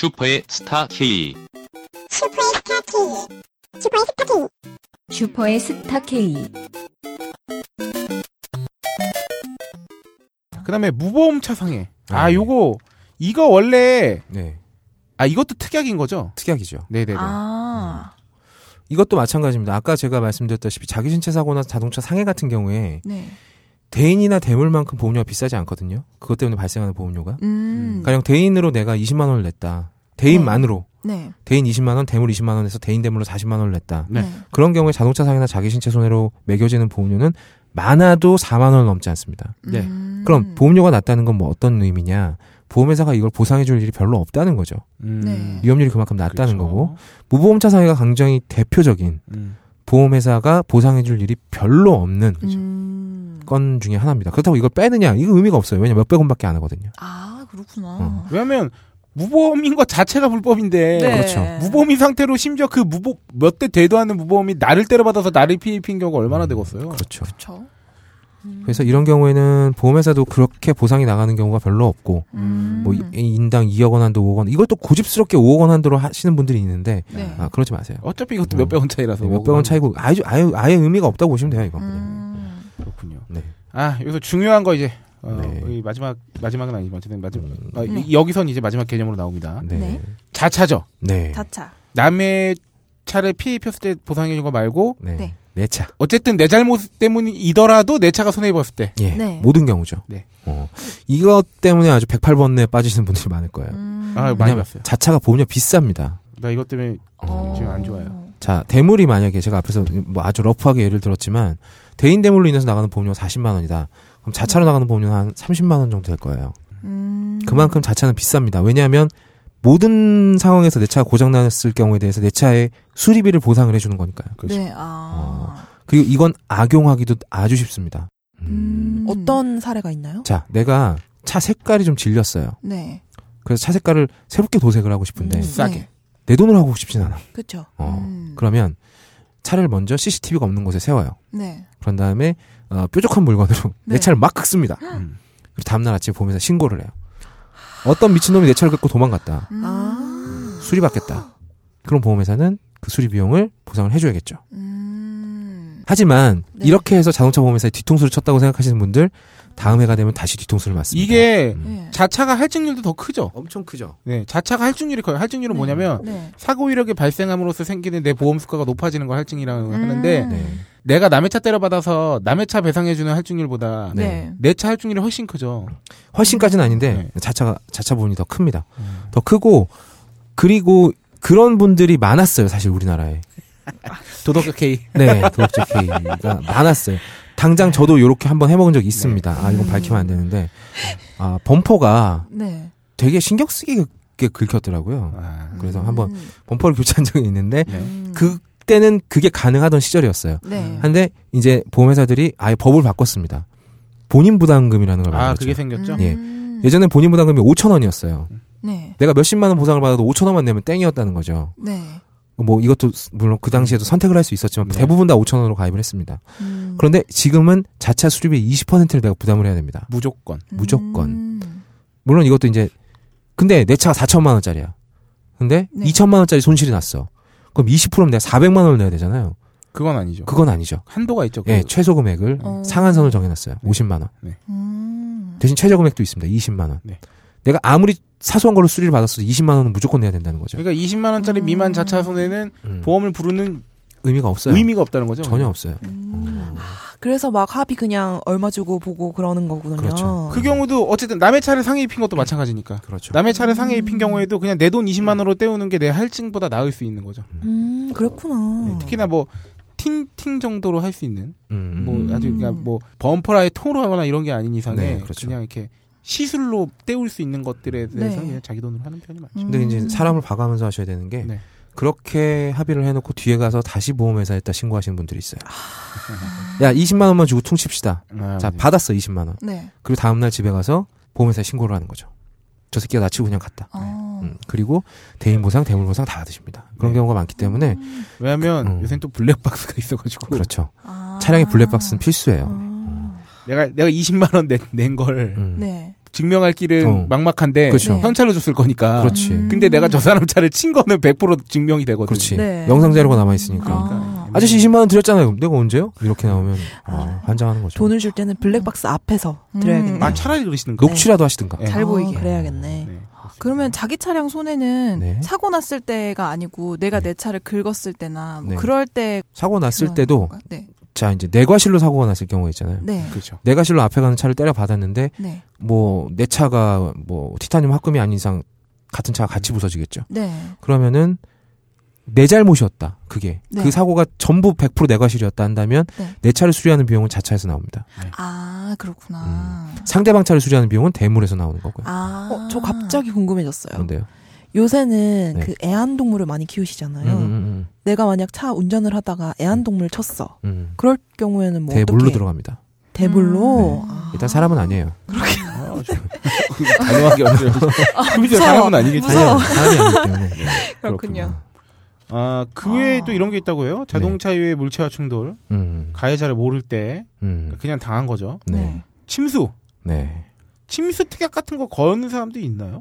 슈퍼의 스타 K. 슈퍼의 스타 K. 슈퍼의 스타 K. 슈퍼의 스타 K. 그다음에 무보험 차상해. 아, 네. 요거 이거 원래 네. 아 이것도 특약인 거죠? 특약이죠. 네네네. 아, 이것도 마찬가지입니다. 아까 제가 말씀드렸다시피 자기 신체 사고나 자동차 상해 같은 경우에 네. 대인이나 대물만큼 보험료가 비싸지 않거든요. 그것 때문에 발생하는 보험료가. 음. 가령 대인으로 내가 20만 원을 냈다. 대인만으로 네. 대인 20만 원, 대물 20만 원에서 대인 대물로 40만 원을 냈다. 네. 네. 그런 경우에 자동차 상해나 자기 신체 손해로 매겨지는 보험료는 많아도 4만 원 넘지 않습니다. 네. 음. 그럼 보험료가 낮다는 건 뭐 어떤 의미냐? 보험회사가 이걸 보상해 줄 일이 별로 없다는 거죠. 음. 네. 위험률이 그만큼 낮다는 그렇죠. 거고 무보험차 상해가 굉장히 대표적인 음. 보험회사가 보상해 줄 일이 별로 없는 음. 건 중에 하나입니다. 그렇다고 이걸 빼느냐? 이거 의미가 없어요. 왜냐면 몇백 원밖에 안 하거든요. 아, 그렇구나. 어. 왜냐면 무보험인 것 자체가 불법인데 네. 그렇죠. 무보험인 상태로 심지어 그 무보 몇대 대도 않는 무보험이 나를 때려받아서 나를 피해 입힌 경우가 얼마나 되겠어요? 그렇죠. 그렇죠. 그래서 이런 경우에는 보험회사도 그렇게 보상이 나가는 경우가 별로 없고 음. 뭐 이- 인당 2억 원 한도 5억 원 이걸 또 고집스럽게 5억 원 한도로 하시는 분들이 있는데 네. 아 그러지 마세요. 어차피 이것도 음. 몇백 원 차이라서 몇백 원 차이고 아예 아예 아예 의미가 없다고 보시면 돼요 이거. 그냥. 음. 그렇군요. 네. 아 여기서 중요한 거 이제 어, 네. 이 마지막 마지막은 아니지만 어쨌든 마지막 음. 어, 네. 이- 여기선 이제 마지막 개념으로 나옵니다. 네. 네. 자차죠. 네. 자차. 남의 차를 피해 입혔을 때 보상해 준거 말고 네. 네. 내 차. 어쨌든 내 잘못 때문이더라도 내 차가 손해 입었을 때 예. 네. 모든 경우죠. 네. 어. 이것 때문에 아주 108번에 빠지시는 분들이 많을 거예요. 음. 아, 많이 봤어요. 자차가 보험료 비쌉니다. 나 이것 때문에 어. 지금 안 좋아요. 자, 대물이 만약에 제가 앞에서 뭐 아주 러프하게 예를 들었지만 대인 대물로 인해서 나가는 보험료가 40만 원이다. 그럼 자차로 나가는 보험료는 한 30만 원 정도 될 거예요. 음. 그만큼 자차는 비쌉니다. 왜냐하면 모든 상황에서 내 차가 고장 났을 경우에 대해서 내 차의 수리비를 보상을 해주는 거니까요. 네. 아. 그리고 이건 악용하기도 아주 쉽습니다. 음. 어떤 사례가 있나요? 자, 내가 차 색깔이 좀 질렸어요. 네. 그래서 차 색깔을 새롭게 도색을 하고 싶은데 음. 싸게. 네. 내 돈으로 하고 싶진 않아. 그렇죠. 어. 음. 그러면 차를 먼저 CCTV가 없는 곳에 세워요. 네. 그런 다음에 어, 뾰족한 물건으로 네. 내 차를 막 긁습니다. 음. 그리고 다음날 아침에 보면서 신고를 해요. 어떤 미친놈이 내 차를 긁고 도망갔다. 음. 아. 수리받겠다. 그럼 보험회사는 그 수리 비용을 보상을 해줘야겠죠. 음. 하지만 네. 이렇게 해서 자동차 보험회사에 뒤통수를 쳤다고 생각하시는 분들 다음 해가 되면 다시 뒤통수를 맞습니다. 이게 음. 네. 자차가 할증률도 더 크죠. 엄청 크죠. 네, 자차가 할증률이 커요. 할증률은 네. 뭐냐면 네. 사고 이력이 발생함으로써 생기는 내 보험 수가가 높아지는 걸 할증이라고 음. 하는데 네. 내가 남의 차 때려받아서 남의 차 배상해주는 할증률보다 네. 내차 할증률이 훨씬 크죠. 훨씬까지는 아닌데 네. 자차가 자차 부분이 더 큽니다. 더 크고 그리고 그런 분들이 많았어요. 사실 우리나라에. 도덕적 K. 네, 도덕적 K가 많았어요. 당장 저도 이렇게 한번 해먹은 적이 있습니다. 아, 이건 밝히면 안 되는데. 아, 범퍼가 네. 되게 신경 쓰게 긁혔더라고요. 아, 그래서 한번 음. 범퍼를 교체한 적이 있는데, 네. 음. 그때는 그게 가능하던 시절이었어요. 네. 한데, 이제 보험회사들이 아예 법을 바꿨습니다. 본인 부담금이라는 걸 아, 만들었죠. 그게 생겼죠? 예. 음. 예전에 본인 부담금이 5천 원이었어요. 네. 내가 몇십만 원 보상을 받아도 5천 원만 내면 땡이었다는 거죠. 네. 뭐 이것도 물론 그 당시에도 선택을 할 수 있었지만 네. 대부분 다 5천 원으로 가입을 했습니다. 음. 그런데 지금은 자차 수리비 20%를 내가 부담을 해야 됩니다. 무조건. 무조건. 음. 물론 이것도 이제 근데 내 차가 4천만 원짜리야. 근데 네. 2천만 원짜리 손실이 났어. 그럼 20%면 내가 400만 원을 내야 되잖아요. 그건 아니죠. 그건 아니죠. 한도가 있죠. 예, 그- 최소 금액을 어. 상한선을 정해놨어요. 50만 원. 음. 대신 최저 금액도 있습니다. 20만 원. 네. 내가 아무리 사소한 걸로 수리를 받았어도 20만 원은 무조건 내야 된다는 거죠. 그러니까 20만 원짜리 음. 미만 자차 손해는 음. 보험을 부르는 의미가 없어요. 의미가 없다는 거죠. 전혀 없어요. 음. 그래서 막 합의 그냥 얼마 주고 보고 그러는 거군요. 그렇죠. 그 경우도 어쨌든 남의 차를 상해 입힌 것도 마찬가지니까. 그렇죠. 남의 차를 상해 입힌 경우에도 그냥 내 돈 20만 원으로 때우는 게 내 할증보다 나을 수 있는 거죠. 음, 그렇구나. 네, 특히나 뭐 틴팅 정도로 할 수 있는 음. 뭐 아주 그냥 뭐 범퍼라에 통으로 하거나 이런 게 아닌 이상에 네, 그렇죠. 그냥 이렇게 시술로 때울 수 있는 것들에 대해서 네. 그냥 자기 돈으로 하는 편이 많죠. 근데 이제 음. 사람을 봐가면서 하셔야 되는 게 네. 그렇게 합의를 해놓고 뒤에 가서 다시 보험회사에다 신고하시는 분들이 있어요. 아. 야 20만 원만 주고 퉁칩시다. 아, 자 네. 받았어 20만 원. 네. 그리고 다음 날 집에 가서 보험회사에 신고를 하는 거죠. 저 새끼가 나 치고 그냥 갔다. 어. 음, 그리고 대인 보상, 대물 보상 다 받으십니다. 그런 네. 경우가 많기 때문에 왜냐하면 음. 요새는 또 블랙박스가 있어가지고 그렇죠. 아. 차량의 블랙박스는 필수예요. 아. 내가 내가 20만 원 낸걸 음. 네. 증명할 길은 어. 막막한데 그렇죠. 네. 현찰로 줬을 거니까. 그렇지. 음. 근데 내가 저 사람 차를 친 거는 100% 증명이 되거든. 그렇지. 네. 영상 자료가 남아 있으니까. 아. 아저씨 20만 원 드렸잖아요. 내가 언제요? 이렇게 나오면 아, 환장하는 거죠. 돈을 줄 때는 블랙박스 앞에서 드려야겠네. 음. 아 차라리 그러시는 거. 녹취라도 하시든가. 네. 잘 보이게. 그래야겠네. 네. 그러면 자기 차량 손해는 네. 사고 났을 때가 아니고 내가 내 차를 긁었을 때나 뭐 네. 그럴 때 사고 났을 때도? 네. 자 이제 내과실로 사고가 났을 경우가 있잖아요. 네. 그렇죠. 내과실로 앞에 가는 차를 때려 받았는데 네. 뭐내 차가 뭐 티타늄 합금이 아닌 이상 같은 차가 같이 부서지겠죠. 네. 그러면은 내 잘못이었다. 그게 네. 그 사고가 전부 100% 내과실이었다 한다면 네. 내 차를 수리하는 비용은 자차에서 나옵니다. 아, 그렇구나. 상대방 차를 수리하는 비용은 대물에서 나오는 거고요. 아. 어, 저 갑자기 궁금해졌어요. 그런데요. 요새는 네. 그 애완동물을 많이 키우시잖아요. 음, 음, 내가 만약 차 운전을 하다가 애완동물을 쳤어. 음, 음. 그럴 경우에는 뭐 대물로 어떻게 들어갑니다. 대물로 음. 아. 일단 사람은 아니에요. 아, 저- 그 단호하게. 심지어 사람은 아니겠지. 무서워. 사람이 아니기 때문에. 그렇군요. 아, 그 외에 아. 또 이런 게 있다고 해요. 자동차 위에 물체와 충돌. 음, 가해자를 모를 때 음, 그냥 당한 거죠. 네, 침수. 네. 침수 특약 같은 거 거는 사람도 있나요?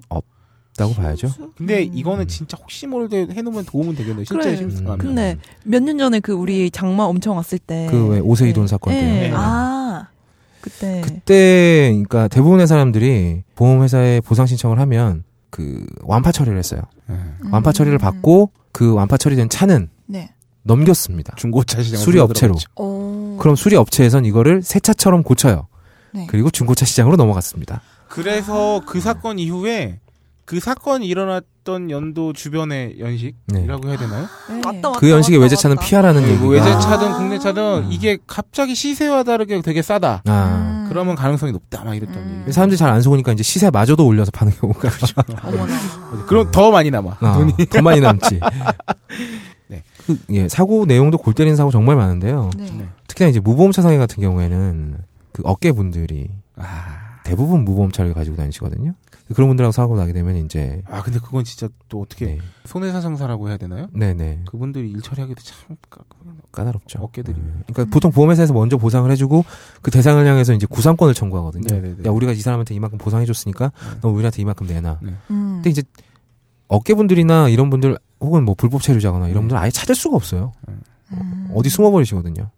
있다고 봐야죠. 근데 음. 이거는 진짜 혹시 모를 때 해놓으면 도움은 되겠네요. 실제 그래. 음. 당하면. 근데 몇 년 전에 그 우리 장마 엄청 왔을 때 그왜 오세이돈 사건 때요. 네. 아. 그때 그때 그러니까 대부분의 사람들이 보험회사에 보상 신청을 하면 그 완파 처리를 했어요. 네. 완파 처리를 받고 그 완파 처리된 차는 네. 넘겼습니다. 중고차 시장 수리 업체로. 오. 그럼 수리 업체에선 이거를 새 차처럼 고쳐요. 네. 그리고 중고차 시장으로 넘어갔습니다. 그래서 그 사건 이후에 그 사건이 일어났던 연도 주변의 연식이라고 해야 되나요? 네. 왔다 왔다 그 연식의 왔다 외제차는. 피하라는 얘기가. 뭐 외제차든 아. 국내차든 음. 이게 갑자기 시세와 다르게 되게 싸다. 아. 그러면 가능성이 높다. 막 이랬던 음. 얘기. 사람들이 잘 안 속으니까 이제 시세마저도 올려서 파는 경우가 어머나. 그럼 더 많이 남아. 아, 돈이. 더 많이 남지. 네. 그, 예, 사고 내용도 골 때리는 사고 정말 많은데요. 네. 네. 특히나 이제 무보험차 상해 같은 경우에는 그 어깨 분들이 아, 대부분 무보험차를 가지고 다니시거든요. 그런 분들하고 사고 나게 되면 이제 아 근데 그건 진짜 또 어떻게 네, 손해사상사라고 해야 되나요? 네, 네. 그분들이 일 처리하기도 참 까- 까다롭죠. 어깨들이. 네. 그러니까 보통 보험회사에서 먼저 보상을 해주고 그 대상을 향해서 이제 구상권을 청구하거든요. 네네네. 야 우리가 이 사람한테 이만큼 보상해줬으니까 네. 너 우리한테 이만큼 내놔. 음. 근데 이제 어깨분들이나 이런 분들 혹은 뭐 불법 체류자거나 이런 네. 분들 아예 찾을 수가 없어요. 음. 어디 숨어버리시거든요.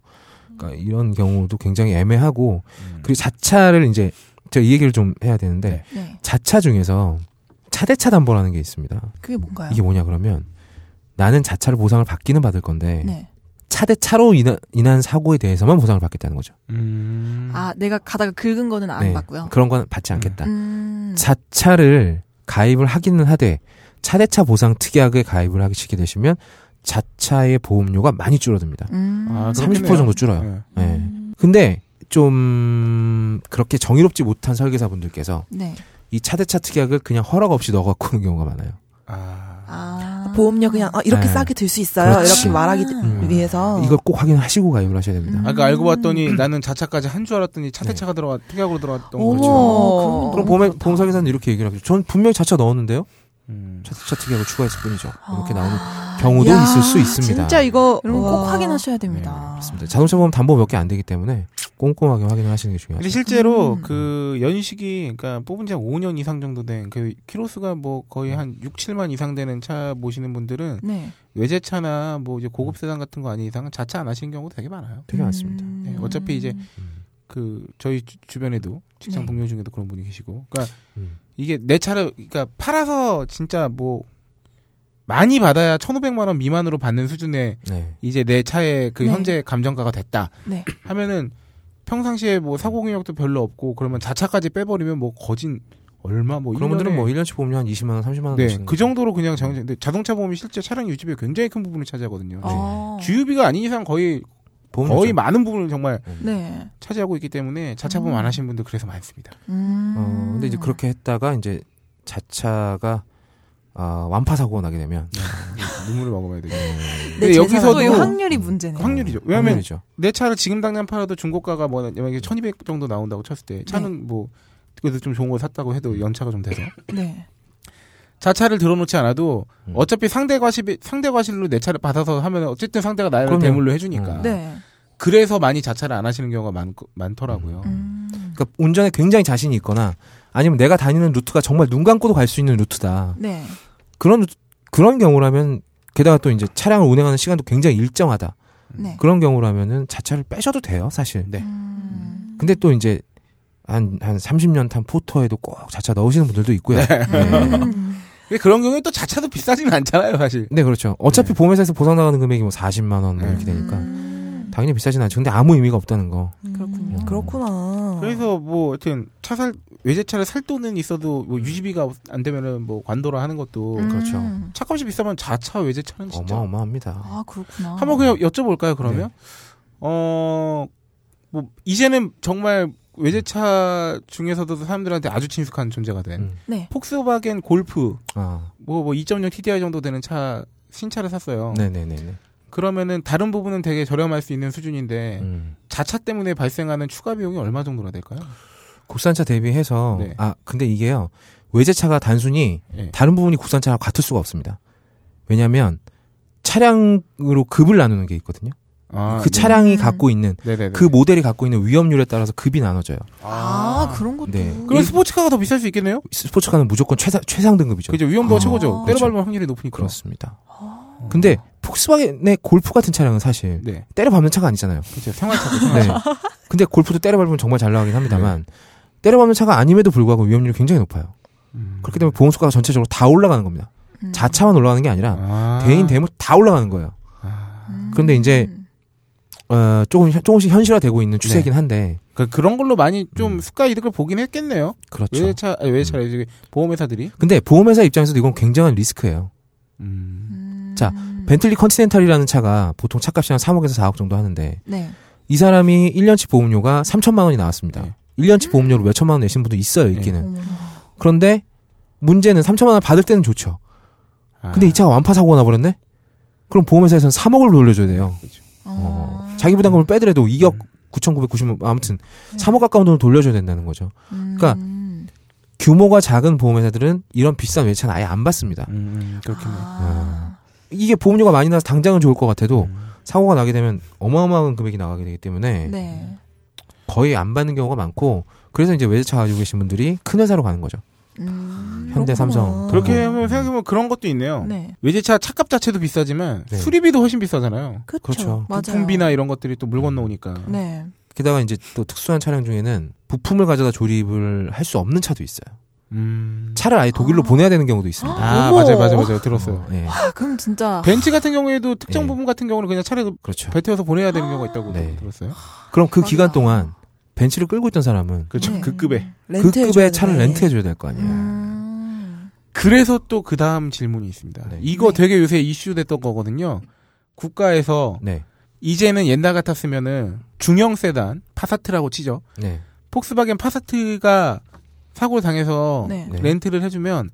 그러니까 이런 경우도 굉장히 애매하고 음. 그리고 자차를 이제 제가 이 얘기를 좀 해야 되는데 네. 네. 자차 중에서 차대차 담보라는 게 있습니다. 그게 뭔가요? 이게 뭐냐 그러면 나는 자차를 보상을 받기는 받을 건데 네. 차대차로 인한, 인한 사고에 대해서만 보상을 받겠다는 거죠. 음. 아, 내가 가다가 긁은 거는 안 네. 받고요. 그런 건 받지 않겠다. 음. 자차를 가입을 하기는 하되 차대차 보상 특약에 가입을 하기 시게 되시면 자차의 보험료가 많이 줄어듭니다. 음. 아, 30% 그렇겠네요. 정도 줄어요. 네. 네. 음. 근데 좀 그렇게 정의롭지 못한 설계사분들께서 네. 이 차대차 특약을 그냥 허락 없이 넣어갖고 오는 경우가 많아요. 아. 아. 보험료 그냥 아, 이렇게 네. 싸게 들 수 있어요. 그렇지. 이렇게 말하기 음. 위해서 이걸 꼭 확인하시고 가입을 하셔야 됩니다. 음. 아까 알고 봤더니 나는 자차까지 한 줄 알았더니 차대차가 들어가 특약으로 들어갔던 어머. 거죠. 어, 그럼 보험, 보험 설계사는 이렇게 얘기를 하죠. 전 분명히 자차 넣었는데요. 음. 차대차 특약을 추가했을 뿐이죠. 이렇게 아. 나오는 경우도 야, 있을 수 있습니다. 진짜 이거 여러분 꼭 와. 확인하셔야 네, 됩니다. 그렇습니다. 자동차 보험 담보 몇 개 안 되기 때문에 꼼꼼하게 확인을 하시는 게 근데 중요하죠. 실제로 음. 그 연식이 그러니까 뽑은 지 한 5년 이상 정도 된 그 키로수가 뭐 거의 한 6, 7만 이상 되는 차 모시는 분들은 네. 외제차나 뭐 이제 고급 세단 같은 거 아닌 이상은 자차 안 하시는 경우도 되게 많아요. 되게 많습니다. 음. 네, 어차피 이제 그 저희 주, 주변에도 직장 네. 동료 중에도 그런 분이 계시고 그러니까 음. 이게 내 차를 그러니까 팔아서 진짜 뭐 많이 받아야 1,500만 원 미만으로 받는 수준의 네. 이제 내 차의 그 네. 현재 감정가가 됐다 네. 하면은 평상시에 뭐 사고 경력도 별로 없고 그러면 자차까지 빼버리면 뭐 거진 얼마 뭐 그런 분들은 1년에 뭐 1년치 보험료 한 20만 원, 30만 원 네, 그. 정도로 그냥 정 근데 자동차 보험이 실제 차량 유지비에 굉장히 큰 부분을 차지하거든요. 아. 주유비가 아닌 이상 거의. 거의 많은 부분을 정말 네. 차지하고 있기 때문에 자차 보험 음. 안 하시는 분들 그래서 많습니다. 음. 어, 근데 이제 그렇게 했다가 이제 자차가 아, 완파 사고가 나게 되면 눈물을 먹어봐야 되죠. 내 근데 여기서도 확률이 문제네요. 확률이죠. 왜냐하면 확률이죠. 내 차를 지금 당장 팔아도 중고가가 뭐 만약에 1,200 정도 나온다고 쳤을 때 차는 뭐 그래도 좀 좋은 거 샀다고 해도 연차가 좀 돼서 네. 자차를 들어놓지 않아도 음. 어차피 상대 과실 상대 과실로 내 차를 받아서 하면 어쨌든 상대가 나를 그럼요. 대물로 해주니까. 음. 네. 그래서 많이 자차를 안 하시는 경우가 많, 많더라고요. 음. 그러니까 운전에 굉장히 자신이 있거나 아니면 내가 다니는 루트가 정말 눈 감고도 갈 수 있는 루트다. 네. 그런 루- 그런 경우라면 게다가 또 이제 차량을 운행하는 시간도 굉장히 일정하다. 네. 그런 경우라면은 자차를 빼셔도 돼요, 사실. 네. 음. 근데 또 이제 한, 한 30년 탄 포터에도 꼭 자차 넣으시는 분들도 있고요. 네. 음. 근데 그런 경우에 또 자차도 비싸지는 않잖아요, 사실. 네, 그렇죠. 어차피 네. 보험회사에서 보상 나가는 금액이 뭐 40만 원뭐 네. 이렇게 되니까 음. 당연히 비싸진 않죠. 근데 아무 의미가 없다는 거. 그렇군요. 음, 그렇구나. 그래서 뭐 하여튼 차살 외제차를 살 돈은 있어도 뭐 유지비가 안 되면은 뭐 관도를 하는 것도 음. 그렇죠. 차값이 비싸면 자차 외제차는 진짜 어마어마합니다. 아 그렇구나. 한번 그냥 여쭤볼까요 그러면 네. 어뭐 이제는 정말 외제차 중에서도 사람들한테 아주 친숙한 존재가 된 음. 네. 폭스바겐 골프 아, 뭐뭐 2.0 TDI 정도 되는 차 신차를 샀어요. 네네네네. 그러면은 다른 부분은 되게 저렴할 수 있는 수준인데 음. 자차 때문에 발생하는 추가 비용이 얼마 정도나 될까요? 국산차 대비해서 네. 아 근데 이게요 외제차가 단순히 예. 다른 부분이 국산차랑 같을 수가 없습니다. 왜냐하면 차량으로 급을 나누는 게 있거든요. 아, 그 네. 차량이 음. 갖고 있는 네네네. 그 모델이 갖고 있는 위험률에 따라서 급이 나눠져요. 아, 그런 것도. 네. 그럼 스포츠카가 더 비쌀 수 있겠네요? 스포츠카는 무조건 최상, 최상 등급이죠. 그죠 위험도가 아, 최고죠. 그렇죠. 때려밟을 확률이 높으니까. 그렇습니다. 근데 폭스바겐의 골프 같은 차량은 사실 네, 때려밟는 차가 아니잖아요. 그렇죠. 생활차고 네. 생활차. 근데 골프도 때려밟으면 정말 잘 나가긴 합니다만 때려밟는 차가 아님에도 불구하고 위험률이 굉장히 높아요. 음. 그렇기 때문에 보험 수가가 전체적으로 다 올라가는 겁니다. 음. 자차만 올라가는 게 아니라 아. 대인 대물 다 올라가는 거예요. 아. 음. 그런데 이제 어, 조금 현- 조금씩 현실화되고 있는 추세이긴 한데 그, 그런 걸로 많이 좀 음. 수가 이득을 보긴 했겠네요. 그렇죠. 외제차, 아니, 외제차, 음. 보험회사들이. 근데 보험회사 입장에서도 이건 굉장한 리스크예요. 음. 음. 자, 벤틀리 컨티넨탈이라는 차가 보통 차값이 한 3억에서 4억 정도 하는데 네. 이 사람이 1년치 보험료가 3천만 원이 나왔습니다. 네. 1년치 보험료로 몇 천만 원 내신 분도 있어요, 있기는. 어머나. 그런데 문제는 3천만 원 받을 때는 좋죠. 아. 근데 이 차가 완파 사고가 나버렸네? 그럼 보험회사에서는 3억을 돌려줘야 돼요. 어, 어. 자기 부담금을 빼더라도 2억 9,990만 아무튼 3억 가까운 돈을 돌려줘야 된다는 거죠. 그러니까 음. 규모가 작은 보험회사들은 이런 비싼 외차는 아예 안 받습니다. 음, 그렇겠네. 아. 이게 보험료가 많이 나서 당장은 좋을 것 같아도 음. 사고가 나게 되면 어마어마한 금액이 나가게 되기 때문에 네. 거의 안 받는 경우가 많고 그래서 이제 외제차 가지고 계신 분들이 큰 회사로 가는 거죠. 음. 현대, 삼성. 그렇게 어. 하면 생각해보면 그런 것도 있네요. 네. 외제차 차값 자체도 비싸지만 네. 수리비도 훨씬 비싸잖아요. 그렇죠. 그렇죠. 맞아요. 부품비나 이런 것들이 또 물 건너오니까. 네. 게다가 이제 또 특수한 차량 중에는 부품을 가져다 조립을 할 수 없는 차도 있어요. 음. 차를 아예 독일로 아. 보내야 되는 경우도 있습니다. 아, 어머. 맞아요, 맞아요, 맞아요. 들었어요. 어, 네. 아, 그럼 진짜 벤츠 같은 경우에도 특정 네. 부분 같은 경우는 그냥 차를 그렇죠. 배 태워서 보내야 되는 경우가 있다고 네. 들었어요. 그럼 그 맞아. 기간 동안 벤츠를 끌고 있던 사람은 그렇죠. 네. 그 급에. 그 급의 차를 렌트해 줘야 될 거 아니에요. 음. 그래서 또 그 다음 질문이 있습니다. 네. 이거 네. 되게 요새 이슈됐던 거거든요. 국가에서 네. 이제는 옛날 같았으면은 중형 세단 파사트라고 치죠. 네. 폭스바겐 파사트가 사고를 당해서 네. 네. 렌트를 해주면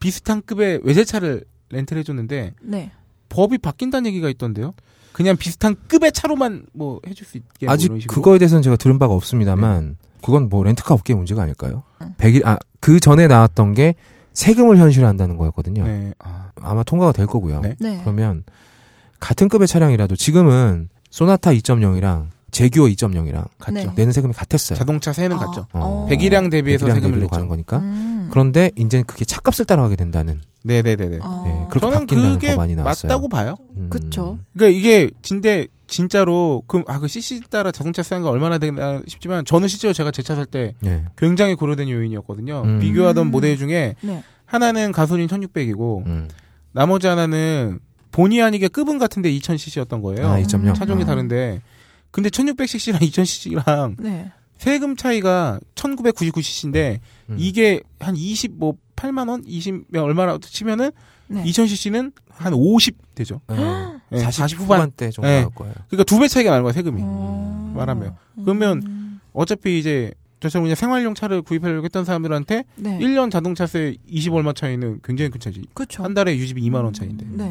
비슷한 급의 외제차를 렌트를 해줬는데 네. 법이 바뀐다는 얘기가 있던데요. 그냥 비슷한 급의 차로만 뭐 해줄 수 있게 뭐 아직 식으로. 그거에 대해서는 제가 들은 바가 없습니다만 그건 뭐 렌트카 업계의 문제가 아닐까요? 응. 100일 아그 전에 나왔던 게 세금을 현실화한다는 거였거든요. 네. 아, 아마 통과가 될 거고요. 네. 네. 그러면 같은 급의 차량이라도 지금은 소나타 2.0이랑 제규어 2.0이랑 같죠. 네. 내는 세금이 같았어요. 자동차 세는 아. 같죠. 어. 배기량 대비해서 배기량 세금을 대비로 냈죠. 가는 거니까. 음. 그런데 이제 그게 차값을 따라가게 된다는 네네네네. 네, 아. 네, 그렇게 저는 그게 맞다고 봐요. 음. 그렇죠. 그러니까 이게 진데 진짜로 그아그 그 CC 따라 자동차 사는 거 얼마나 되나 싶지만 저는 실제로 제가 제 차 살때 네. 굉장히 고려된 요인이었거든요. 음. 비교하던 모델 중에 네. 하나는 가솔린 1,600이고 음. 나머지 하나는 본의 아니게 급은 같은데 2,000cc였던 거예요. 아, 2.0. 차종이 아. 다른데 근데 1,600cc랑 2,000cc랑 네. 세금 차이가 1999cc인데 음. 이게 한 20, 뭐, 18만 원, 20 얼마라고 치면은 네. 2000cc는 한 50 되죠. 네. 네. 40, 40 후반대 정도 예. 나올 거예요. 그러니까 두 배 차이가 나는 거야 세금이 음. 말하면. 그러면 음. 어차피 이제 저처럼 그냥 생활용 차를 구입하려고 했던 사람들한테 네. 1년 자동차세 20 얼마 차이는 굉장히 큰 차이지. 그쵸. 한 달에 유지비 2만 원 차이인데. 네.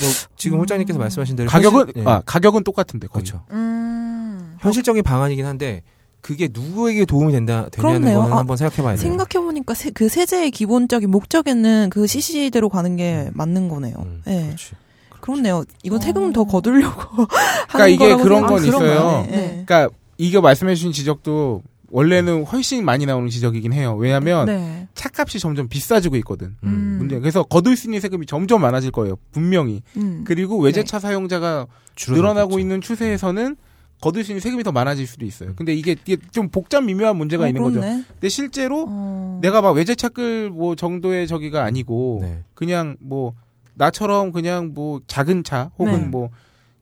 뭐 지금 홀장님께서 음. 말씀하신 대로 가격은 사실, 네. 아 가격은 똑같은데 그렇죠. 음. 현실적인 방안이긴 한데 그게 누구에게 도움이 된다 되냐는 그렇네요. 거는 아, 한번 생각해봐야 돼요. 생각해보니까 세- 그 세제의 기본적인 목적에는 그 CC대로 가는 게 맞는 거네요. 음, 네. 그렇지. 그렇네요. 이건 어. 세금 더 거두려고 그러니까 하는 이게 거라고 그런 건 아, 그런 있어요. 네. 그러니까 이거 말씀해주신 지적도 원래는 훨씬 많이 나오는 지적이긴 해요. 왜냐하면 네. 차값이 점점 비싸지고 있거든. 음. 문제. 그래서 거둘 수 있는 세금이 점점 많아질 거예요. 분명히. 음. 그리고 외제차 사용자가 줄어들고 늘어나고. 있는 추세에서는 있는 세금이 더 많아질 수도 있어요. 근데 이게, 이게 좀 복잡 미묘한 문제가 어, 있는 거죠. 그렇네. 근데 실제로 어. 내가 막 외제차 끌 뭐 정도의 저기가 아니고 네. 그냥 뭐 나처럼 그냥 뭐 작은 차 혹은 네. 뭐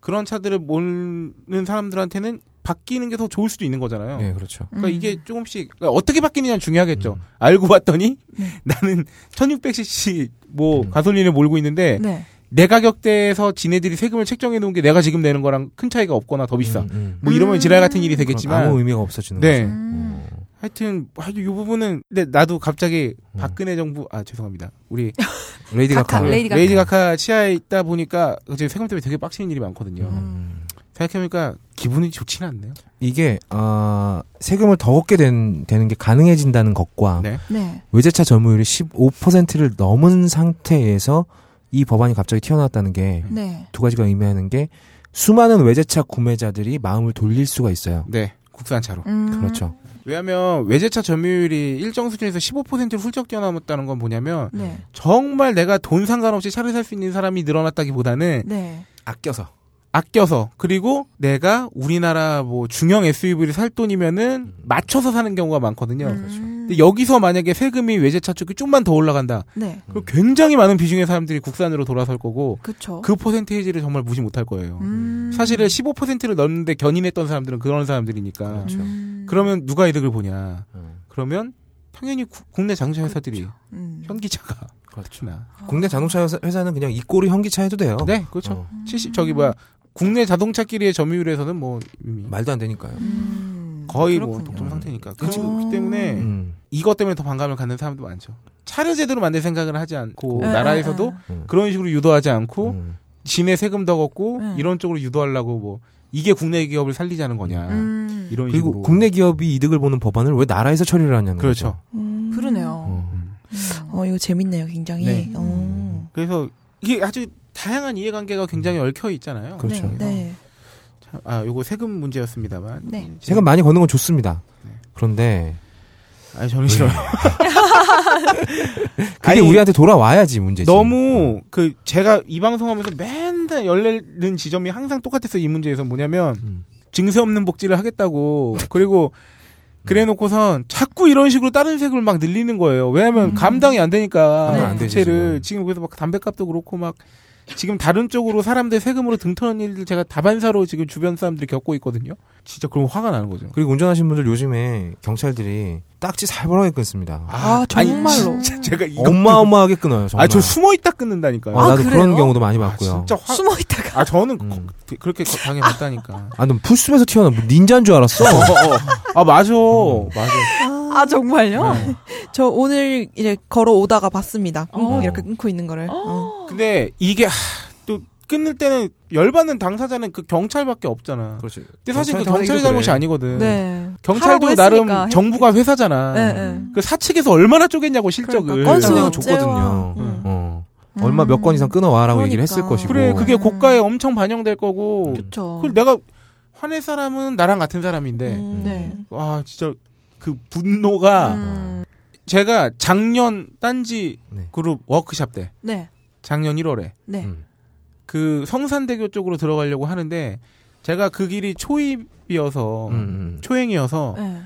그런 차들을 모는 사람들한테는 바뀌는 게 더 좋을 수도 있는 거잖아요. 네, 그렇죠. 그러니까 음. 이게 조금씩 그러니까 어떻게 바뀌느냐는 중요하겠죠. 음. 알고 봤더니 네. 나는 1600cc 뭐 음. 가솔린을 몰고 있는데 네. 내 가격대에서 지네들이 세금을 책정해 놓은 게 내가 지금 내는 거랑 큰 차이가 없거나 더 비싸. 음, 음. 뭐 이러면 음. 지랄 같은 일이 되겠지만 아무 의미가 없어지는 네. 거죠. 음. 어. 하여튼 하여튼 이 부분은 근데 나도 갑자기 음. 박근혜 정부 아 죄송합니다. 우리 레이디 가카. 레이디 가카. 레이디 가카 치아에 있다 보니까 지금 세금 때문에 되게 빡치는 일이 많거든요. 음. 생각해보니까 기분이 좋지는 않네요. 이게 어, 세금을 더 걷게 된, 되는 게 가능해진다는 것과 네. 네. 외제차 점유율이 15%를 넘은 상태에서 이 법안이 갑자기 튀어나왔다는 게두 네. 가지가 의미하는 게 수많은 외제차 구매자들이 마음을 돌릴 수가 있어요. 네. 국산차로. 음. 그렇죠. 왜냐하면 외제차 점유율이 일정 수준에서 15%를 훌쩍 뛰어넘었다는 건 뭐냐면 네. 정말 내가 돈 상관없이 차를 살 수 있는 사람이 늘어났다기보다는 네. 아껴서. 아껴서 그리고 내가 우리나라 뭐 중형 SUV를 살 돈이면은 맞춰서 사는 경우가 많거든요. 음. 근데 여기서 만약에 세금이 외제차 쪽이 좀만 더 올라간다. 네. 그럼 굉장히 많은 비중의 사람들이 국산으로 돌아설 거고 그쵸. 그 퍼센테이지를 정말 무시 못할 거예요. 음. 사실은 15%를 넣는데 견인했던 사람들은 그런 사람들이니까. 그렇죠. 음. 그러면 누가 이득을 보냐? 음. 그러면 당연히 구- 국내 자동차 회사들이 음. 현기차가 그렇죠. 그렇구나. 국내 자동차 회사- 회사 는 그냥 이 꼴이 현기차 해도 돼요. 네, 그렇죠. 어, 70 저기 뭐야 국내 자동차끼리의 점유율에서는 뭐 말도 안 되니까요. 음. 거의 뭐 그렇군요. 독점 상태니까. 그 그렇죠. 그렇기 때문에 음. 이것 때문에 더 반감을 갖는 사람도 많죠. 차를 제대로 만들 생각을 하지 않고 에, 나라에서도. 음. 그런 식으로 유도하지 않고 음. 지네 세금 더 걷고 네. 이런 쪽으로 유도하려고 뭐 이게 국내 기업을 살리자는 거냐 음. 이런 그리고 식으로 국내 기업이 이득을 보는 법안을 왜 나라에서 처리를 하냐는 그렇죠. 거죠. 음. 그러네요. 어. 음. 어, 이거 재밌네요, 굉장히. 네. 어. 그래서 이게 아주 다양한 이해관계가 굉장히 얽혀 있잖아요. 그렇죠. 네. 네. 참, 아 요거 세금 문제였습니다만 네. 세금 많이 거는 건 좋습니다. 네. 그런데 아 저는 싫어요. 그게 아니, 우리한테 돌아와야지 문제지. 너무 그 제가 이 방송하면서 맨날 열리는 지점이 항상 똑같았어요. 이 문제에서 뭐냐면 음. 증세 없는 복지를 하겠다고 그리고 그래놓고선 자꾸 이런 식으로 다른 세금을 막 늘리는 거예요. 왜냐하면 음. 감당이 안 되니까 되지, 부채를 지금. 지금 그래서 막 담배값도 그렇고 막 지금 다른 쪽으로 사람들 세금으로 등터는 일들 제가 다반사로 지금 주변 사람들이 겪고 있거든요. 진짜 그럼 화가 나는 거죠. 그리고 운전하시는 분들 요즘에 경찰들이 딱지 살벌하게 끊습니다. 아, 아니, 정말로. 진짜 제가 이거 어마어마하게 끊어요. 정말. 아, 저 숨어 있다 끊는다니까요. 어, 아, 나도 그래요? 그런 경우도 많이 아, 봤고요. 진짜 화. 숨어 있다가. 아, 저는 음. 거- 그렇게 거- 당해봤다니까. 아, 넌 풀숲에서 튀어나온 뭐 닌자인 줄 알았어. 어, 어. 아, 맞아. 맞아. 아, 정말요? 네. 저 오늘 이제 걸어 오다가 봤습니다. 어. 이렇게 끊고 있는 거를. 어. 근데 이게, 하, 또, 끊을 때는, 열받는 당사자는 그 경찰밖에 없잖아. 그렇지. 근데 사실 그 경찰 경찰의 하기도 잘못이 그래. 아니거든. 네. 경찰도 나름 했으니까 정부가 회사잖아. 네, 네. 그 사측에서 얼마나 쪼겠냐고 실적을. 그러니까. 줬거든요. 음. 어. 얼마 몇 건 이상 끊어와라고 얘기를 했을 그러니까. 것이고. 그래, 그게 음. 고가에 엄청 반영될 거고. 그쵸. 그걸 내가 화낼 사람은 나랑 같은 사람인데, 음. 네. 와, 진짜 그 분노가 음. 제가 작년 딴지 네. 그룹 워크샵 때, 네. 작년 1월에 네. 음. 그 성산대교 쪽으로 들어가려고 하는데 제가 그 길이 초입이어서 음, 음. 초행이어서 네.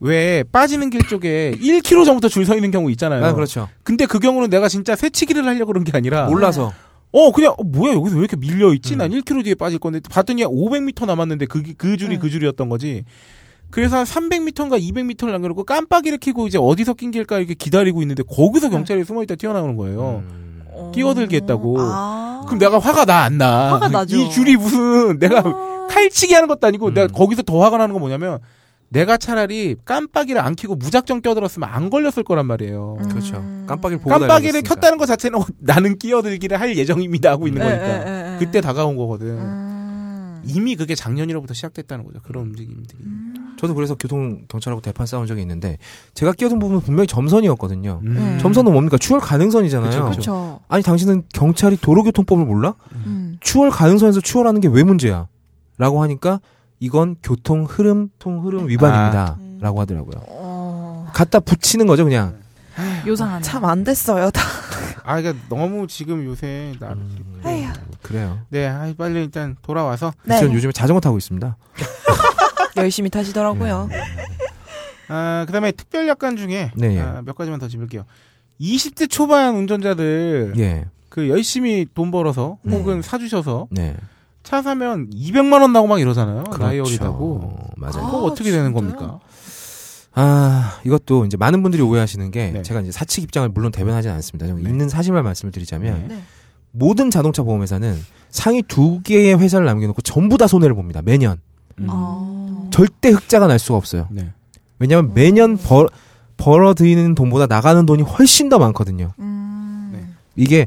왜 빠지는 길 쪽에 1km 전부터 줄 서 있는 경우 있잖아요. 아, 그렇죠. 근데 그 경우는 내가 진짜 새치기를 하려고 그런 게 아니라 몰라서. 어 그냥 어, 뭐야 여기서 왜 이렇게 밀려 있지? 음. 난 1km 뒤에 빠질 건데 봤더니 500m 남았는데 그, 그 줄이 네. 그 줄이었던 거지. 그래서 한 300m인가 200m를 남겨놓고 깜빡이를 켜고 이제 어디서 낀 길까 이렇게 기다리고 있는데 거기서 네. 경찰이 숨어있다 튀어나오는 거예요. 음. 어. 끼어들게 했다고. 아. 그럼 내가 화가 나 안 나? 화가 나죠. 이 줄이 무슨 내가 아. 칼치기 하는 것도 아니고 음. 내가 거기서 더 화가 나는 건 뭐냐면 내가 차라리 깜빡이를 안 켜고 무작정 끼어들었으면 안 걸렸을 거란 말이에요. 음. 그렇죠. 깜빡이를 보고 깜빡이를. 켰다는 것 자체는 어, 나는 끼어들기를 할 예정입니다 하고 있는 예, 거니까 예, 예, 예. 그때 다가온 거거든. 음. 이미 그게 작년이로부터 시작됐다는 거죠. 그런 움직임들이. 저도 그래서 교통 경찰하고 대판 싸운 적이 있는데 제가 끼어든 부분은 분명히 점선이었거든요. 음. 네. 점선은 뭡니까? 추월 가능선이잖아요. 그렇죠. 아니 당신은 경찰이 도로교통법을 몰라? 음. 추월 가능선에서 추월하는 게 왜 문제야? 라고 하니까 이건 교통 흐름 통 흐름 위반입니다. 음. 라고 하더라고요. 어, 갖다 붙이는 거죠, 그냥. 요상하네. 참안 됐어요. 다. 아, 그러니까 너무 지금 요새 나 음, 에휴. 그래요. 네, 아, 빨리 일단 돌아와서 네. 저는 요즘에 자전거 타고 있습니다. 열심히 타시더라고요. 아, 그다음에 특별 약관 중에 네, 예. 아, 몇 가지만 더 짚을게요. 20대 초반 운전자들 예. 그 열심히 돈 벌어서 네. 혹은 사주셔서 네. 차 사면 200만 원 나고 막 이러잖아요. 그렇죠. 나이 어리다고. 맞아요. 그거 아, 어떻게 되는 진짜요? 겁니까? 아, 이것도 이제 많은 분들이 오해하시는 게 네. 제가 이제 사측 입장을 물론 대변하지는 않습니다. 저는 네. 있는 사실만 말씀을 드리자면 네. 네. 모든 자동차 보험회사는 상위 두 개의 회사를 남겨놓고 전부 다 손해를 봅니다. 매년. 음. 아. 절대 흑자가 날 수가 없어요. 네. 왜냐하면 매년 벌, 벌어들이는 돈보다 나가는 돈이 훨씬 더 많거든요. 음. 네. 이게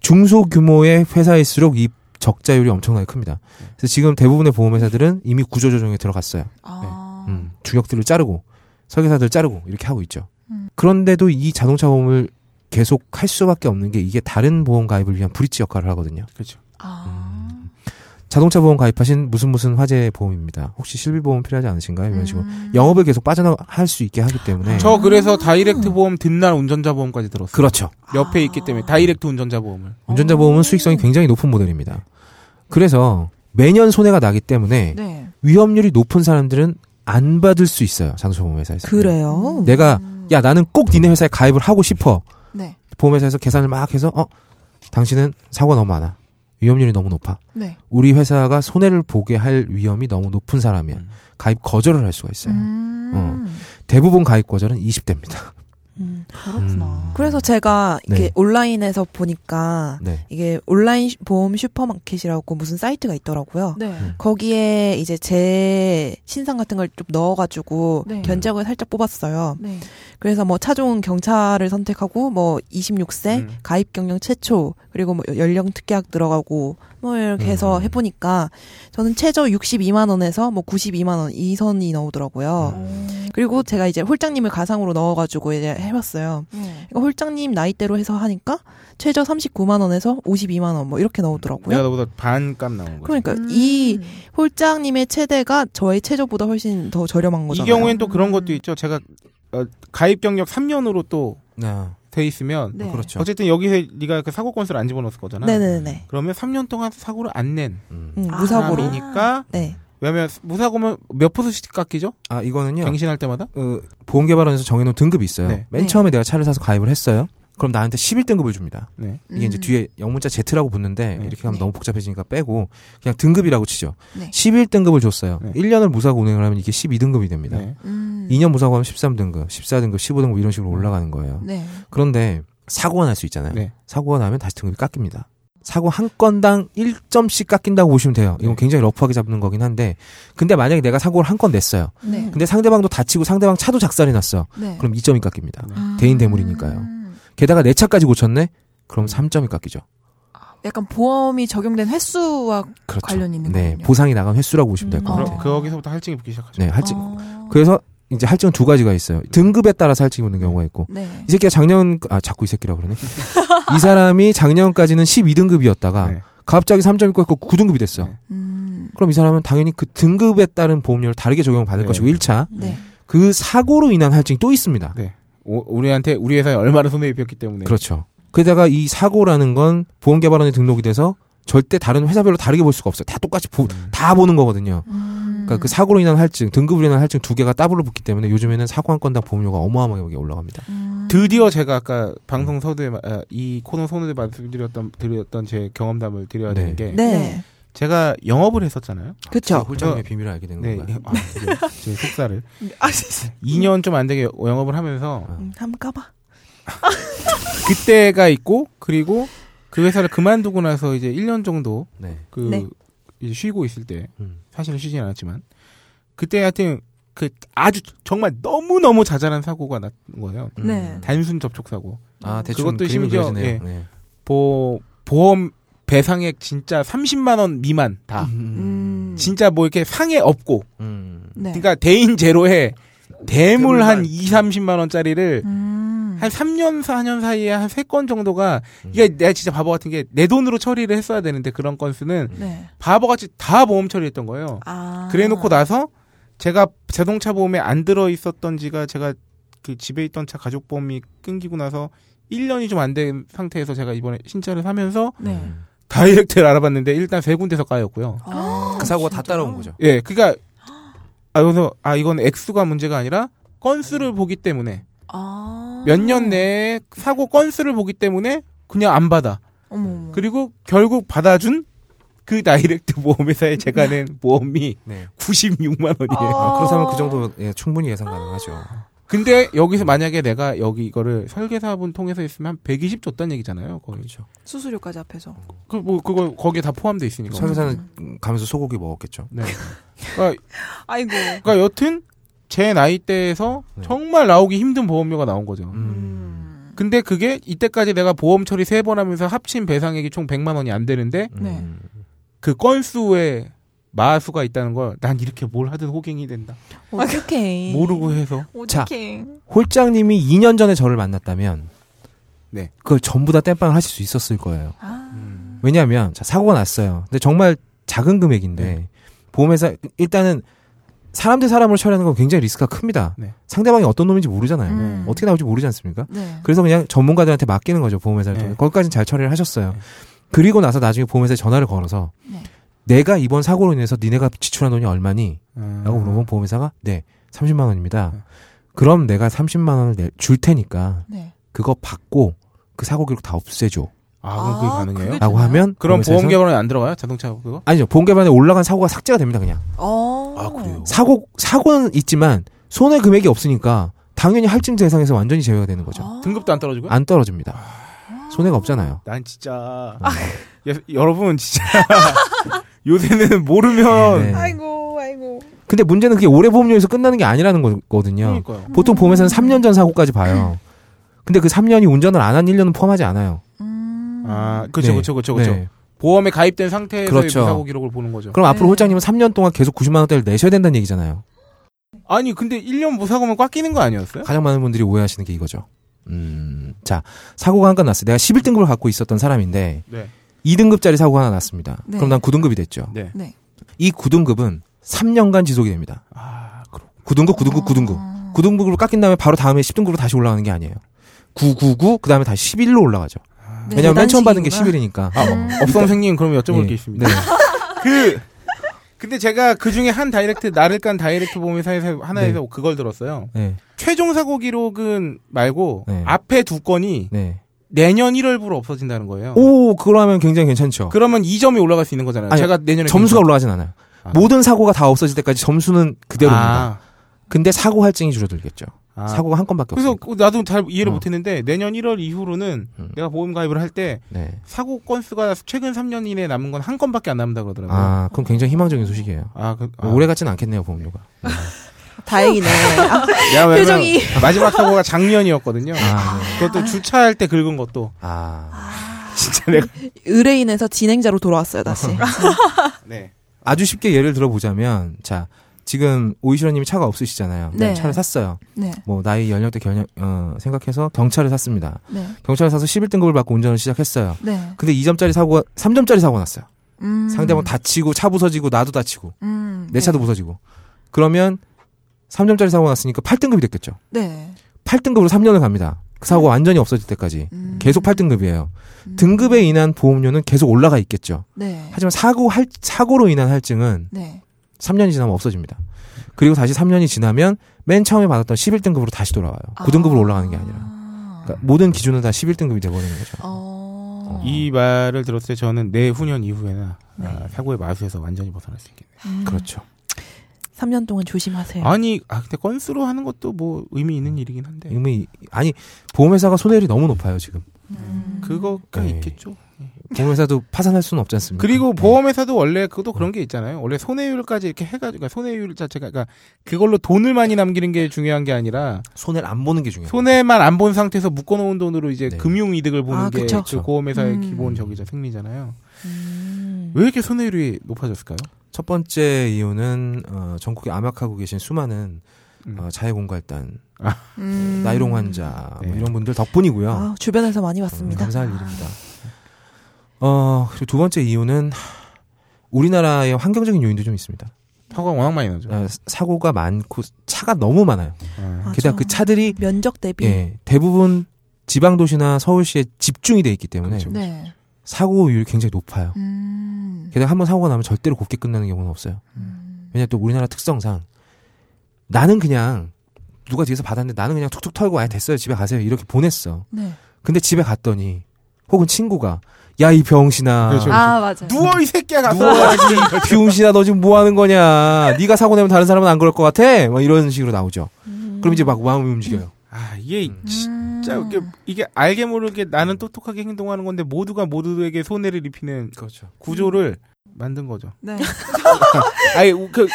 중소 규모의 회사일수록 이 적자율이 엄청나게 큽니다. 그래서 지금 대부분의 보험회사들은 이미 구조조정에 들어갔어요. 아. 음, 주력들을 자르고 설계사들 자르고 이렇게 하고 있죠. 음. 그런데도 이 자동차 보험을 계속 할 수밖에 없는 게 이게 다른 보험 가입을 위한 브릿지 역할을 하거든요. 그렇죠. 아. 자동차 보험 가입하신 무슨 무슨 화재 보험입니다. 혹시 실비 보험 필요하지 않으신가요? 이런 식으로 음. 영업을 계속 빠져나갈 수 있게 하기 때문에 저 그래서 다이렉트 보험 뒷날 운전자 보험까지 들었어요. 그렇죠. 옆에 있기 때문에 다이렉트 운전자 보험을. 운전자 보험은 수익성이 굉장히 높은 모델입니다. 그래서 매년 손해가 나기 때문에 네. 위험률이 높은 사람들은 안 받을 수 있어요. 자동차 보험 회사에서. 그래요? 내가 야 나는 꼭 니네 회사에 가입을 하고 싶어. 네. 보험회사에서 계산을 막 해서 어 당신은 사고가 너무 많아. 위험률이 너무 높아. 네. 우리 회사가 손해를 보게 할 위험이 너무 높은 사람이야. 음. 가입 거절을 할 수가 있어요. 음. 대부분 가입 거절은 20대입니다. 음. 그렇구나. 그래서 제가 이게 네. 온라인에서 보니까 네. 이게 온라인 슈- 보험 슈퍼마켓이라고 무슨 사이트가 있더라고요. 네. 음. 거기에 이제 제 신상 같은 걸 좀 넣어가지고 네. 견적을 살짝 뽑았어요. 네. 그래서 뭐 차종 경차를 선택하고 뭐 26세 음. 가입 경력 최초 그리고 뭐 연령 특약 들어가고 뭐 이렇게 해서 음. 해보니까 저는 최저 62만 원에서 뭐 92만 원 이 선이 나오더라고요. 음. 그리고 제가 이제 홀장님을 가상으로 넣어가지고 이제 해봤어요. 네. 그러니까 홀장님 나이대로 해서 하니까 최저 39만 원에서 52만 원 뭐 이렇게 나오더라고요. 내가 너보다 반값 나온 거죠. 그러니까 음. 이 홀장님의 최대가 저의 최저보다 훨씬 더 저렴한 이 거잖아요. 경우엔 또 그런 것도 있죠. 제가 어, 가입 경력 3년으로 또돼 네. 있으면 네. 그렇죠. 어쨌든 여기서 네가 그 사고 건수를 안 집어넣었을 거잖아. 네네네. 그러면 3년 동안 사고를 안낸 음. 음, 아. 무사고로. 사람이니까 네. 왜냐면 무사고면 몇 퍼센트씩 깎이죠? 아 이거는요. 갱신할 때마다? 어, 보험개발원에서 정해놓은 등급이 있어요. 네. 맨 네. 처음에 내가 차를 사서 가입을 했어요. 그럼 나한테 11등급을 줍니다. 네. 이게 이제 음. 뒤에 영문자 Z라고 붙는데 네. 이렇게 하면 네. 너무 복잡해지니까 빼고 그냥 등급이라고 치죠. 네. 11등급을 줬어요. 네. 1년을 무사고 운행을 하면 이게 12등급이 됩니다. 네. 음. 2년 무사고 하면 13등급, 14등급, 15등급 이런 식으로 올라가는 거예요. 네. 그런데 사고가 날 수 있잖아요. 네. 사고가 나면 다시 등급이 깎입니다. 사고 한 건당 1점씩 깎인다고 보시면 돼요. 이건 네. 굉장히 러프하게 잡는 거긴 한데 근데 만약에 내가 사고를 한 건 냈어요. 네. 근데 상대방도 다치고 상대방 차도 작살이 났어. 네. 그럼 2점이 깎입니다. 아. 대인 대물이니까요. 게다가 내 차까지 고쳤네? 그럼 3점이 깎이죠. 약간 보험이 적용된 횟수와 그렇죠. 관련이 있는 네, 거군요. 보상이 나간 횟수라고 보시면 될것 음. 같아요. 그럼 거기서부터 할증이 붙기 시작하죠. 네, 할증. 어. 그래서 이제 할증은 두 가지가 있어요. 등급에 따라서 할증이 붙는 경우가 있고. 네. 이 새끼가 작년 아 자꾸 이 새끼라 그러네. 이 사람이 작년까지는 12등급이었다가 네. 갑자기 3점이 꺾고 9등급이 됐어. 네. 음. 그럼 이 사람은 당연히 그 등급에 따른 보험료를 다르게 적용받을 네. 것이고 1차 네. 그 사고로 인한 할증이 또 있습니다. 네. 오- 우리한테 우리 회사에 얼마나 손해 입혔기 때문에 그렇죠. 게다가 이 사고라는 건 보험개발원에 등록이 돼서 절대 다른 회사별로 다르게 볼 수가 없어요. 다 똑같이 보, 다 보는 거거든요. 음. 그러니까 그 사고로 인한 할증, 등급으로 인한 할증 두 개가 더블로 붙기 때문에 요즘에는 사고 한 건당 보험료가 어마어마하게 올라갑니다. 음. 드디어 제가 아까 방송 서두에 마- 아, 이 코너 손에 말씀드렸던 드렸던 제 경험담을 드려야 네. 되는 게 네. 제가 영업을 했었잖아요. 그쵸. 홀장님의 비밀을 알게 되는 네, 건가요? 아, 드디어 제 속사를 아, 2년 좀 안 되게 영업을 하면서 음, 한번 까봐. 그때가 있고 그리고 그 회사를 그만두고 나서 이제 1년 정도 네. 그 네. 이제 쉬고 있을 때 음. 사실은 쉬진 않았지만 그때 하여튼 그 아주 정말 너무 너무 자잘한 사고가 났 거예요. 네. 단순 접촉 사고. 아, 대충 그것도 심지어. 예. 네. 보 보험 배상액 진짜 30만 원 미만 다. 음. 진짜 뭐 이렇게 상해 없고. 음. 네. 그러니까 대인 제로에 대물 한 그물만. 2, 30만 원짜리를 음. 한 3년 4년 사이에 한 3건 정도가 음. 이게 내가 진짜 바보 같은 게 내 돈으로 처리를 했어야 되는데 그런 건수는 네. 바보같이 다 보험 처리했던 거예요. 아. 그래 놓고 나서 제가 자동차 보험에 안 들어 있었던 지가 제가 그 집에 있던 차 가족 보험이 끊기고 나서 1년이 좀 안 된 상태에서 제가 이번에 신차를 사면서 네. 음. 다이렉트를 알아봤는데 일단 세 군데서 까였고요. 아, 그 사고가 다 진짜요? 따라온 거죠. 예, 그러니까 아 그래서 아 이건 액수가 문제가 아니라 건수를 보기 때문에 아. 몇 년 내에 사고 건수를 보기 때문에 그냥 안 받아. 어머. 그리고 결국 받아준 그 다이렉트 보험회사에 제가 낸 보험이 네. 96만 원이에요. 아. 그렇다면 그 정도 예, 충분히 예상 가능하죠. 근데 여기서 만약에 내가 여기 이거를 설계사분 통해서 했으면 한 120 줬다는 얘기잖아요. 거의. 그렇죠. 수수료까지 합해서. 그 뭐 그거 거기에 다 포함돼 있으니까. 설계사는 가면서 소고기 먹었겠죠. 네. 그러니까, 아이고. 그러니까 여튼 제 나이대에서 네. 정말 나오기 힘든 보험료가 나온 거죠. 음. 음. 근데 그게 이때까지 내가 보험 처리 세 번 하면서 합친 배상액이 총 100만 원이 안 되는데 네. 음. 그 건수에 마수가 있다는 걸 난 이렇게 뭘 하든 호갱이 된다. 어떡해. 모르고 해서 어떡해. 홀장님이 2년 전에 저를 만났다면 네. 그걸 전부 다 땜빵을 하실 수 있었을 거예요. 아. 왜냐하면 자, 사고가 났어요. 근데 정말 작은 금액인데 네. 보험회사 일단은 사람 대 사람을 처리하는 건 굉장히 리스크가 큽니다. 네. 상대방이 어떤 놈인지 모르잖아요. 음. 어떻게 나올지 모르지 않습니까? 네. 그래서 그냥 전문가들한테 맡기는 거죠 보험회사를 네. 통해. 거기까지는 잘 처리를 하셨어요. 네. 그리고 나서 나중에 보험회사에 전화를 걸어서 네. 내가 이번 사고로 인해서 니네가 지출한 돈이 얼마니? 음. 라고 물어보면 보험회사가 네 30만 원입니다. 네. 그럼 내가 30만 원을 내- 줄 테니까 네. 그거 받고 그 사고 기록 다 없애줘. 아, 그럼 그게 아, 가능해요? 라고? 하면 그럼 보험 개발에 안 들어가요? 자동차 그거? 아니죠. 보험 개발에 올라간 사고가 삭제가 됩니다. 그냥 어. 아, 그래요? 사고 사고는 있지만 손해 금액이 없으니까 당연히 할증 대상에서 완전히 제외가 되는 거죠. 아. 등급도 안 떨어지고요? 안 떨어집니다. 손해가 없잖아요. 난 진짜 여, 여러분 진짜 요새는 모르면 네. 아이고, 아이고. 근데 문제는 그게 올해 보험료에서 끝나는 게 아니라는 거거든요. 그러니까요. 보통 보험에서는 3년 전 사고까지 봐요. 근데 그 3년이 운전을 안 한 1년은 포함하지 않아요. 음. 아, 그렇죠, 네. 그렇죠, 그렇죠, 그렇죠. 네. 보험에 가입된 상태에서의 그렇죠. 무사고 기록을 보는 거죠. 그럼 앞으로 네. 홀장님은 3년 동안 계속 90만 원대를 내셔야 된다는 얘기잖아요. 아니, 근데 1년 무사고면 깎이는 거 아니었어요? 가장 많은 분들이 오해하시는 게 이거죠. 음, 자, 사고가 한 건 났어요. 내가 11등급을 갖고 있었던 사람인데 네. 2등급짜리 사고가 하나 났습니다. 네. 그럼 난 9등급이 됐죠. 네. 네. 이 9등급은 3년간 지속이 됩니다. 아, 그렇 9등급, 9등급, 9등급. 아. 9등급으로 깎인 다음에 바로 다음에 10등급으로 다시 올라가는 게 아니에요. 999, 그 다음에 다시 11로 올라가죠. 네, 왜냐면 맨 처음 받은 게 계단식이구나. 11이니까. 아, 음. 업 선생님 그럼 여쭤볼 예. 게 있습니다. 네. 그 근데 제가 그 중에 한 다이렉트 나를 깐 다이렉트 보험회사에서 하나에서 그걸 들었어요. 네. 최종 사고 기록은 말고 네. 앞에 두 건이 네. 내년 1월부로 없어진다는 거예요. 오, 그러면 굉장히 괜찮죠. 그러면 2점이 올라갈 수 있는 거잖아요. 아니, 제가 내년에 점수가 괜찮- 올라가진 않아요. 아. 모든 사고가 다 없어질 때까지 점수는 그대로입니다. 아, 근데 사고 할증이 줄어들겠죠. 아. 사고가 한 건밖에 그래서 없으니까. 그 나도 잘 이해를 어. 못했는데 내년 1월 이후로는 음. 내가 보험 가입을 할때 네. 사고 건수가 최근 3년 이내에 남은 건 한 건밖에 안 남는다 그러더라고요. 아, 그럼 굉장히 희망적인 소식이에요. 아, 그, 아. 오래 같진 않겠네요, 보험료가. 다행이네. 아, 야, 왜냐면 표정이. 마지막 사고가 작년이었거든요. 아, 그것도 주차할 때 긁은 것도 아. 진짜 내가 의뢰인에서 진행자로 돌아왔어요, 다시. 네. 아주 쉽게 예를 들어보자면, 자, 지금 오이시러님이 차가 없으시잖아요. 네. 차를 샀어요. 네. 뭐 나이 연령대 견 어, 생각해서 경차를 샀습니다. 네. 경차를 사서 11등급을 받고 운전을 시작했어요. 네. 근데 2점짜리 사고가 3점짜리 사고가 났어요. 음. 상대방 다치고 차 부서지고 나도 다치고 음. 내 차도 부서지고. 그러면 3점짜리 사고가 났으니까 8등급이 됐겠죠. 네. 8등급으로 3년을 갑니다. 그 사고가 완전히 없어질 때까지. 음. 계속 8등급이에요. 음. 등급에 인한 보험료는 계속 올라가 있겠죠. 네. 하지만 사고 할 사고로 인한 할증은 네. 3년이 지나면 없어집니다. 그리고 다시 3년이 지나면 맨 처음에 받았던 11등급으로 다시 돌아와요. 9등급으로 올라가는 게 아니라. 그러니까 모든 기준은 다 11등급이 돼버리는 거죠. 어. 이 말을 들었을 때 저는 내후년 이후에나 네. 아, 사고의 마수에서 완전히 벗어날 수 있겠네요. 음. 그렇죠. 3년 동안 조심하세요. 아니, 아 근데 건수로 하는 것도 뭐 의미 있는 일이긴 한데 이미 아니 보험회사가 손해율이 너무 높아요 지금. 음. 그거가 네. 있겠죠. 보험회사도 파산할 수는 없지 않습니까? 그리고 보험회사도 원래 그것도 그런 게 있잖아요. 원래 손해율까지 이렇게 해가지고 그러니까 손해율 자체가 그러니까 그걸로 돈을 많이 남기는 게 중요한 게 아니라 손해를 안 보는 게 중요해요. 손해만 안 본 상태에서 묶어놓은 돈으로 이제 네. 금융 이득을 보는 아, 게. 그 보험회사의 음. 기본 적이죠 승리잖아요. 음. 왜 이렇게 손해율이 높아졌을까요? 첫 번째 이유는 어, 전국에 암약하고 계신 수많은 음. 어, 자해공갈단, 음. 나이롱 환자 뭐 네. 이런 분들 덕분이고요. 아, 주변에서 많이 음, 봤습니다. 감사할 일입니다. 어 그리고 두 번째 이유는 우리나라의 환경적인 요인도 좀 있습니다. 사고가 워낙 많이 나죠. 어, 사고가 많고 차가 너무 많아요. 아. 맞아. 게다가 그 차들이 면적 대비 예, 대부분 지방 도시나 서울시에 집중이 돼 있기 때문에 그렇죠. 네. 사고율이 굉장히 높아요. 음. 게다가 한 번 사고가 나면 절대로 곱게 끝나는 경우는 없어요. 음. 왜냐 또 우리나라 특성상 나는 그냥 누가 뒤에서 받았는데 나는 그냥 툭툭 털고 아 됐어요 집에 가세요 이렇게 보냈어. 네. 근데 집에 갔더니 혹은 친구가 야 이 병신아 그렇죠. 아 맞아요. 누워 이 새끼야 가서 누워야지 병신아 너 지금 뭐 하는 거냐 네가 사고 내면 다른 사람은 안 그럴 것 같아 막 이런 식으로 나오죠. 음. 그럼 이제 막 마음이 움직여요. 아 이게 음. 진짜 이게, 이게 알게 모르게 나는 똑똑하게 행동하는 건데 모두가 모두에게 손해를 입히는 그렇죠. 구조를 만든 거죠. 네. 아니 그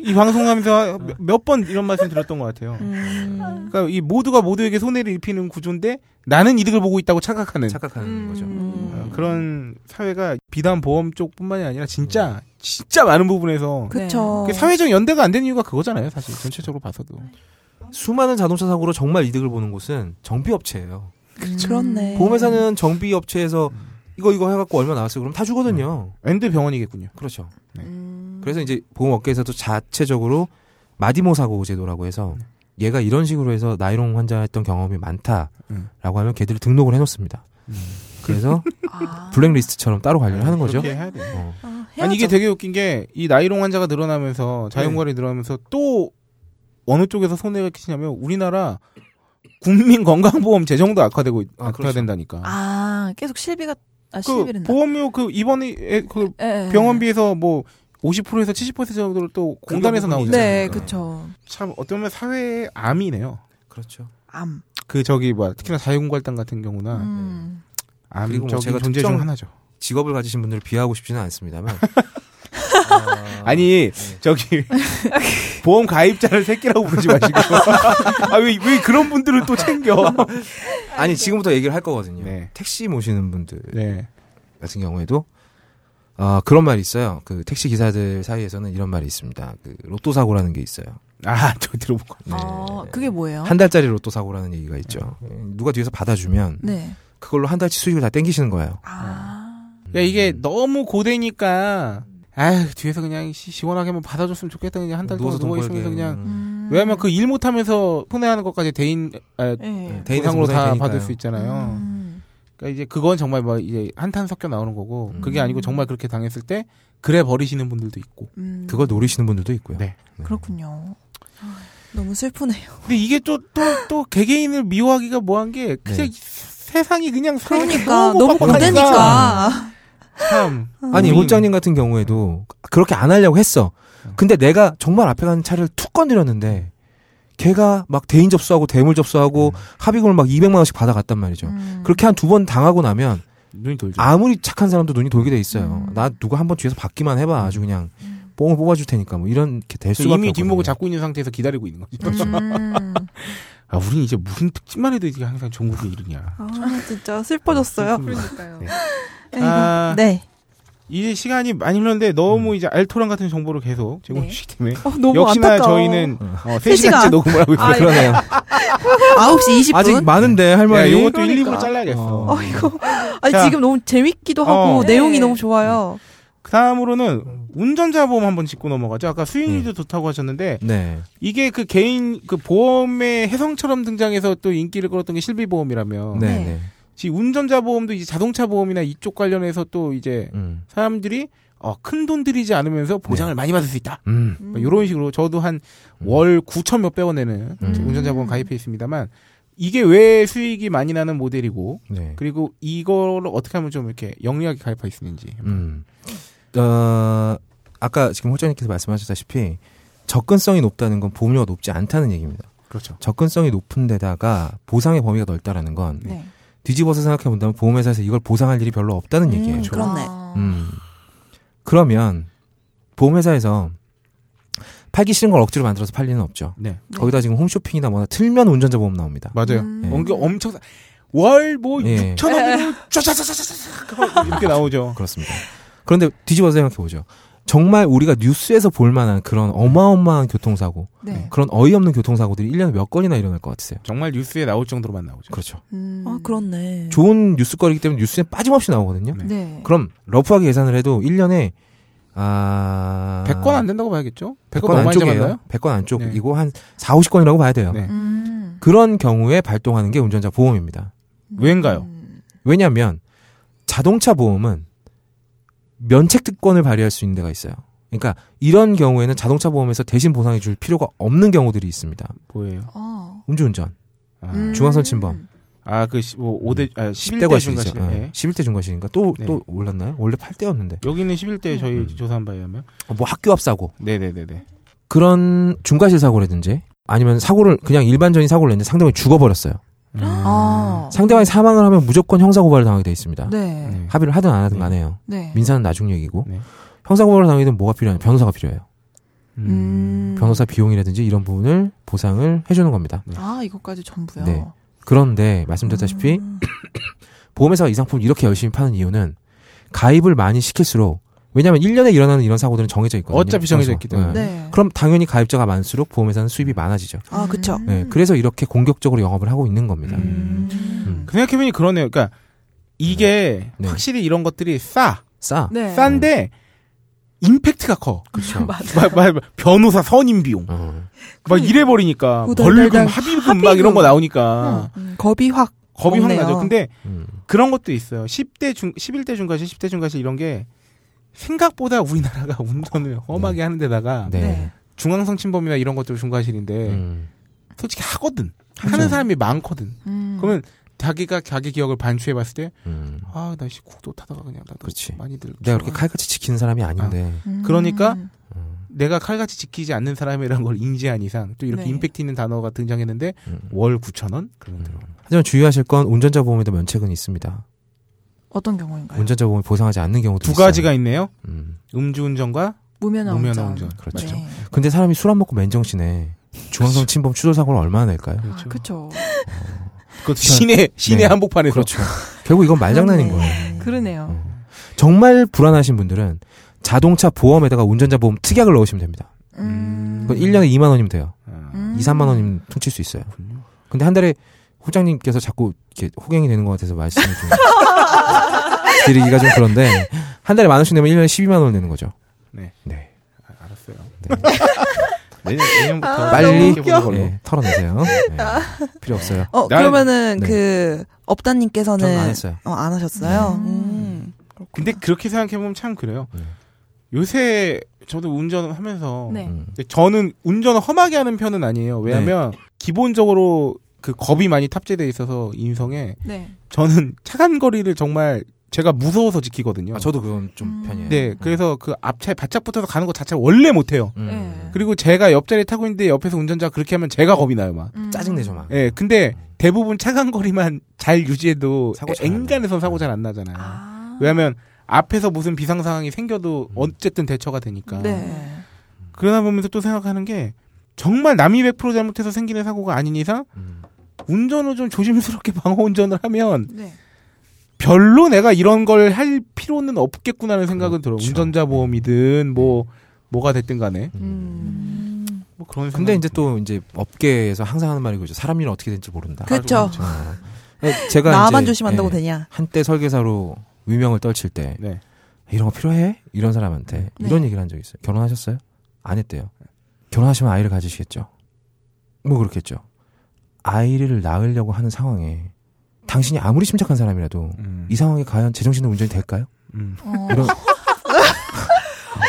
이 방송하면서 몇 번 이런 말씀 드렸던 것 같아요. 음. 그러니까 이 모두가 모두에게 손해를 입히는 구조인데 나는 이득을 보고 있다고 착각하는 착각하는 음. 거죠. 어, 그런 사회가 비단 보험 쪽뿐만이 아니라 진짜 진짜 많은 부분에서 그쵸. 그 사회적 연대가 안 되는 이유가 그거잖아요. 사실 전체적으로 봐서도. 수많은 자동차 사고로 정말 이득을 보는 곳은 정비업체예요. 그렇네. 보험회사는 정비업체에서 이거 이거 해갖고 얼마 나왔어요. 그럼 다 주거든요. and 병원이겠군요. 그렇죠. 음. 그래서 이제 보험업계에서도 자체적으로 마디모 사고 제도라고 해서 얘가 이런 식으로 해서 나이롱 환자했던 경험이 많다라고 음. 하면 걔들을 등록을 해놓습니다. 그래서 아. 블랙리스트처럼 따로 관리를 하는 거죠. 그렇게 해야 돼. 어. 아, 아니 이게. 되게 웃긴 게 이 나이롱 환자가 늘어나면서 자연관이 늘어나면서 또 어느 쪽에서 손해가 끼치냐면 우리나라 국민 건강보험 재정도 악화되고 있- 아, 그렇죠. 악화된다니까. 아 계속 실비가 아 그 보험료 그 이번에 에- 그 예, 예. 병원비에서 뭐 50%에서 70% 정도를 또 공단에서 나오잖아요. 네. 그쵸. 참 어떤 면사회의 암이네요. 그렇죠. 암. 그 저기 뭐 특히나 자유공갈단 같은 경우나 음. 그리고 뭐 암적인 제가 존재 중 하나죠. 직업을 가지신 분들을 비하하고 싶지는 않습니다만. 아니 네. 저기 보험 가입자를 새끼라고 부르지 마시고 아왜 왜 그런 분들을 또 챙겨? 아니 지금부터 얘기를 할 거거든요. 네. 택시 모시는 분들 네. 같은 경우에도 아 그런 말이 있어요. 그 택시 기사들 사이에서는 이런 말이 있습니다. 그 로또 사고라는 게 있어요. 아, 저 들어본 거. 네. 아, 그게 뭐예요? 한 달짜리 로또 사고라는 얘기가 있죠. 누가 뒤에서 받아주면 네. 그걸로 한 달치 수익을 다 땡기시는 거예요. 아. 야, 이게 너무 고되니까 아휴 뒤에서 그냥 시, 시원하게만 받아줬으면 좋겠다 그냥 한 달 동안 누워서 누워 돈 있으면서 벌게. 그냥 음. 왜냐면 그 일 못하면서 손해하는 것까지 대인 아, 네. 대인에서 보상으로 다 보상이 되니까요. 받을 수 있잖아요. 음. 그러니까 이제 그건 정말 뭐 이제 한탄 섞여 나오는 거고 음. 그게 아니고 정말 그렇게 당했을 때 그래 버리시는 분들도 있고. 음. 그걸 노리시는 분들도 있고요. 네. 그렇군요. 너무 슬프네요. 근데 이게 또 또또 개개인을 미워하기가 뭐한 게 그냥 네. 세상이 그냥 그러니까 너무 고되니까. 참 아니 우린- 옷장님 같은 경우에도 그렇게 안 하려고 했어. 근데 내가 정말 앞에 가는 차를 툭 건드렸는데 걔가 막 대인 접수하고 대물 접수하고 합의금을 막 200만 원씩 받아갔단 말이죠. 음. 그렇게 한 두 번 당하고 나면 눈이 돌죠. 아무리 착한 사람도 눈이 돌게 돼 있어요. 음. 나 누가 한 번 뒤에서 받기만 해봐 아주 그냥 뽕을 뽑아줄 테니까 뭐 이렇게 될 수밖에 이미 뒷목을. 잡고 있는 상태에서 기다리고 있는 거죠. 음. 아, 우린 이제 무슨 특집만 해도 이게 항상 전국을 이르냐. 아, 진짜 슬퍼졌어요. 그러니까요. 네. 아이고. 아, 네. 이제 시간이 많이 흘렀는데 너무 이제 알토란 같은 정보를 계속 제공해 네. 주시기 때문에 어, 너무 역시나 안타까워. 저희는 어, 세 3시간째 시간. 녹음을 하고 있어요. 아, 예. 그러네요. 9시 20분. 아직 많은데 할 야, 일 그러니까. 2부로 잘라야겠어. 어. 아이고. 아니, 자. 지금 너무 재밌기도 하고, 어. 내용이 네. 너무 좋아요. 그 다음으로는 운전자 보험 한번 짚고 넘어가죠. 아까 수익률도 음. 좋다고 하셨는데 네. 이게 그 개인 그 보험의 해성처럼 등장해서 또 인기를 끌었던 게 실비 보험이라며. 네. 네. 네. 지금 운전자 보험도 이제 자동차 보험이나 이쪽 관련해서 또 이제 음. 사람들이 어, 큰 돈 들이지 않으면서 보장을 많이 받을 수 있다. 음. 음. 이런 식으로 저도 한 월 9천 몇백 원 내는 음. 운전자 보험 가입해 있습니다만 이게 왜 수익이 많이 나는 모델이고 네. 그리고 이거를 어떻게 하면 좀 이렇게 영리하게 가입할 수 있는지. 음. 어, 아까 지금 호장님께서 말씀하셨다시피 접근성이 높다는 건 보험료가 높지 않다는 얘기입니다. 그렇죠. 접근성이 높은 데다가 보상의 범위가 넓다라는 건 네. 뒤집어서 생각해 본다면 보험회사에서 이걸 보상할 일이 별로 없다는 음, 얘기예요. 그렇네. 아. 음. 그러면 보험회사에서 팔기 싫은 걸 억지로 만들어서 팔 리는 없죠. 네. 네. 거기다 지금 홈쇼핑이나 뭐나 틀면 운전자 보험 나옵니다. 맞아요. 음. 예. 엄청 엄청 월뭐 예. 6천 원으로 쫙쫙쫙쫙쫙 이렇게 나오죠. 그렇습니다. 그런데 뒤집어서 생각해 보죠. 정말 우리가 뉴스에서 볼 만한 그런 어마어마한 교통사고, 네. 그런 어이없는 교통사고들이 1년에 몇 건이나 일어날 것 같으세요? 정말 뉴스에 나올 정도로만 나오죠. 그렇죠. 음. 아, 그렇네. 좋은 뉴스거리이기 때문에 뉴스에 빠짐없이 나오거든요. 네. 네. 그럼 러프하게 계산을 해도 1년에 아 100건 안 된다고 봐야겠죠? 100건 100건 너무 많이 안쪽이에요. 잡았나요? 100건 안쪽이고 한 4, 50건이라고 봐야 돼요. 네. 음. 그런 경우에 발동하는 게 운전자 보험입니다. 왜인가요? 음. 왜냐하면 자동차 보험은 면책 특권을 발휘할 수 있는 데가 있어요. 그러니까 이런 경우에는 자동차 보험에서 대신 보상해 줄 필요가 없는 경우들이 있습니다. 뭐예요? 어. 음주운전, 아, 음. 중앙선 침범. 아, 그, 시- 뭐, 5대, 아, 10대 11대 과실이죠. 예. 11대 중과실인가? 또, 네. 또 올랐나요? 원래 8대였는데. 여기는 11대 저희 음. 조사한 바에 하면. 뭐 학교 앞 사고. 네네네네. 그런 중과실 사고라든지 아니면 사고를 그냥 일반적인 사고를 냈는데 상대방이 죽어버렸어요. 음. 아. 상대방이 사망을 하면 무조건 형사고발을 당하게 돼 있습니다. 네. 네. 합의를 하든 안 하든 네. 간에요. 네. 민사는 나중 얘기고. 네. 형사고발을 당하게 되면 뭐가 필요하냐? 변호사가 필요해요. 음. 변호사 비용이라든지 이런 부분을 보상을 해주는 겁니다. 아, 이것까지 전부요. 네. 그런데 말씀드렸다시피 음. 보험회사가 이 상품을 이렇게 열심히 파는 이유는 가입을 많이 시킬수록 왜냐하면 1년에 일어나는 이런 사고들은 정해져 있거든요. 어차피 정해져 있기 때문에. 네. 네. 그럼 당연히 가입자가 많을수록 보험회사는 수입이 많아지죠. 아, 그쵸. 음. 네, 그래서 이렇게 공격적으로 영업을 하고 있는 겁니다. 음. 음. 그 생각해보니 그러네요. 그러니까 이게 네. 확실히 이런 것들이 싸. 싸. 네. 싼데 임팩트가 커. 그렇죠. 변호사 선임 비용. 어. 막 이래 버리니까 벌금, 합의금 막 이런 거 나오니까 음, 겁이 확. 겁이 확 없네요. 나죠. 근데 음. 그런 것도 있어요. 10대 중 11대 중과실, 10대 중과실 이런 게 생각보다 우리나라가 운전을 험하게 하는 데다가 네. 네. 중앙성 침범이나 이런 것도 중과실인데 음. 솔직히 하거든. 하죠. 하는 사람이 많거든. 음. 그러면 자기가 자기 기억을 반추해 봤을 때 음. 아, 나씨 국도 타다가 그냥 나도 그렇지. 많이 들 내가 그렇게 칼같이 지키는 사람이 아닌데. 음. 그러니까 음. 내가 칼같이 지키지 않는 사람이라는 걸 인지한 이상 또 이렇게 네. 임팩트 있는 단어가 등장했는데 음. 월 9천 원? 그런 들어. 하지만 주의하실 건 운전자 보험에도 면책은 있습니다. 어떤 경우인가요? 운전자 보험이 보상하지 않는 경우도 두 있어요. 가지가 있네요. 음. 음주운전과 무면허 무면허 운전. 운전. 그렇죠. 네. 근데 사람이 술 안 먹고 맨정신에 중앙선 침범 추돌 사고를 얼마나 낼까요? 아, 그렇죠. 그것도 시내 시내 네. 한복판에서 그렇죠. 결국 이건 말장난인 그러네. 거예요. 그러네요. 어. 정말 불안하신 분들은 자동차 보험에다가 운전자 보험 특약을 넣으시면 됩니다. 음. 그건 1년에 2만 원이면 돼요. 아, 음. 2, 3만 원이면 퉁칠 수 있어요. 근데 한 달에 후장님께서 자꾸 이렇게 호갱이 되는 것 같아서 말씀을 좀 드리기가 좀 그런데 한 달에 만 원씩 내면 1년에 12만 원을 내는 거죠. 네. 네. 아, 알았어요. 네. 내년 내년부터 빨리 생각해보는 걸로. 네, 털어내세요. 네. 필요 없어요. 어, 난- 그러면은 네. 그 업다님께서는 안 했어요. 어, 안 하셨어요. 음. 음. 근데 그렇게 생각해 보면 참 그래요. 네. 요새 저도 운전을 하면서 네. 음. 저는 운전을 험하게 하는 편은 아니에요. 왜냐하면 기본적으로 그 겁이 많이 탑재돼 있어서 인성에 네. 저는 차간 거리를 정말 제가 무서워서 지키거든요. 아, 저도 그건 좀 음. 편이에요. 네, 그래서 그 앞차에 바짝 붙어서 가는 것 자체를 원래 못해요. 음. 네. 그리고 제가 옆자리에 타고 있는데 옆에서 운전자가 그렇게 하면 제가 겁이 나요, 막. 음. 짜증내죠, 막. 예, 근데 대부분 차간 거리만 잘 유지해도 사고 잘안 엔간해선 사고 잘 안 나잖아요. 아. 왜냐하면 앞에서 무슨 비상 상황이 생겨도 음. 어쨌든 대처가 되니까. 네. 그러다 보면서 또 생각하는 게 정말 남이 100% 잘못해서 생기는 사고가 아닌 이상 음. 운전을 좀 조심스럽게 방어 운전을 하면 네. 별로 내가 이런 걸 할 필요는 없겠구나는 생각은 들어요. 그렇죠. 운전자 보험이든 뭐 뭐가 됐든 간에 음. 뭐 그런 근데 생각이 이제 또 이제 업계에서 항상 하는 말이 그죠. 사람 일은 어떻게 될지 모른다. 그렇죠. 어. 예, 제가 나만 이제, 조심한다고 예, 되냐? 한때 설계사로 위명을 떨칠 때 네. 이런 거 필요해? 이런 사람한테 네. 이런 얘기를 한 적이 있어요. 결혼하셨어요? 안 했대요. 결혼하시면 아이를 가지시겠죠. 뭐 그렇겠죠. 아이를 낳으려고 하는 상황에 당신이 아무리 침착한 사람이라도 음. 이 상황에 과연 제정신의 운전이 될까요? 음. 어. 이런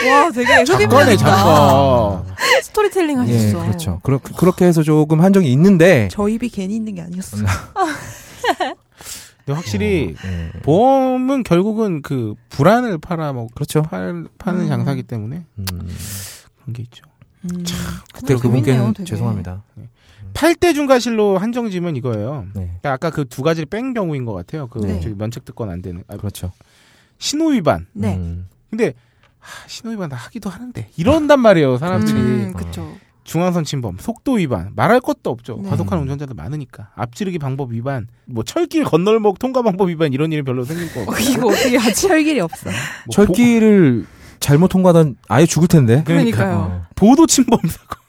와, 되게 작가네. 작가. 스토리텔링 예, 하셨어. 그렇죠. 그렇, 그렇게 해서 조금 한정이 있는데 저 입이 괜히 있는 게 아니었어. 근데 확실히 예, 보험은 결국은 그 불안을 팔아 먹 그렇죠. 팔, 파는 음. 장사기 때문에 음, 그런 게 있죠. 음. 그때 재밌네요, 그분께는. 죄송합니다. 8대 중과실로 한정지면 이거예요. 네, 그러니까 아까 그 두 가지를 뺀 경우인 것 같아요. 그 네. 면책 특권 안 되는 아, 그렇죠. 신호 위반. 네. 음, 근데 하, 신호 위반 다 하기도 하는데 이런단 말이에요. 사람들이 음, 그쵸. 중앙선 침범, 속도 위반 말할 것도 없죠. 네. 과속하는 운전자들 많으니까 앞지르기 방법 위반, 뭐 철길 건널목 통과 방법 위반 이런 일이 별로 생길 거 어, 없고. 이거 어떻게 하지? 철길이 없어. 뭐 철길을 잘못 통과하던 아예 죽을 텐데. 그러니까요. 어. 보, 보도 침범 사고.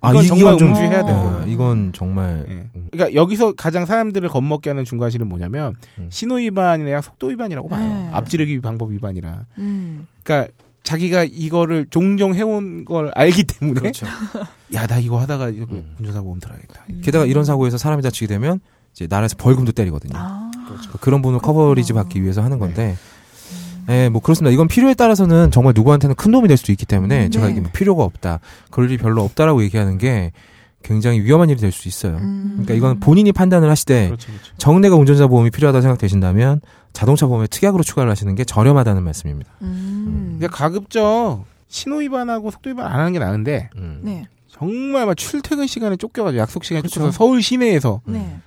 아, 이건 이- 정말 이건 좀 음주해야 돼요. 어, 이건 정말 예. 음, 그러니까 여기서 가장 사람들을 겁먹게 하는 중과실은 뭐냐면 음. 신호 위반이나 속도 위반이라고 봐요. 네. 앞지르기 방법 위반이라. 음. 그러니까 자기가 이거를 종종 해온 걸 알기 때문에 그렇죠. 야나 이거 하다가 음. 운전사 보험 들어야겠다. 게다가 이런 사고에서 사람이 다치게 되면 이제 나라에서 벌금도 때리거든요. 아. 그런 분을 커버리지 받기 위해서 하는 건데, 예, 뭐 그렇습니다. 이건 필요에 따라서는 정말 누구한테는 큰 도움이 될 수도 있기 때문에 제가 네. 이게 뭐 필요가 없다, 그럴 일이 별로 없다라고 얘기하는 게 굉장히 위험한 일이 될 수 있어요. 음. 그러니까 이건 본인이 판단을 하시되 그렇죠, 그렇죠. 정례가 운전자 보험이 필요하다 생각되신다면 자동차 보험에 특약으로 추가를 하시는 게 저렴하다는 말씀입니다. 음. 근데 가급적 신호 위반하고 속도 위반 안 하는 게 나은데 음. 네. 정말 막 출퇴근 시간에 쫓겨가지고 약속 시간에 그렇죠. 쫓겨서 서울 시내에서 음. 네.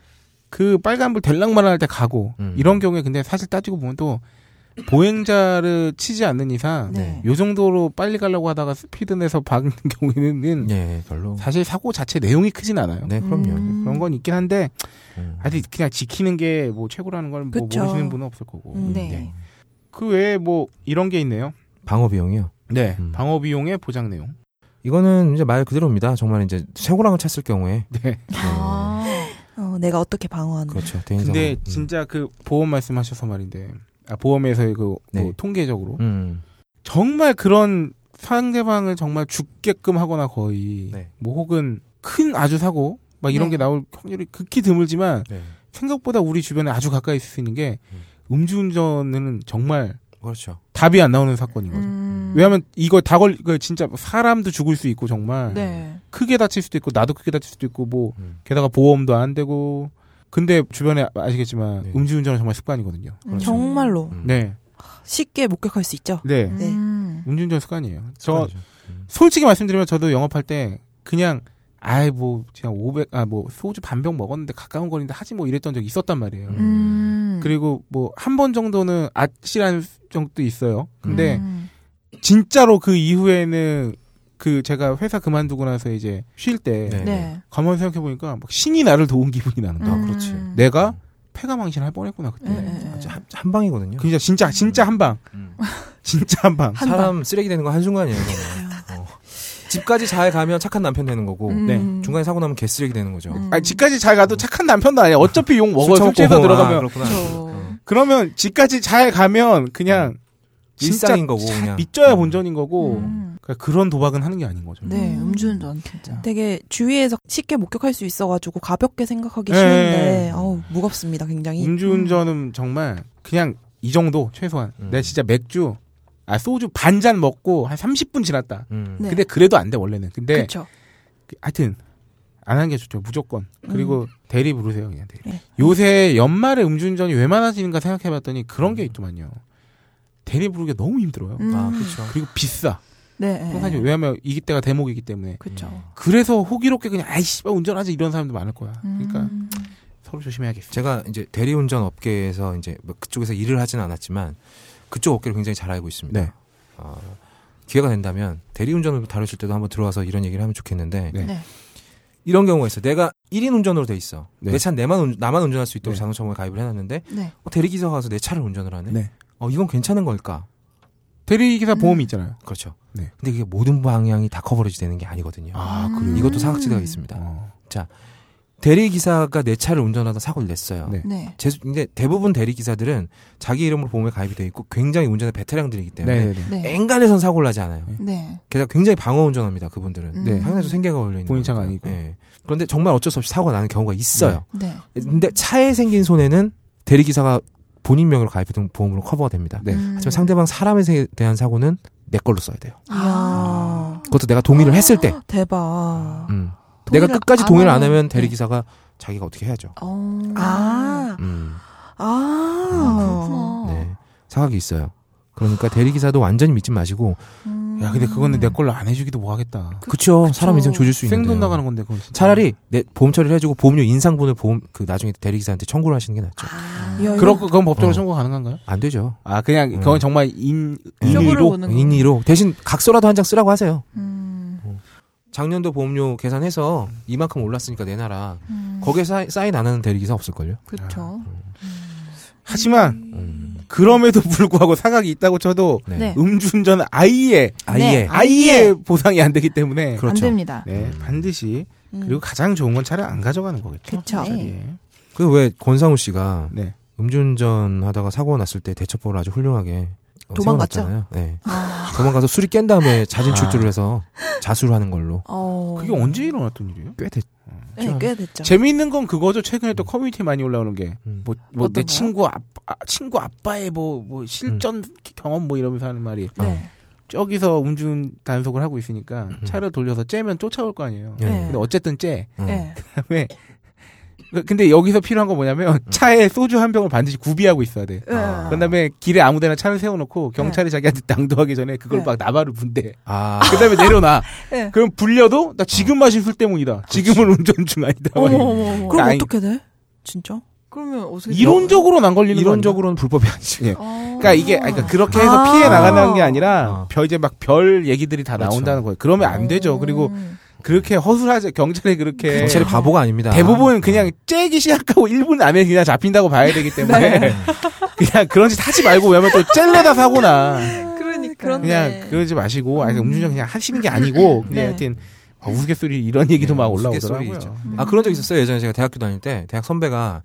그 빨간불 될랑말 할때 가고 음. 이런 경우에 근데 사실 따지고 보면 또 보행자를 치지 않는 이상 네. 요 정도로 빨리 가려고 하다가 스피드 내서 박는 경우에는 예, 별로. 사실 사고 자체 내용이 크진 않아요. 네, 그럼요. 음. 그런 건 있긴 한데 음. 아직 그냥 지키는 게 뭐 최고라는 걸뭐 그쵸. 모르시는 분은 없을 거고. 음. 네. 그 외에 뭐 이런 게 있네요. 방어 비용이요. 네, 음. 방어 비용의 보장 내용. 이거는 이제 말 그대로입니다. 정말 이제 쇠고랑을 찼을 경우에 네. 아. 어, 내가 어떻게 방어하는 그렇죠. 근데 음. 진짜 그 보험 말씀하셔서 말인데 아, 보험에서의 그 네. 뭐 통계적으로 음. 정말 그런 상대방을 정말 죽게끔 하거나 거의 네. 뭐 혹은 큰 아주 사고 막 이런 네. 게 나올 확률이 극히 드물지만 네. 생각보다 우리 주변에 아주 가까이 있을 수 있는 게 음. 음주운전은 정말 그렇죠. 답이 안 나오는 사건인 거죠. 음. 왜냐하면 이거 다 걸, 그 진짜 사람도 죽을 수 있고 정말 네. 크게 다칠 수도 있고 나도 크게 다칠 수도 있고 뭐 음. 게다가 보험도 안 되고 근데 주변에 아시겠지만 네. 음주운전은 정말 습관이거든요. 그렇죠. 정말로 음. 네, 쉽게 목격할 수 있죠. 네, 네. 음. 음주운전 습관이에요. 저. 음. 솔직히 말씀드리면 저도 영업할 때 그냥 아이 뭐 그냥 500아 뭐 소주 반병 먹었는데 가까운 거리인데 하지 뭐 이랬던 적이 있었단 말이에요. 음. 그리고 뭐 한 번 정도는 아찔한 정도 있어요. 근데 음. 진짜로 그 이후에는 그 제가 회사 그만두고 나서 이제 쉴때 네. 네. 가만 생각해 보니까 막 신이 나를 도운 기분이 나는 거야. 아, 그렇지. 음. 내가 폐가 망신할 뻔했구나 그때. 네, 한, 한 방이거든요. 진짜 진짜 진짜 한 방, 음. 진짜 한 방. 한 사람 쓰레기 되는 거 한순간이에요. 이거는. 어. 집까지 잘 가면 착한 남편 되는 거고 음. 네. 중간에 사고 나면 개쓰레기 되는 거죠. 음. 아니 집까지 잘 가도 착한 남편도 아니야. 어차피 욕 먹어. 취해서 처먹고, 들어가면 아, 그렇구나. 그렇죠. 어. 그러면 집까지 잘 가면 그냥 진짜 일상인 거고 그냥 믿져야 음. 본전인 거고 음. 그러니까 그런 도박은 하는 게 아닌 거죠. 네, 음. 음주운전 진짜. 되게 주위에서 쉽게 목격할 수 있어가지고 가볍게 생각하기 네. 쉬운데 어우 무겁습니다 굉장히. 음주운전은 정말 그냥 이 정도 최소한. 음. 내가 진짜 맥주 아 소주 반 잔 먹고 한 30분 지났다. 음. 네. 근데 그래도 안 돼 원래는. 근데 그렇죠. 그- 하여튼 안 하는 게 좋죠 무조건. 그리고 대리 부르세요 그냥 대리. 네. 요새 연말에 음주운전이 왜 많아지는가 생각해봤더니 그런 게 있더만요. 대리 부르기 너무 힘들어요. 음. 아 그렇죠. 그리고 비싸. 네. 사실 왜냐하면 이기 때가 대목이기 때문에. 그렇죠. 그래서 호기롭게 그냥 아이씨 운전하지 이런 사람도 많을 거야. 그러니까 음. 서로 조심해야겠어. 제가 이제 대리운전 업계에서 이제 뭐 그쪽에서 일을 하지는 않았지만 그쪽 업계를 굉장히 잘 알고 있습니다. 네. 어, 기회가 된다면 대리운전을 다루실 때도 한번 들어와서 이런 얘기를 하면 좋겠는데 네. 네. 이런 경우가 있어. 내가 1인 운전으로 돼 있어. 네. 내차 내만 운- 나만 운전할 수 있도록 네. 자동차 보험에 가입을 해놨는데 네. 어, 대리기사가 와서 내 차를 운전을 하네. 네. 어 이건 괜찮은 걸까? 대리기사 음. 보험이 있잖아요. 그렇죠. 네. 근데 그게 모든 방향이 다 커버리지 되는 게 아니거든요. 아, 음. 그래요? 이것도 사각지대가 있습니다. 어. 대리기사가 내 차를 운전하다 사고를 냈어요. 네. 네. 제, 근데 대부분 대리기사들은 자기 이름으로 보험에 가입이 돼 있고 굉장히 운전의 베테랑들이기 때문에 네네네. 네. 앵간해선 사고를 나지 않아요. 네. 게다가 굉장히 방어 운전합니다. 그분들은. 네. 상당히 생계가 걸려 있는 본인 차가. 아니고. 예. 그런데 정말 어쩔 수 없이 사고가 나는 경우가 있어요. 네. 근데 차에 생긴 손해는 대리기사가 본인 명의로 가입했던 보험으로 커버가 됩니다. 네. 음. 하지만 상대방 사람에 대한 사고는 내 걸로 써야 돼요. 이야 그것도 내가 동의를 했을 때. 대박. 음. 내가 끝까지 안 동의를 안 하면- 하면 네. 대리기사가 자기가 어떻게 해야죠. 어. 아, 음. 아, 아, 그렇구나. 네. 사각이 있어요. 그러니까 대리기사도 완전히 믿지 마시고 음. 야 근데 그거는 내 걸로 안 해주기도 뭐하겠다. 그쵸 그쵸. 사람 인생 조질 수 있는데 생돈 나가는 건데 그건 진짜. 차라리 내 보험 처리를 해주고 보험료 인상분을 보험 그 나중에 대리기사한테 청구를 하시는 게 낫죠. 이야, 그렇 그건 법적으로 어. 청구 가능한가요? 안 되죠. 아 그냥 그건 음. 정말 인 인의로 거. 인의로 대신 각서라도 한 장 쓰라고 하세요. 음. 작년도 보험료 계산해서 이만큼 올랐으니까 내놔라. 음. 거기에 사, 사인 안 하는 대리기사 없을걸요? 그렇죠. 하지만 음. 그럼에도 불구하고 사각이 있다고 쳐도 네. 네. 음주운전은 아예 아예 아예 보상이 안 되기 때문에 그렇죠. 안 됩니다. 네 반드시 음. 그리고 가장 좋은 건 차를 안 가져가는 거겠죠. 그쵸. 네. 그왜 권상우 씨가 네. 음주운전 하다가 사고가 났을 때 대처법을 아주 훌륭하게 어, 도망갔죠? 세워놨잖아요. 네. 아. 도망가서 술이 깬 다음에 자진 출두를 해서 자수를 하는 걸로 어. 그게 언제 일어났던 일이에요? 꽤 됐. 네, 꽤 됐죠. 재미있는 건 그거죠. 최근에 또 커뮤니티에 많이 올라오는 게. 음. 뭐, 뭐, 내 어떤 거요? 친구 아빠, 아, 친구 아빠의 뭐, 뭐, 실전 경험 뭐 이러면서 하는 말이. 네. 저기서 음주 단속을 하고 있으니까 음. 차를 돌려서 째면 쫓아올 거 아니에요. 예. 네. 근데 어쨌든 째. 음. 네. 그다음에 근데 여기서 필요한 건 뭐냐면 차에 소주 한 병을 반드시 구비하고 있어야 돼. 아. 그런 다음에 길에 아무데나 차를 세워놓고 경찰이 자기한테 당도하기 전에 그걸 네. 막 나발을 분대. 아, 그 다음에 내려놔. 네. 그럼 불려도 나 지금 마신 술 때문이다. 지금은 운전 중 아니다. 어머 어머 어머. 그럼 아니, 어떻게 돼? 진짜? 그러면 어떻게 이론적으로는 안 걸리는 거 이론적으로는 불법이 아니지. 예. 아. 그러니까 이게 그러니까 그렇게 해서 아. 피해 나간다는 게 아니라 어. 별 이제 막 별 얘기들이 다 그렇죠. 나온다는 거예요. 그러면 안 되죠. 그리고 음. 그렇게 허술하지 경찰이 그렇게 경찰이 바보가 아닙니다. 대부분 그냥 째기 시작하고 1분 안에 그냥 잡힌다고 봐야 되기 때문에 네. 그냥 그런 짓 하지 말고 왜냐면 또 찔레다 사고나 그러니까. 그냥 그러지 마시고 아니 음주운전 그냥 하시는 게 아니고 그냥 네. 하여튼 아, 우스갯소리 이런 얘기도 네, 막. 올라오더라고요. 아 그런 적 있었어요. 예전에 제가 대학교 다닐 때 대학 선배가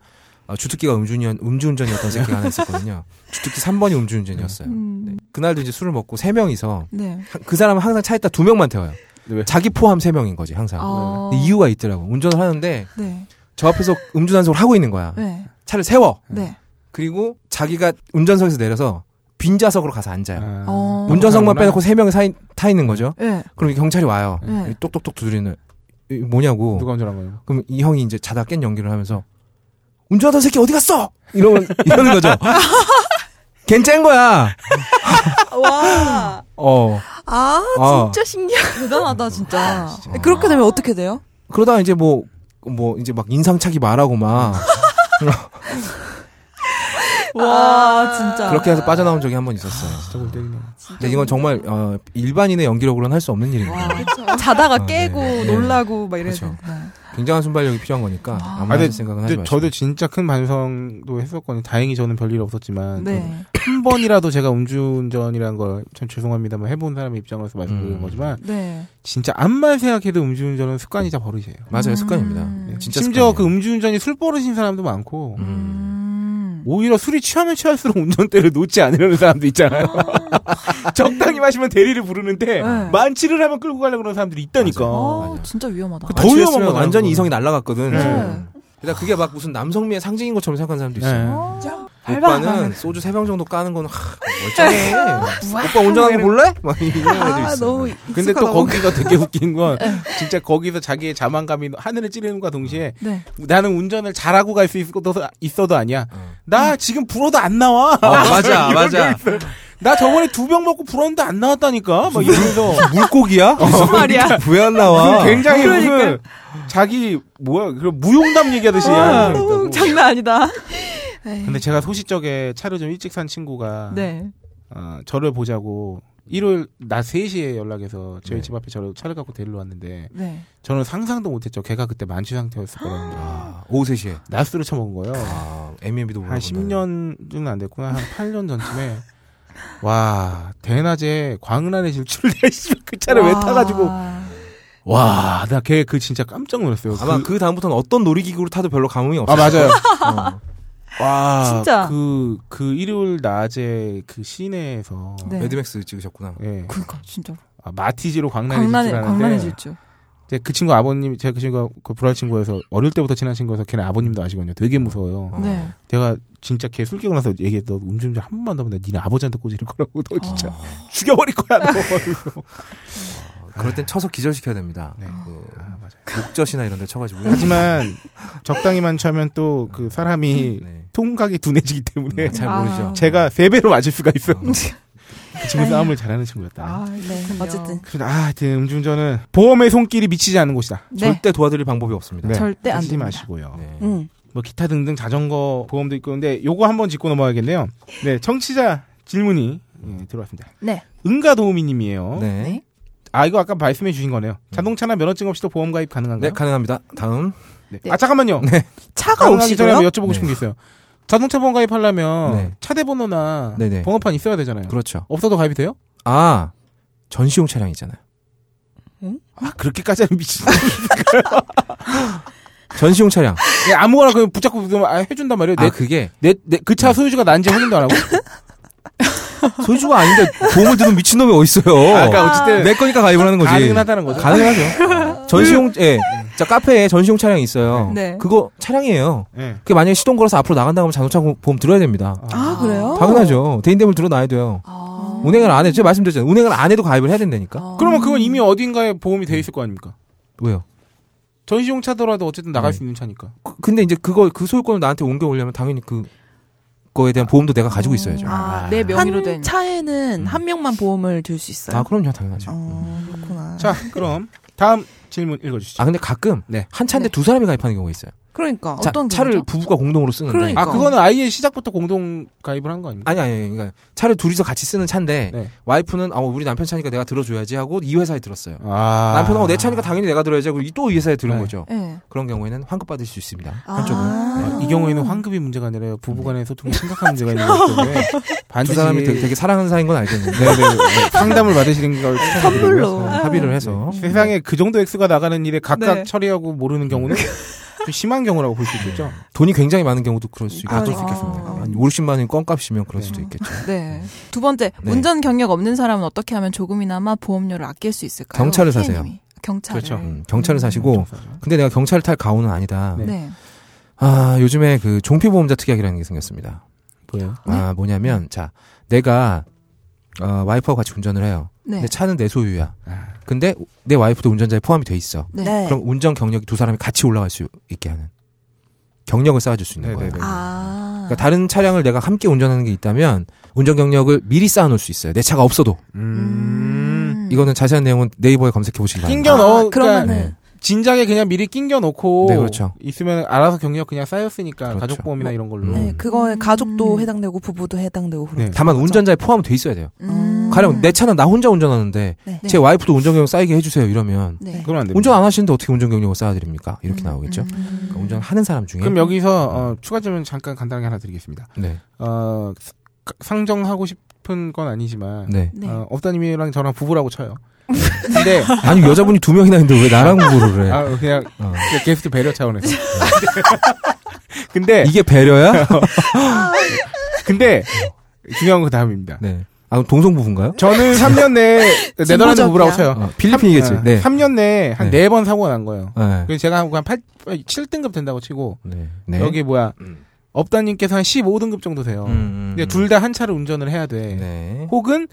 어, 주특기가 음주운전 음주운전이었던 새끼가 하나 있었거든요. 주특기 3번이 음주운전이었어요. 음. 네. 그날도 이제 술을 먹고 세 명이서 네. 하- 그 사람은 항상 차에다 두 명만 태워요. 왜? 자기 포함 세 명인 거지 항상. 아. 근데 이유가 있더라고. 운전을 하는데 네. 저 앞에서 음주 단속을 하고 있는 거야. 네. 차를 세워. 네. 그리고 자기가 운전석에서 내려서 빈 좌석으로 가서 앉아요. 아, 어. 운전석만. 빼놓고 세 명이 사, 타 있는 거죠. 네. 그럼 경찰이 와요. 네. 똑똑똑 두드리는 이 뭐냐고. 누가 운전한 거예요? 그럼 이 형이 이제 자다 깬 연기를 하면서 운전하던 새끼 어디 갔어? 이러면 이러는 거죠. 걘짠 거야. 와. 어. 아, 어. 진짜 신기하다. 대단하다, 진짜. 그렇게 되면 어떻게 돼요? 그러다 이제 뭐, 뭐, 이제 막 인상착의 말하고 막, 와, 진짜. 그렇게 해서 빠져나온 적이 한 번 있었어요. 진짜 골 때리네. 근데 이건 정말, 어, 일반인의 연기력으로는 할 수 없는 일입니다. 와, 자다가 어, 깨고 네. 네. 놀라고 막 이래야 그렇죠. 굉장한 순발력이 필요한 거니까, 아. 아무 아, 근데, 생각은 하지 마시고. 저도 진짜 큰 반성도 했었거든요. 다행히 저는 별일 없었지만 네. 한 번이라도 제가 음주운전이라는 걸 참 죄송합니다만 해본 사람의 입장으로서 말씀드리는 음. 거지만 네. 진짜 암만 생각해도 음주운전은 습관이자 버릇이에요. 맞아요, 음. 습관입니다. 네, 진짜 심지어 습관이에요. 그 음주운전이 술 버릇인 사람도 많고 음. 음. 오히려 술이 취하면 취할수록 운전대를 놓지 않으려는 사람도 있잖아요. 적당히 마시면 대리를 부르는데 네. 만취를 하면 끌고 가려고 그러는 사람들이 있다니까. 맞아요. 아, 진짜 위험하다. 그더 위험한 거잖아, 완전히 그거는. 이성이 날아갔거든. 네. 그게 막 무슨 남성미의 상징인 것처럼 생각하는 사람도 있어요. 네. 오빠는 소주 세병 정도 까는 거는 하, 멀쩡해. 오빠 운전하는 거 볼래? 막 이런 애들 아, 있어. 너무 근데 또. 거기가 되게 웃긴 건 진짜 거기서 자기의 자만감이 하늘을 찌르는과 동시에 네. 나는 운전을 잘하고 갈 수 있어도, 있어도 아니야. 어. 나 지금 불어도 안 나와. 어, 맞아, 맞아. 나 저번에 두 병 먹고 불었는데 안 나왔다니까. 막 이러면서 물고기야? 무슨 말이야? 왜 안 나와? 굉장히 무슨 자기 뭐야 그 무용담 얘기하듯이 아, 하는 게 너무 있다고. 장난 아니다. 에이. 근데 제가 소시적에 차를 좀 일찍 산 친구가 네. 어, 저를 보자고 일요일 낮 3시에 연락해서 저희 네. 집 앞에 저를 차를 갖고 데리러 왔는데 네. 저는 상상도 못했죠. 걔가 그때 만취 상태였을 거라는 거. 아, 오후 3시에. 낮술을 처먹은 거예요. 아, M&B도 한 10년은 안 됐구나. 한 8년 전쯤에 와 대낮에 광란의 질주를 그 차를 왜 와. 타가지고 와 나 걔 그 진짜 깜짝 놀랐어요. 아마 그, 다음부터는 어떤 놀이기구를 타도 별로 감흥이 아 없어요. 맞아요. 어. 와, 진짜. 그, 그 일요일 낮에 그 시내에서. 네. 매드맥스 찍으셨구나. 예. 그니까, 진짜로. 아, 마티즈로 광란의 광란의, 질주를 광란의 하는데 질주. 이제 그 친구 아버님, 제가 그 친구가 그 불알 친구여서 어릴 때부터 친한 친구여서 걔네 아버님도 아시거든요. 되게 무서워요. 어. 네. 제가 진짜 걔 술 깨고 나서 얘기해. 너 운전 한 번만 더 하면 니네 아버지한테 꼰지를 거라고. 너 진짜 어. 죽여버릴 거야, 너. 그래서. 그럴 땐 쳐서 기절시켜야 됩니다. 네. 그 아, 맞아요. 목젖이나 이런 데 쳐가지고요. 하지만 적당히 만취하면 또 그 사람이 네. 통각이 둔해지기 때문에 음, 잘 아. 모르죠. 제가 세 배로 맞을 수가 있어요. 어. 그 친구 싸움을 잘하는 친구였다. 아, 네. 어쨌든. 그래서 아, 하여튼 음주운전은 보험의 손길이 미치지 않는 곳이다. 네. 절대 도와드릴 방법이 없습니다. 절대 안 됩니다. 마시고요. 네. 응. 뭐 기타 등등 자전거 보험도 있고 근데 요거 한번 짚고 넘어가겠네요. 네, 청취자 질문이 예, 들어왔습니다. 네. 은가 도우미님이에요. 네. 아 이거 아까 말씀해 주신 거네요. 자동차나 면허증 없이도 보험 가입 가능한가요? 네, 가능합니다. 다음. 네. 네. 아 잠깐만요. 차가 가능하기 전에 여쭤보고 싶은 네. 게 있어요. 자동차 보험 가입하려면 네. 차대 번호나 네네. 번호판 있어야 되잖아요. 그렇죠. 없어도 가입이 돼요? 아, 전시용 차량 있잖아요. 아 그렇게까지 하면 미친. 전시용 차량. 예, 아무거나 그 붙잡고 아, 해준단 말이에요. 아, 그게 내 내 그 차 소유주가 난지 확인도 안 하고. 소유주가 아닌데 보험을 드는 미친놈이 어딨어요. 아까 어쨌든 내 거니까 가입을 하는 거지. 가능하다는 거죠. 가능하죠. 전시용, 예. 자, 카페에 전시용 차량이 있어요. 네. 그거 차량이에요. 예. 그게 만약에 시동 걸어서 앞으로 나간다고 하면 자동차 보험 들어야 됩니다. 아, 그래요? 당연하죠. 대인대물 들어놔야 돼요. 아. 운행을 안 해. 제가 말씀드렸잖아요. 운행을 안 해도 가입을 해야 된다니까. 아. 그러면 그건 이미 어딘가에 보험이 돼 있을 거 아닙니까? 왜요? 전시용 차더라도 어쨌든 나갈 네. 수 있는 차니까. 그- 근데 이제 그거, 그 소유권을 나한테 옮겨오려면 당연히 그, 거에 대한 보험도 내가 가지고 있어야죠. 아, 아, 내 명의로 한 된. 차에는 음. 한 명만 보험을 들 수 있어요. 그럼요. 당연하죠. 어, 그렇구나. 자, 그럼 다음 질문 읽어주시죠. 아, 근데 가끔, 네. 한 차인데 네. 두 사람이 가입하는 경우가 있어요. 그러니까 자, 어떤 차를 경우죠? 부부가 공동으로 쓰는데. 그러니까. 아, 그거는 아예 시작부터 공동 가입을 한 거 아닙니까? 아니, 아니, 아니. 그러니까 차를 둘이서 같이 쓰는 차인데, 네. 와이프는, 아, 우리 남편 차니까 내가 들어줘야지 하고 이 회사에 들었어요. 아. 남편은 어, 내 차니까 당연히 내가 들어야지 하고 또 이 회사에 들은 네. 거죠. 예. 그런 경우에는 환급 받을 수 있습니다. 아. 한쪽은. 아, 이 경우에는 환급이 문제가 아니라 부부간의 소통에 심각한 문제가 있는 거기 때문에 두 반드시 사람이 되게, 되게 사랑하는 사이인 건 알겠는데. 네, 네, 네. 상담을 받으시는 걸. 선물로. 합의를 해서. 세상에 그 정도 액수가 나가는 일에 각각 네. 처리하고 모르는 경우는 좀 심한 경우라고 볼 수 있겠죠. 돈이 굉장히 많은 경우도 그럴 수, 있, 아, 그럴 수 아. 있겠습니다. 한 50만 원이 껌값이면 그럴 네. 수도 있겠죠. 네. 두 번째, 네. 운전 경력 없는 사람은 어떻게 하면 조금이나마 보험료를 아낄 수 있을까요? 경차를 사세요. 경차를. 그렇죠. 음, 경차를 음. 사시고, 근데 내가 경차를 탈 가오는 아니다. 네. 네. 아, 요즘에 그 종피보험자 특약이라는 게 생겼습니다. 뭐예요? 아, 뭐냐면, 자, 내가, 어, 와이프하고 같이 운전을 해요. 네. 근데 차는 내 소유야. 아. 근데 내 와이프도 운전자에 포함이 돼 있어. 네. 네. 그럼 운전 경력이 두 사람이 같이 올라갈 수 있게 하는. 경력을 쌓아줄 수 있는 거예요. 네네네. 아. 그러니까 다른 차량을 내가 함께 운전하는 게 있다면 운전 경력을 미리 쌓아놓을 수 있어요. 내 차가 없어도. 음. 이거는 자세한 내용은 네이버에 검색해 보시기 바랍니다. 낑겨 넣어. 아, 그러니까 그러면은 진작에 그냥 미리 낑겨 놓고 네, 그렇죠. 있으면 알아서 경력 그냥 쌓였으니까 그렇죠. 가족 보험이나 이런 걸로. 네. 네, 그거에 음. 가족도 해당되고 부부도 해당되고 그렇죠. 네. 다만 운전자에 포함돼 있어야 돼요. 음. 가령 내 차는 나 혼자 운전하는데 네. 제 와이프도 운전 경력 쌓이게 해주세요 이러면 네. 그건 안 됩니다. 운전 안 하시는데 어떻게 운전 경력을 쌓아드립니까? 이렇게 음, 나오겠죠. 음. 그러니까 운전하는 사람 중에 그럼 여기서 어, 추가 질문 잠깐 간단하게 하나 드리겠습니다. 네, 어, 사- 상정하고 싶은 건 아니지만 네. 네. 어, 업다님이랑 저랑 부부라고 쳐요. 근데 아니 여자분이 두 명이나 있는데 왜 나랑 구보를 해? 아, 그냥 어. 그냥 게스트 배려 차원에서. 근데 이게 배려야? 근데 중요한 건그 다음입니다. 네. 아 동성 부부인가요? 저는 3년 내에 네덜란드 부부라고 쳐요. 어, 필리핀이겠지. 삼- 네. 3년 내에 한 네. 4번 사고가 난 거예요. 네. 그래서 제가 한 8, 7등급 된다고 치고 네. 네. 여기 뭐야 음. 업다님께서 한 15등급 정도 돼요. 음, 음, 근데 음. 둘다 한 차를 운전을 해야 돼. 네. 혹은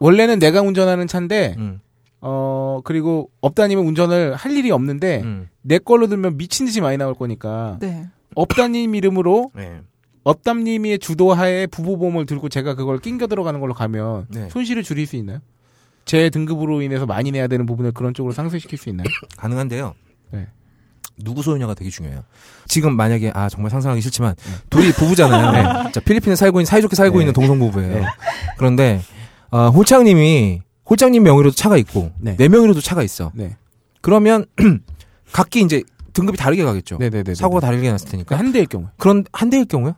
원래는 내가 운전하는 차인데 음, 어 그리고 업다님은 운전을 할 일이 없는데 음. 내 걸로 들면 미친 듯이 많이 나올 거니까 네. 업다님 이름으로 네. 업담님의 주도하에 부부보험을 들고 제가 그걸 낑겨 들어가는 걸로 가면 네. 손실을 줄일 수 있나요? 제 등급으로 인해서 많이 내야 되는 부분을 그런 쪽으로 상쇄시킬 수 있나요? 가능한데요. 네. 누구 소유냐가 되게 중요해요. 지금 만약에 아 정말 상상하기 싫지만 둘이 부부잖아요. 자 필리핀에 살고 있는 사이좋게 살고 네. 있는 동성 부부예요. 네. 그런데 어, 홀장님이 홀장님 명의로도 차가 있고 네. 내 명의로도 차가 있어. 네. 그러면 각기 이제 등급이 다르게 가겠죠. 네네네. 사고가 다르게 났을 테니까. 한 대일 경우. 그런 한 대일 경우요?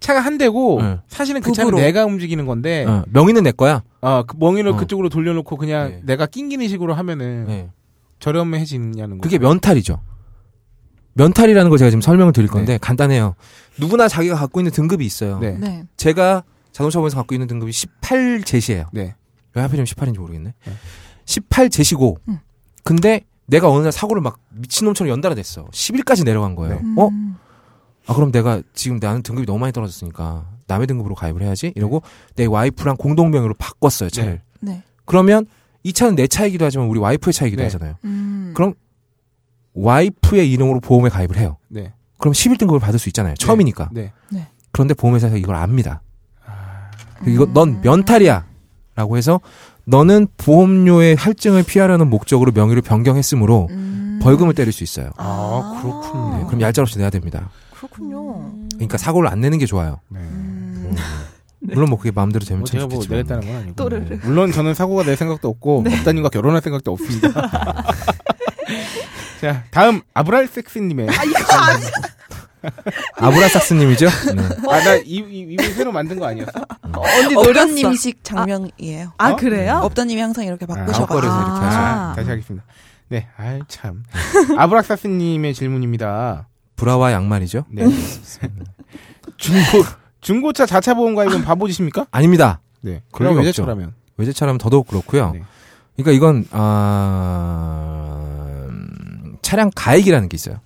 차가 한 대고 네. 사실은 그 차는. 내가 움직이는 건데 어, 명의는 내 거야. 어, 그 멍이를 어. 그쪽으로 돌려놓고 그냥 네. 내가 낑기는 식으로 하면은 네. 저렴해지냐는 거. 그게 면탈이죠. 면탈이라는 걸 제가 지금 설명을 드릴 건데 간단해요. 누구나 자기가 갖고 있는 등급이 있어요. 네. 네. 제가 자동차보험에서 갖고 있는 등급이 18 제시예요. 네. 왜 하필이면 18인지 모르겠네. 네. 18 제시고 음. 근데 내가 어느 날 사고를 막 미친놈처럼 연달아 냈어. 10일까지 내려간 거예요. 네. 어? 음. 아 그럼 내가 지금 나는 등급이 너무 많이 떨어졌으니까 남의 등급으로 가입을 해야지 이러고 내 와이프랑 공동명의로 바꿨어요 차를. 네. 그러면 이 차는 내 차이기도 하지만 우리 와이프의 차이기도 네. 하잖아요. 음. 그럼 와이프의 이름으로 보험에 가입을 해요. 네. 그럼 11등급을 받을 수 있잖아요. 처음이니까. 네. 그런데 보험회사에서 이걸 압니다. 아, 이거 넌 면탈이야. 라고 해서 너는 보험료의 할증을 피하려는 목적으로 명의를 변경했으므로 음. 벌금을 때릴 수 있어요. 아, 그렇군요. 네, 그럼 얄짤없이 내야 됩니다. 그렇군요. 그러니까 사고를 안 내는 게 좋아요. 네. 음. 물론 뭐 그게 마음대로 되면 뭐 참 제가 뭐 좋겠지만. 내겠다는 건 아니고. 또르르. 네. 물론 저는 사고가 낼 생각도 없고 업다님과 결혼할 생각도 없습니다. 자, 다음 아브랄 섹스님의 아, 이거 아니 아브라삭스님이죠? 네. 아, 나 이, 이, 이분 새로 만든 거 아니었어? 언니 업다님식 장면이에요. 아, 어? 그래요? 업다님이 항상 이렇게 앞걸이에서 바꾸셔가지고. 이렇게 하죠. 아. 다시 하겠습니다. 네, 아이 참. 아브락사스님의 질문입니다. 브라와 양말이죠? 네. 중고 중고차 자차 보험 가입은 바보짓입니까? 아닙니다. 네. 그럼. 외제차라면. 외제차라면 더더욱 그렇고요. 네. 그러니까 이건 아 음, 차량 가액이라는 게 있어요.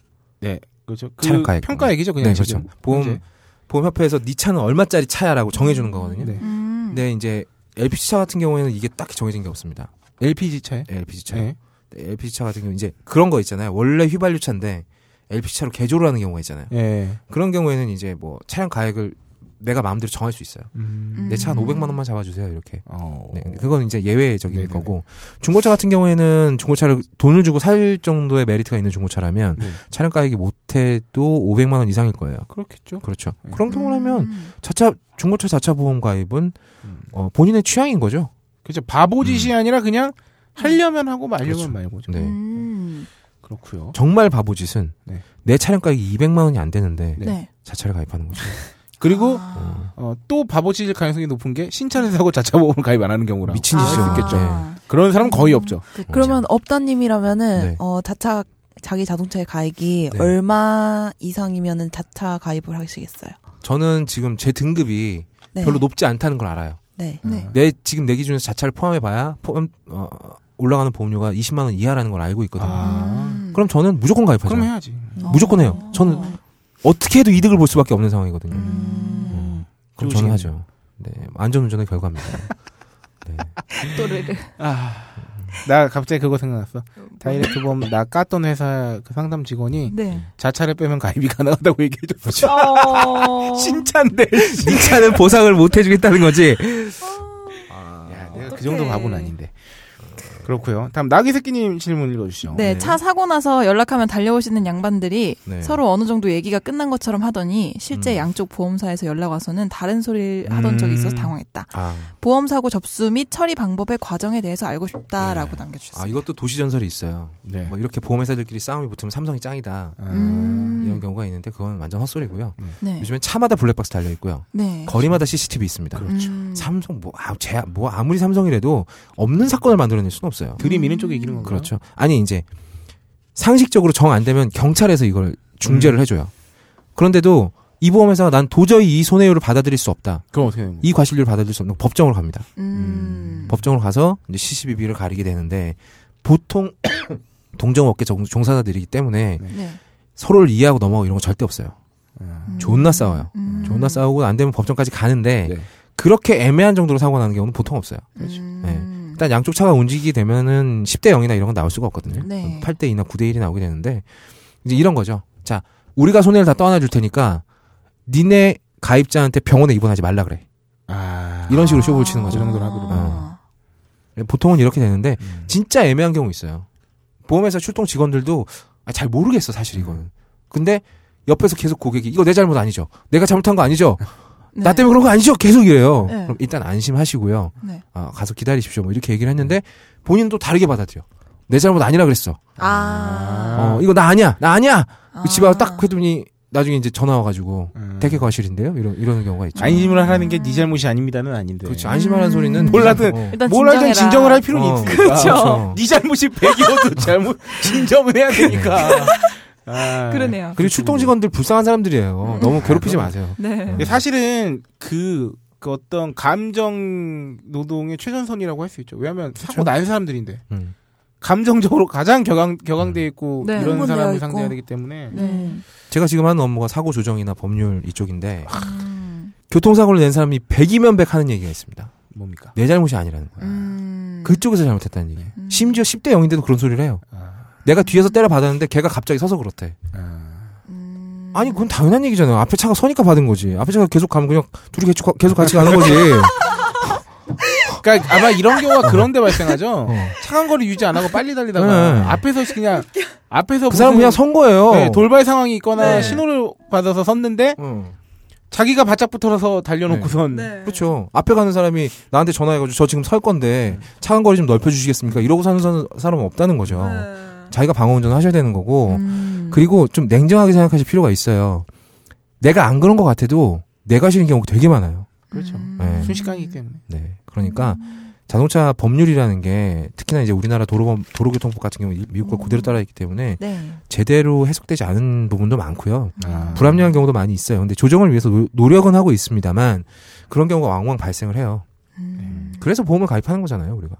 그렇죠. 그 차량 가액. 평가 얘기죠, 그냥 네. 그렇죠. 보험 현재. 보험협회에서 네 차는 얼마짜리 차야라고 정해주는 거거든요. 네. 음. 근데 이제 LPG 차 같은 경우에는 이게 딱히 정해진 게 없습니다. LPG 차에. LPG 차. 네. LPG 차 같은 경우 이제 그런 거 있잖아요. 원래 휘발유 차인데 LPG 차로 개조를 하는 경우가 있잖아요. 예. 그런 경우에는 이제 뭐 차량 가액을 내가 마음대로 정할 수 있어요. 음. 내 차한 음. 500만 원만 잡아주세요 이렇게. 어. 네, 그건 이제 예외적인 네네네. 거고 중고차 같은 경우에는 중고차를 돈을 주고 살 정도의 메리트가 있는 중고차라면 네. 차량 가액이 못해도 500만 원 이상일 거예요. 그렇겠죠. 그렇죠. 네. 그런 경우라면 음. 자차 중고차 자차 보험 가입은 음. 어, 본인의 취향인 거죠. 그렇죠. 바보짓이 아니라 그냥 하려면 하고 말려면 그렇죠. 말고죠. 네. 음. 그렇고요. 정말 바보짓은 네. 내 차량 가액이 200만 원이 안 되는데 네. 네. 자차를 가입하는 거죠. 그리고 아. 어, 또 바보짓일 가능성이 높은 게 신차를 사고 자차 보험을 가입 안 하는 경우라. 미친 짓이죠. 아. 있겠죠. 아. 그런 사람 은 거의 없죠. 그러면 업다님이라면은 네. 어 자차 자기 자동차의 가액이 네. 얼마 이상이면은 자차 가입을 하시겠어요? 저는 지금 제 등급이 네. 별로 높지 않다는 걸 알아요. 네. 네. 내 지금 내 기준에서 자차를 포함해 봐야 포함 어, 올라가는 보험료가 20만 원 이하라는 걸 알고 있거든요. 아. 음. 그럼 저는 무조건 가입하죠. 그럼 해야지. 무조건 해요. 저는 어떻게 해도 이득을 볼 수밖에 없는 상황이거든요. 음. 그럼 좋으시겠네요. 저는 하죠. 네, 안전운전의 결과입니다. 네. 또르르. 아, 나 갑자기 그거 생각났어. 다이렉트 보험 나 깠던 회사 그 상담 직원이 네. 자차를 빼면 가입이 가능하다고 얘기해줬어. 어. 신차인데. 네 차는 보상을 못 해주겠다는 거지. 야, 내가 그 어떡해. 정도 바보는 아닌데. 그렇고요. 다음 나기 새끼님 질문 읽어주시죠. 네, 네. 차 사고 나서 연락하면 달려오시는 양반들이 네. 서로 어느 정도 얘기가 끝난 것처럼 하더니 실제 음. 양쪽 보험사에서 연락 와서는 다른 소리를 하던 적이 있어서 음. 당황했다. 아, 보험 사고 접수 및 처리 방법의 과정에 대해서 알고 싶다라고 남겨주셨어요. 아 이것도 도시 전설이 있어요. 네. 뭐 이렇게 보험회사들끼리 싸움이 붙으면 삼성이 짱이다. 아, 음. 이런 경우가 있는데 그건 완전 헛소리고요. 네. 요즘엔 차마다 블랙박스 달려 있고요. 네. 거리마다 CCTV 있습니다. 그렇죠. 음. 삼성 뭐, 아, 제, 뭐 아무리 삼성이라도 없는 사건을 만들어낼 수는 없어요. 들이미는 쪽에 이기는 건가요? 그렇죠. 아니 이제 상식적으로 정 안 되면 경찰에서 이걸 중재를 해줘요. 그런데도 이 보험회사가 난 도저히 이 손해율을 받아들일 수 없다. 그럼 어떻게 되는 거예요? 이 과실률을 받아들일 수 없는 법정으로 갑니다. 음. 법정으로 가서 이제 CCBB를 가리게 되는데 보통 동정업계 종- 종사자들이기 때문에 네. 서로를 이해하고 넘어가고 이런 거 절대 없어요. 아, 음. 존나 싸워요. 음. 존나 싸우고 안 되면 법정까지 가는데 네. 그렇게 애매한 정도로 사고 나는 경우는 보통 없어요. 음. 네. 일단 양쪽 차가 움직이게 되면은 10대 0이나 이런 건 나올 수가 없거든요. 네. 8대 2나 9대 1이 나오게 되는데 이제 이런 거죠. 자, 우리가 손해를 다 떠안아 줄 테니까 니네 가입자한테 병원에 입원하지 말라 그래. 아. 이런 식으로 쇼부를 치는 거죠. 그 정도로 하기로. 아. 보통은 이렇게 되는데 음. 진짜 애매한 경우 있어요. 보험회사 출동 직원들도 아, 잘 모르겠어 사실 이거는. 근데 옆에서 계속 고객이 이거 내 잘못 아니죠. 내가 잘못한 거 아니죠. 네. 나 때문에 그런 거 아니죠. 계속 이래요. 네. 그럼 일단 안심하시고요. 네. 아, 가서 기다리십시오. 뭐 이렇게 얘기를 했는데 본인은 또 다르게 받아들여. 내 잘못 아니라 그랬어. 아. 어, 이거 나 아니야. 나 아니야. 아. 그집 와서 딱 했더니 나중에 이제 전화 와가지고 음. 대개 과실인데요. 이런 이러는 경우가 있죠. 안심을 하라는 게네 잘못이 아닙니다는 아닌데. 그렇죠. 안심하라는 음. 소리는 몰라도 어. 진정해라. 진정을 할 필요는 어, 있으니까. 그렇죠. 네 잘못이 100이어도 잘못 진정을 해야 되니까. 아. 그러네요. 그리고 출동 직원들 불쌍한 사람들이에요. 너무 괴롭히지 마세요. 네. 근데 사실은 그, 그 어떤 감정 노동의 최전선이라고 할 수 있죠. 왜냐하면 사고 난 사람들인데 음. 감정적으로 가장 격앙 격앙돼 있고 네. 이런 사람을. 상대해야 되기 때문에 네. 제가 지금 하는 업무가 사고 조정이나 법률 이쪽인데 음. 교통사고를 낸 사람이 100이면 100 하는 얘기가 있습니다. 뭡니까? 내 잘못이 아니라는 거야. 음. 그쪽에서 잘못했다는 얘기예요. 음. 심지어 10대 0인데도 그런 소리를 해요. 아, 내가 뒤에서 때려 받았는데 걔가 갑자기 서서 그렇대. 아. 음. 아니 그건 당연한 얘기잖아요. 앞에 차가 서니까 받은 거지. 앞에 차가 계속 가면 그냥 둘이 계속, 계속 같이 가는 거지. 그러니까 아마 이런 경우가 그런데 발생하죠. 어. 차간 거리 유지 안 하고 빨리 달리다가 네. 앞에서 그냥 앞에서 그 사람 그냥 선 거예요. 네, 돌발 상황이 있거나 네. 신호를 받아서 섰는데 어. 자기가 바짝 붙어서 달려놓고선 네. 그렇죠. 앞에 가는 사람이 나한테 전화해가지고 저 지금 설 건데 차간 거리 좀 넓혀주시겠습니까? 이러고 사는 사- 사람은 없다는 거죠. 네. 자기가 방어 운전을 하셔야 되는 거고 음. 그리고 좀 냉정하게 생각하실 필요가 있어요. 내가 안 그런 것 같아도 내가 싫은 경우가 되게 많아요. 그렇죠. 음. 네. 순식간이기 때문에. 네. 그러니까 자동차 법률이라는 게 특히나 이제 우리나라 도로법, 도로교통법 같은 경우 미국 걸 그대로 따라있기 때문에 네. 제대로 해석되지 않은 부분도 많고요. 아. 불합리한 경우도 많이 있어요. 근데 조정을 위해서 노, 노력은 하고 있습니다만 그런 경우가 왕왕 발생을 해요. 음. 그래서 보험을 가입하는 거잖아요, 우리가.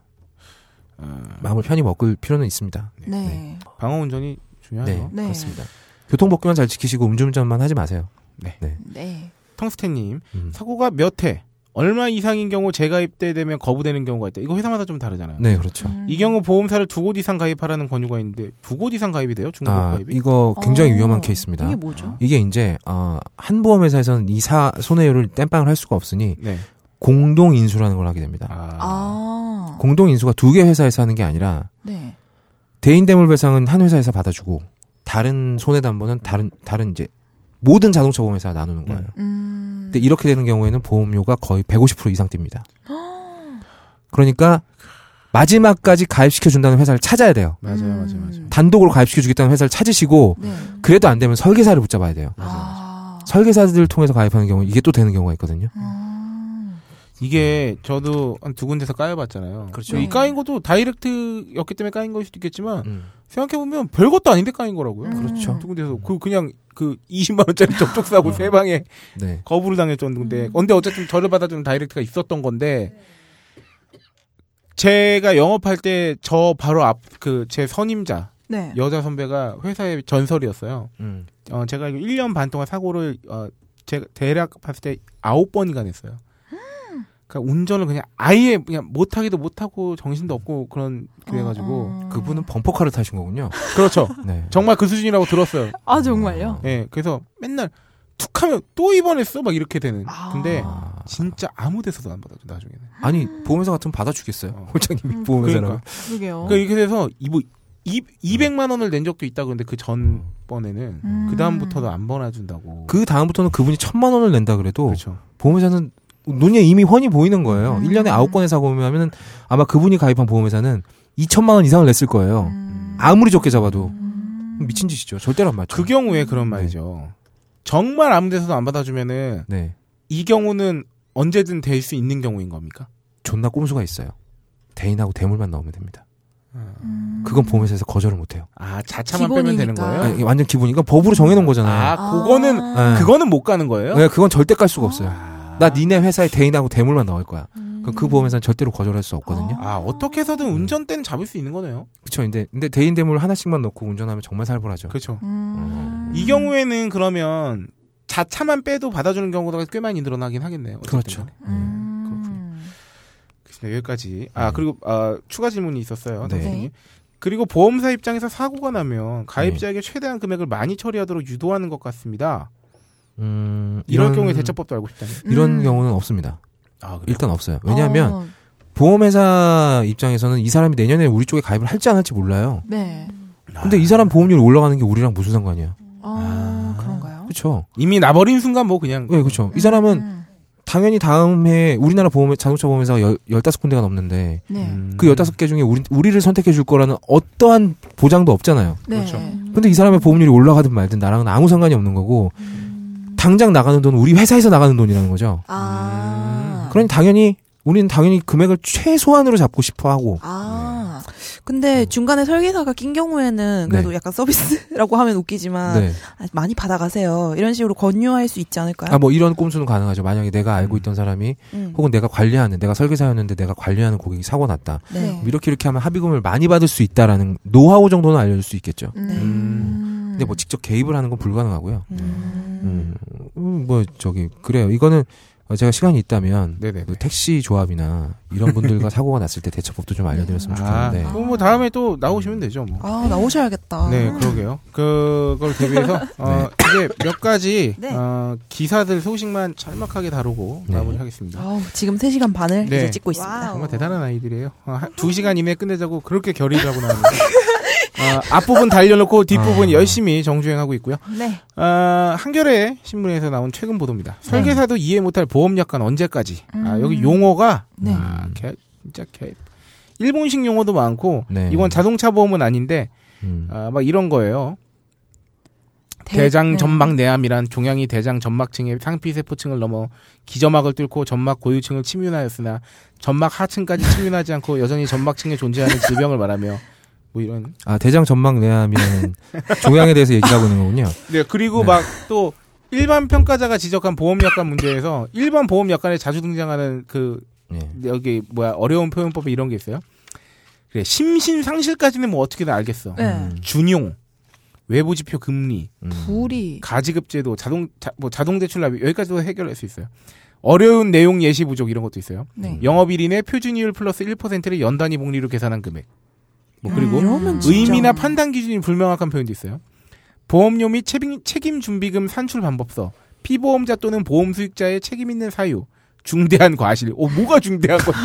아, 마음을 편히 먹을 필요는 있습니다. 네. 방어 운전이 중요하죠. 네, 네. 그렇습니다. 교통법규만 잘 지키시고 음주운전만 하지 마세요. 네. 네. 네. 텅스텐님 음. 사고가 몇 회, 얼마 이상인 경우 재가입때 되면 거부되는 경우가 있다. 이거 회사마다 좀 다르잖아요. 네, 그렇죠. 음. 이 경우 보험사를 두 곳 이상 가입하라는 권유가 있는데 두 곳 이상 가입이 돼요? 중복 아, 가입이? 이거 굉장히 어, 위험한 케이스입니다. 이게 뭐죠? 이게 이제 어, 한 보험회사에서는 이사 손해율을 땜빵을 할 수가 없으니 네. 공동 인수라는 걸 하게 됩니다. 아. 아. 공동 인수가 두 개 회사에서 하는 게 아니라 네. 대인 대물 배상은 한 회사에서 받아주고 다른 손해 담보는 다른 다른 이제 모든 자동차 보험회사가 나누는 거예요. 음. 근데 이렇게 되는 경우에는 보험료가 거의 150% 이상 뜁니다. 그러니까 마지막까지 가입시켜 준다는 회사를 찾아야 돼요. 맞아요, 음. 맞아요, 맞아요. 단독으로 가입시켜 주겠다는 회사를 찾으시고 네. 그래도 안 되면 설계사를 붙잡아야 돼요. 아. 설계사들 을 통해서 가입하는 경우 이게 또 되는 경우가 있거든요. 음. 이게 저도 한 두 군데서 까여봤잖아요. 그렇죠. 이 네. 까인 것도 다이렉트였기 때문에 까인 걸 수도 있겠지만 음. 생각해 보면 별 것도 아닌데 까인 거라고요. 음. 그렇죠. 두 군데서 그 그냥 그 20만 원짜리 접촉 사고 세 방에 네. 거부를 당했었는데 음. 근데 어쨌든 저를 받아주는 다이렉트가 있었던 건데 제가 영업할 때 저 바로 앞 그 제 선임자 네. 여자 선배가 회사의 전설이었어요. 음. 어 제가 이거 1년 반 동안 사고를 어 제가 대략 봤을 때 아홉 번이가 냈어요. 그러니까 운전을 그냥 아예 그냥 못하기도 못하고 정신도 없고 그런 그래가지고 어, 어. 그분은 범퍼카를 타신 거군요. 그렇죠. 네. 정말 그 수준이라고 들었어요. 아 정말요? 예, 그래서 맨날 툭하면 또 입원했어 막 이렇게 되는. 아. 근데 아. 진짜 아무 데서도 안 받아줘 나중에는. 아니 보험회사 같으면 받아주겠어요. 어. 홀장님이 음. 보험회사라고. 그러니까. 그러게요. 그러니까 이렇게 돼서 이뭐 200만 원을 낸 적도 있다 그런데 그 전 번에는 음. 그 다음부터도 안 번해준다고. 그 다음부터는 그분이 천만 원을 낸다 그래도 그렇죠. 보험회사는 눈에 이미 훤히 보이는 거예요. 음. 1년에 9건의 사고면 아마 그분이 가입한 보험회사는 2천만 원 이상을 냈을 거예요. 음. 아무리 적게 잡아도 음. 미친 짓이죠. 절대로 안 맞죠. 그 경우에 그런 말이죠. 정말 아무 데서도 안 받아주면은 네. 이 경우는 언제든 될 수 있는 경우인 겁니까? 존나 꼼수가 있어요. 대인하고 대물만 넣으면 됩니다. 음. 그건 보험회사에서 거절을 못 해요. 아 자차만 빼면 되는 기본이니까. 거예요? 아니, 이게 완전 기본이니까 법으로 정해놓은 거잖아요. 아, 그거는 네. 그거는 못 가는 거예요? 네, 그건 절대 깔 수가 없어요. 아, 나 니네 회사에 대인하고 대물만 넣을 거야. 음. 그럼 그 보험회사는 절대로 거절할 수 없거든요. 아 어떻게 해서든 운전대는 잡을 수 있는 거네요. 그렇죠. 근데 근데 대인 대물 하나씩만 넣고 운전하면 정말 살벌하죠. 그렇죠. 음. 이 경우에는 그러면 자차만 빼도 받아주는 경우가 꽤 많이 늘어나긴 하겠네요. 어쨌든 그렇죠. 음. 그렇습니다. 여기까지. 아 네. 그리고 아, 추가 질문이 있었어요. 네. 선생님. 그리고 보험사 입장에서 사고가 나면 가입자에게 최대한 금액을 많이 처리하도록 유도하는 것 같습니다. 음, 이럴 이런- 경우에 대처법도 알고 싶다니. 이런 음. 경우는 없습니다. 아? 일단 없어요. 왜냐하면 어, 보험회사 입장에서는 이 사람이 내년에 우리 쪽에 가입을 할지 안 할지 몰라요. 네. 근데 이 사람 보험료이 올라가는 게 우리랑 무슨 상관이야? 아, 그런가요? 그렇죠. 이미 나버린 순간 뭐 그냥 네, 그렇죠. 이 사람은 음. 당연히 다음 해 우리나라 보험 자동차 보험회사가 열, 15군데가 넘는데 네. 음. 그 15개 중에 우리, 우리를 선택해 줄 거라는 어떠한 보장도 없잖아요. 네. 그렇죠. 근데 이 사람의 보험료이 올라가든 말든 나랑은 아무 상관이 없는 거고 음. 당장 나가는 돈은 우리 회사에서 나가는 돈이라는 거죠. 아. 그러니 당연히 우리는 당연히 금액을 최소한으로 잡고 싶어 하고 아. 근데 중간에 설계사가 낀 경우에는 그래도 네. 약간 서비스라고 하면 웃기지만 네. 아, 많이 받아가세요. 이런 식으로 권유할 수 있지 않을까요? 아 뭐 이런 꼼수는 가능하죠. 만약에 내가 알고 있던 사람이 음. 혹은 내가 관리하는 내가 설계사였는데 내가 관리하는 고객이 사고 났다. 네. 뭐 이렇게 이렇게 하면 합의금을 많이 받을 수 있다라는 노하우 정도는 알려줄 수 있겠죠. 음. 근데 뭐 직접 개입을 하는 건 불가능하고요. 음. 음, 음, 뭐 저기 그래요. 이거는 어, 제가 시간이 있다면. 그 택시 조합이나 이런 분들과 사고가 났을 때 대처법도 좀 알려드렸으면 아, 좋겠는데. 그럼 뭐 다음에 또 나오시면 되죠. 뭐. 아, 나오셔야겠다. 네, 그러게요. 그걸 대비해서 어, 이제 몇 가지 네. 어, 기사들 소식만 짤막하게 다루고 네. 마무리 하겠습니다. 아우, 지금 3 시간 반을 네. 이제 찍고 있습니다. 정말 대단한 아이들이에요. 어, 한- 두 시간 이내에 끝내자고 그렇게 결의를 하고 나왔는데 어, 앞부분 달려놓고 뒷부분 아. 열심히 정주행하고 있고요. 네. 어, 한겨레 신문에서 나온 최근 보도입니다. 설계사도 이해 못할 보험약관 언제까지? 아, 여기 음. 용어가 네. 아, 개, 진짜 개. 일본식 용어도 많고 네. 이건 자동차 보험은 아닌데 음. 아, 막 이런 거예요. 대- 네. 점막 내암이란 종양이 대장 점막층의 상피 세포층을 넘어 기점막을 뚫고 점막 고유층을 침윤하였으나 점막 하층까지 침윤하지 않고 여전히 점막층에 존재하는 질병을 말하며 뭐 이런. 아 대장 전막 내암이라는 종양에 대해서 얘기를 하고 있는 거군요. 네 그리고 네. 막또 일반 평가자가 지적한 보험약관 문제에서 일반 보험약관에 자주 등장하는 그 예. 여기 뭐야 어려운 표현법에 이런 게 있어요. 그래 심신 상실까지는 뭐 어떻게든 알겠어. 네. 음. 준용, 외부 지표 금리, 음. 불이 가지급제도, 자동 자, 뭐 자동 대출 납입 여기까지도 해결할 수 있어요. 어려운 내용 예시 부족 이런 것도 있어요. 네. 영업일인의 표준이율 플러스 1%를 연단위 복리로 계산한 금액. 뭐 그리고 진짜. 의미나 판단 기준이 불명확한 표현도 있어요. 보험료 및 책임, 책임 준비금 산출 방법서, 피보험자 또는 보험 수익자의 책임 있는 사유, 중대한 과실. 오 뭐가 중대한 건데?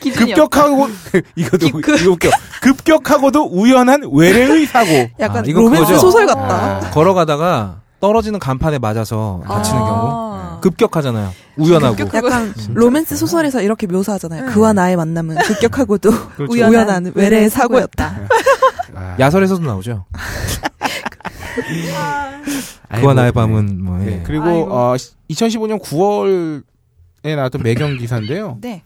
급격하고 이거도 이거 웃겨. 급격하고도 우연한 외래의 사고. 약간 아, 이거 로맨스 그거죠? 소설 같다. 아, 걸어가다가 떨어지는 간판에 맞아서 다치는 아. 경우 급격하잖아요. 우연하고. 약간 로맨스 소설에서 이렇게 묘사하잖아요. 응. 그와 나의 만남은 급격하고도 그렇죠. 우연한 외래의 사고였다. 아, 야설에서도 나오죠. 아이고, 그와 나의 네. 밤은 뭐 네, 예. 그리고 아이고. 어, 2015년 9월에 나왔던 매경 기사인데요. 네.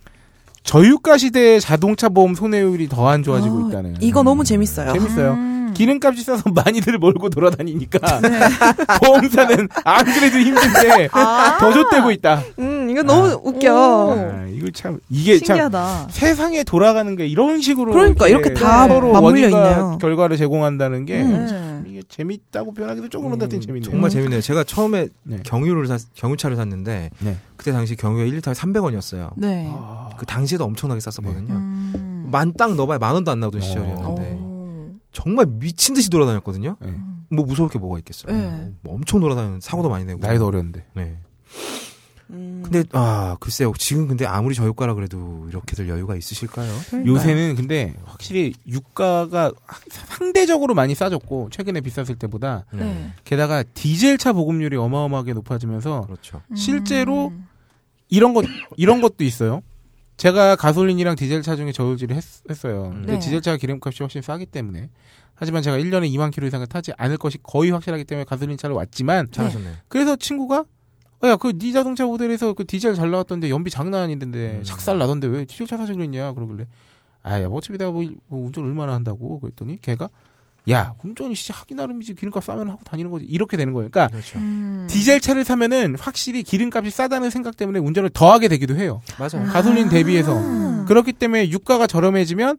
저유가 시대에 자동차 보험 손해율이 더 안 좋아지고 아, 있다는. 이거 너무 재밌어요. 재밌어요. 음. 기름값이 싸서 많이들 몰고 돌아다니니까 네. 보험사는 안 그래도 힘든데 아. 더 줬대고 있다. 음, 이거 너무 아. 웃겨. 아, 이거 참 이게 참 신기하다. 세상에 돌아가는 게 이런 식으로 그러니까 이렇게 다 서로 맞물려 있네요. 결과를 제공한다는 게 음. 참 이게 재밌다고 표현하기도 조금 그렇다 음, 재밌네요. 정말 재밌네요. 제가 처음에 네. 경유를 샀, 경유차를 샀는데 네. 그때 당시 경유가 1리터에 300원이었어요. 네. 아, 그 당시에도 엄청나게 쌌었거든요. 음. 만딱 넣어봐야 만 원도 안 나오던 어. 시절이었는데 오. 정말 미친 듯이 돌아다녔거든요. 네. 뭐 무서울 게 뭐가 있겠어요. 네. 뭐 엄청 돌아다니는 사고도 많이 내고. 나이도 어렸는데. 네. 음. 근데 아 글쎄요 지금 근데 아무리 저유가라 그래도 이렇게들 여유가 있으실까요? 요새는 근데 확실히 유가가 상대적으로 많이 싸졌고 최근에 비쌌을 때보다 네. 게다가 디젤차 보급률이 어마어마하게 높아지면서 그렇죠. 실제로 음. 이런 것 이런 것도 있어요. 제가 가솔린이랑 디젤차 중에 저울질을 했, 어요 근데 네. 디젤차가 기름값이 훨씬 싸기 때문에 하지만 제가 1년에 2만 킬로 이상을 타지 않을 것이 거의 확실하기 때문에 가솔린 차를 왔지만 잘하셨네요. 그래서 친구가 어, 야, 그, 네 자동차 모델에서 그 디젤 잘 나왔던데 연비 장난 아닌데, 음. 작살 나던데 왜 디젤 차 사서 그랬냐? 그러길래, 아, 야, 뭐 어차피 내가 뭐, 뭐 운전 얼마나 한다고? 그랬더니 걔가, 야, 운전이 진짜 하기 나름이지 기름값 싸면 하고 다니는 거지. 이렇게 되는 거예요. 그러니까, 그렇죠. 음. 디젤 차를 사면은 확실히 기름값이 싸다는 생각 때문에 운전을 더 하게 되기도 해요. 맞아요. 가솔린 대비해서. 음. 그렇기 때문에 유가가 저렴해지면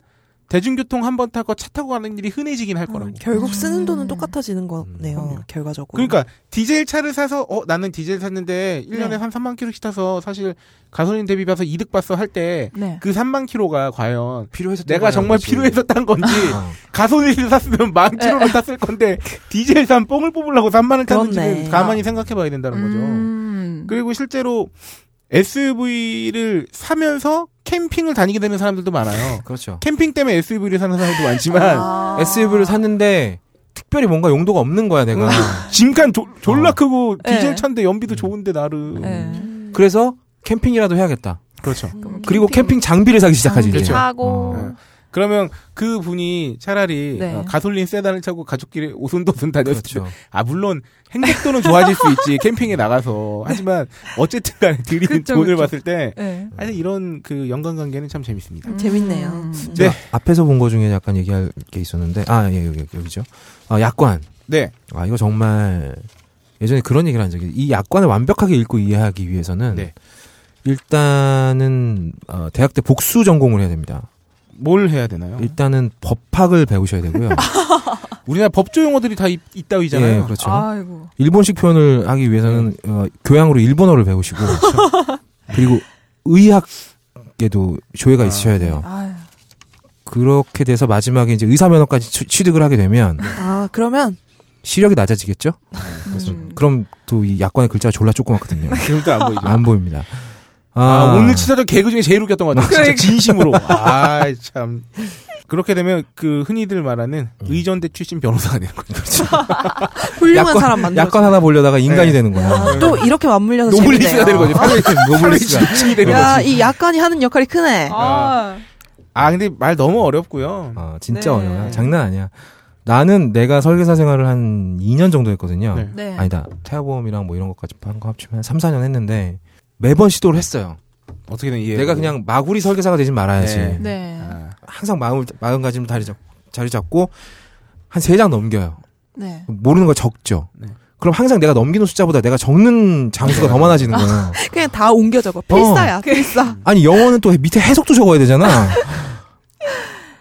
대중교통 한번 타고 차 타고 가는 일이 흔해지긴 할 거라고. 음, 결국 쓰는 음. 돈은 똑같아지는 거네요. 그럼요. 결과적으로. 그러니까 디젤 차를 사서 어 나는 디젤 샀는데 1년에 네. 한 3만 킬로씩 타서 사실 가솔린 대비 봐서 이득 봤어 할때 네. 그 3만 킬로가 과연 필요해서 내가 정말 필요해서 딴 건지 어. 가솔린을 샀으면 만 킬로를 탔을 건데 디젤 산 뽕을 뽑으려고 3만 원 그렇네. 탔는지는 가만히 생각해 봐야 된다는 거죠. 음. 그리고 실제로 SUV를 사면서 캠핑을 다니게 되는 사람들도 많아요. 그렇죠. 캠핑 때문에 SUV를 사는 사람도 많지만 아. SUV를 샀는데 특별히 뭔가 용도가 없는 거야 내가. 짐칸 조- 졸라 어. 크고 디젤 네. 차인데 연비도 좋은데 나름. 네. 그래서 캠핑이라도 해야겠다. 그렇죠. 그리고 캠핑 장비를 사기 시작하지 장비 이제. 사고. 어. 그러면 그 분이 차라리 네. 어, 가솔린 세단을 타고 가족끼리 오손도손 다녔을 때, 그렇죠. 아 물론 행복도는 좋아질 수 있지 캠핑에 나가서 하지만 어쨌든 간에 드리는 그쵸, 돈을 그쵸. 봤을 때 네. 아니 이런 그 연관관계는 참 재밌습니다. 음, 재밌네요. 음. 네. 앞에서 본 거 중에 약간 얘기할 게 있었는데 아예 여기 여기죠. 아 약관. 네, 아 이거 정말 예전에 그런 얘기를 한 적이 이 약관을 완벽하게 읽고 이해하기 위해서는 네. 일단은 어, 대학 때 복수 전공을 해야 됩니다. 뭘 해야 되나요? 일단은 법학을 배우셔야 되고요. 우리나라 법조 용어들이 다 있, 있다위잖아요. 예, 그렇죠. 아이고. 일본식 표현을 하기 위해서는 어, 교양으로 일본어를 배우시고 그리고 의학에도 조예가 아. 있으셔야 돼요. 아유. 그렇게 돼서 마지막에 이제 의사 면허까지 취- 취득을 하게 되면 아, 그러면 시력이 낮아지겠죠? 그래서 음. 그럼 또 이 약관의 글자가 졸라 조그맣거든요. 지금도 안 보이죠. 안 보입니다. 아, 오늘 치사적 개그 중에 제일 웃겼던 것 같아요. 그러니까. 진짜 진심으로. 아, 참. 그렇게 되면 그 흔히들 말하는 의전대 출신 변호사가 되는 거죠. 훌륭한 약관- 사람 만들어. 약관 하나 보려다가 인간이 네. 되는 거야. 또 이렇게 맞물려서 노블리스가 되는 재밌네요. 거죠. 노블리스가. 출신이 되는 야, 거지. 이 약관이 하는 역할이 크네. 아. 아, 근데 말 너무 어렵고요. 아, 진짜 네. 어려워요. 장난 아니야. 나는 내가 설계사 생활을 한 2년 정도 했거든요. 네. 네. 아니다. 태아보험이랑 뭐 이런 것까지 한 거 합치면 한 3, 4년 했는데 매번 시도를 했어요. 어떻게든 이해. 내가 그냥 마구리 설계사가 되진 말아야지. 네. 네. 아, 항상 마음, 마음가짐 자리, 잡, 자리 잡고 한 세 장 넘겨요. 네. 모르는 거 적죠. 네. 그럼 항상 내가 넘기는 숫자보다 내가 적는 장수가 더 많아지는 거예요. 그냥 다 옮겨 적어. 필사야, 필사. 아니 영어는 또 밑에 해석도 적어야 되잖아.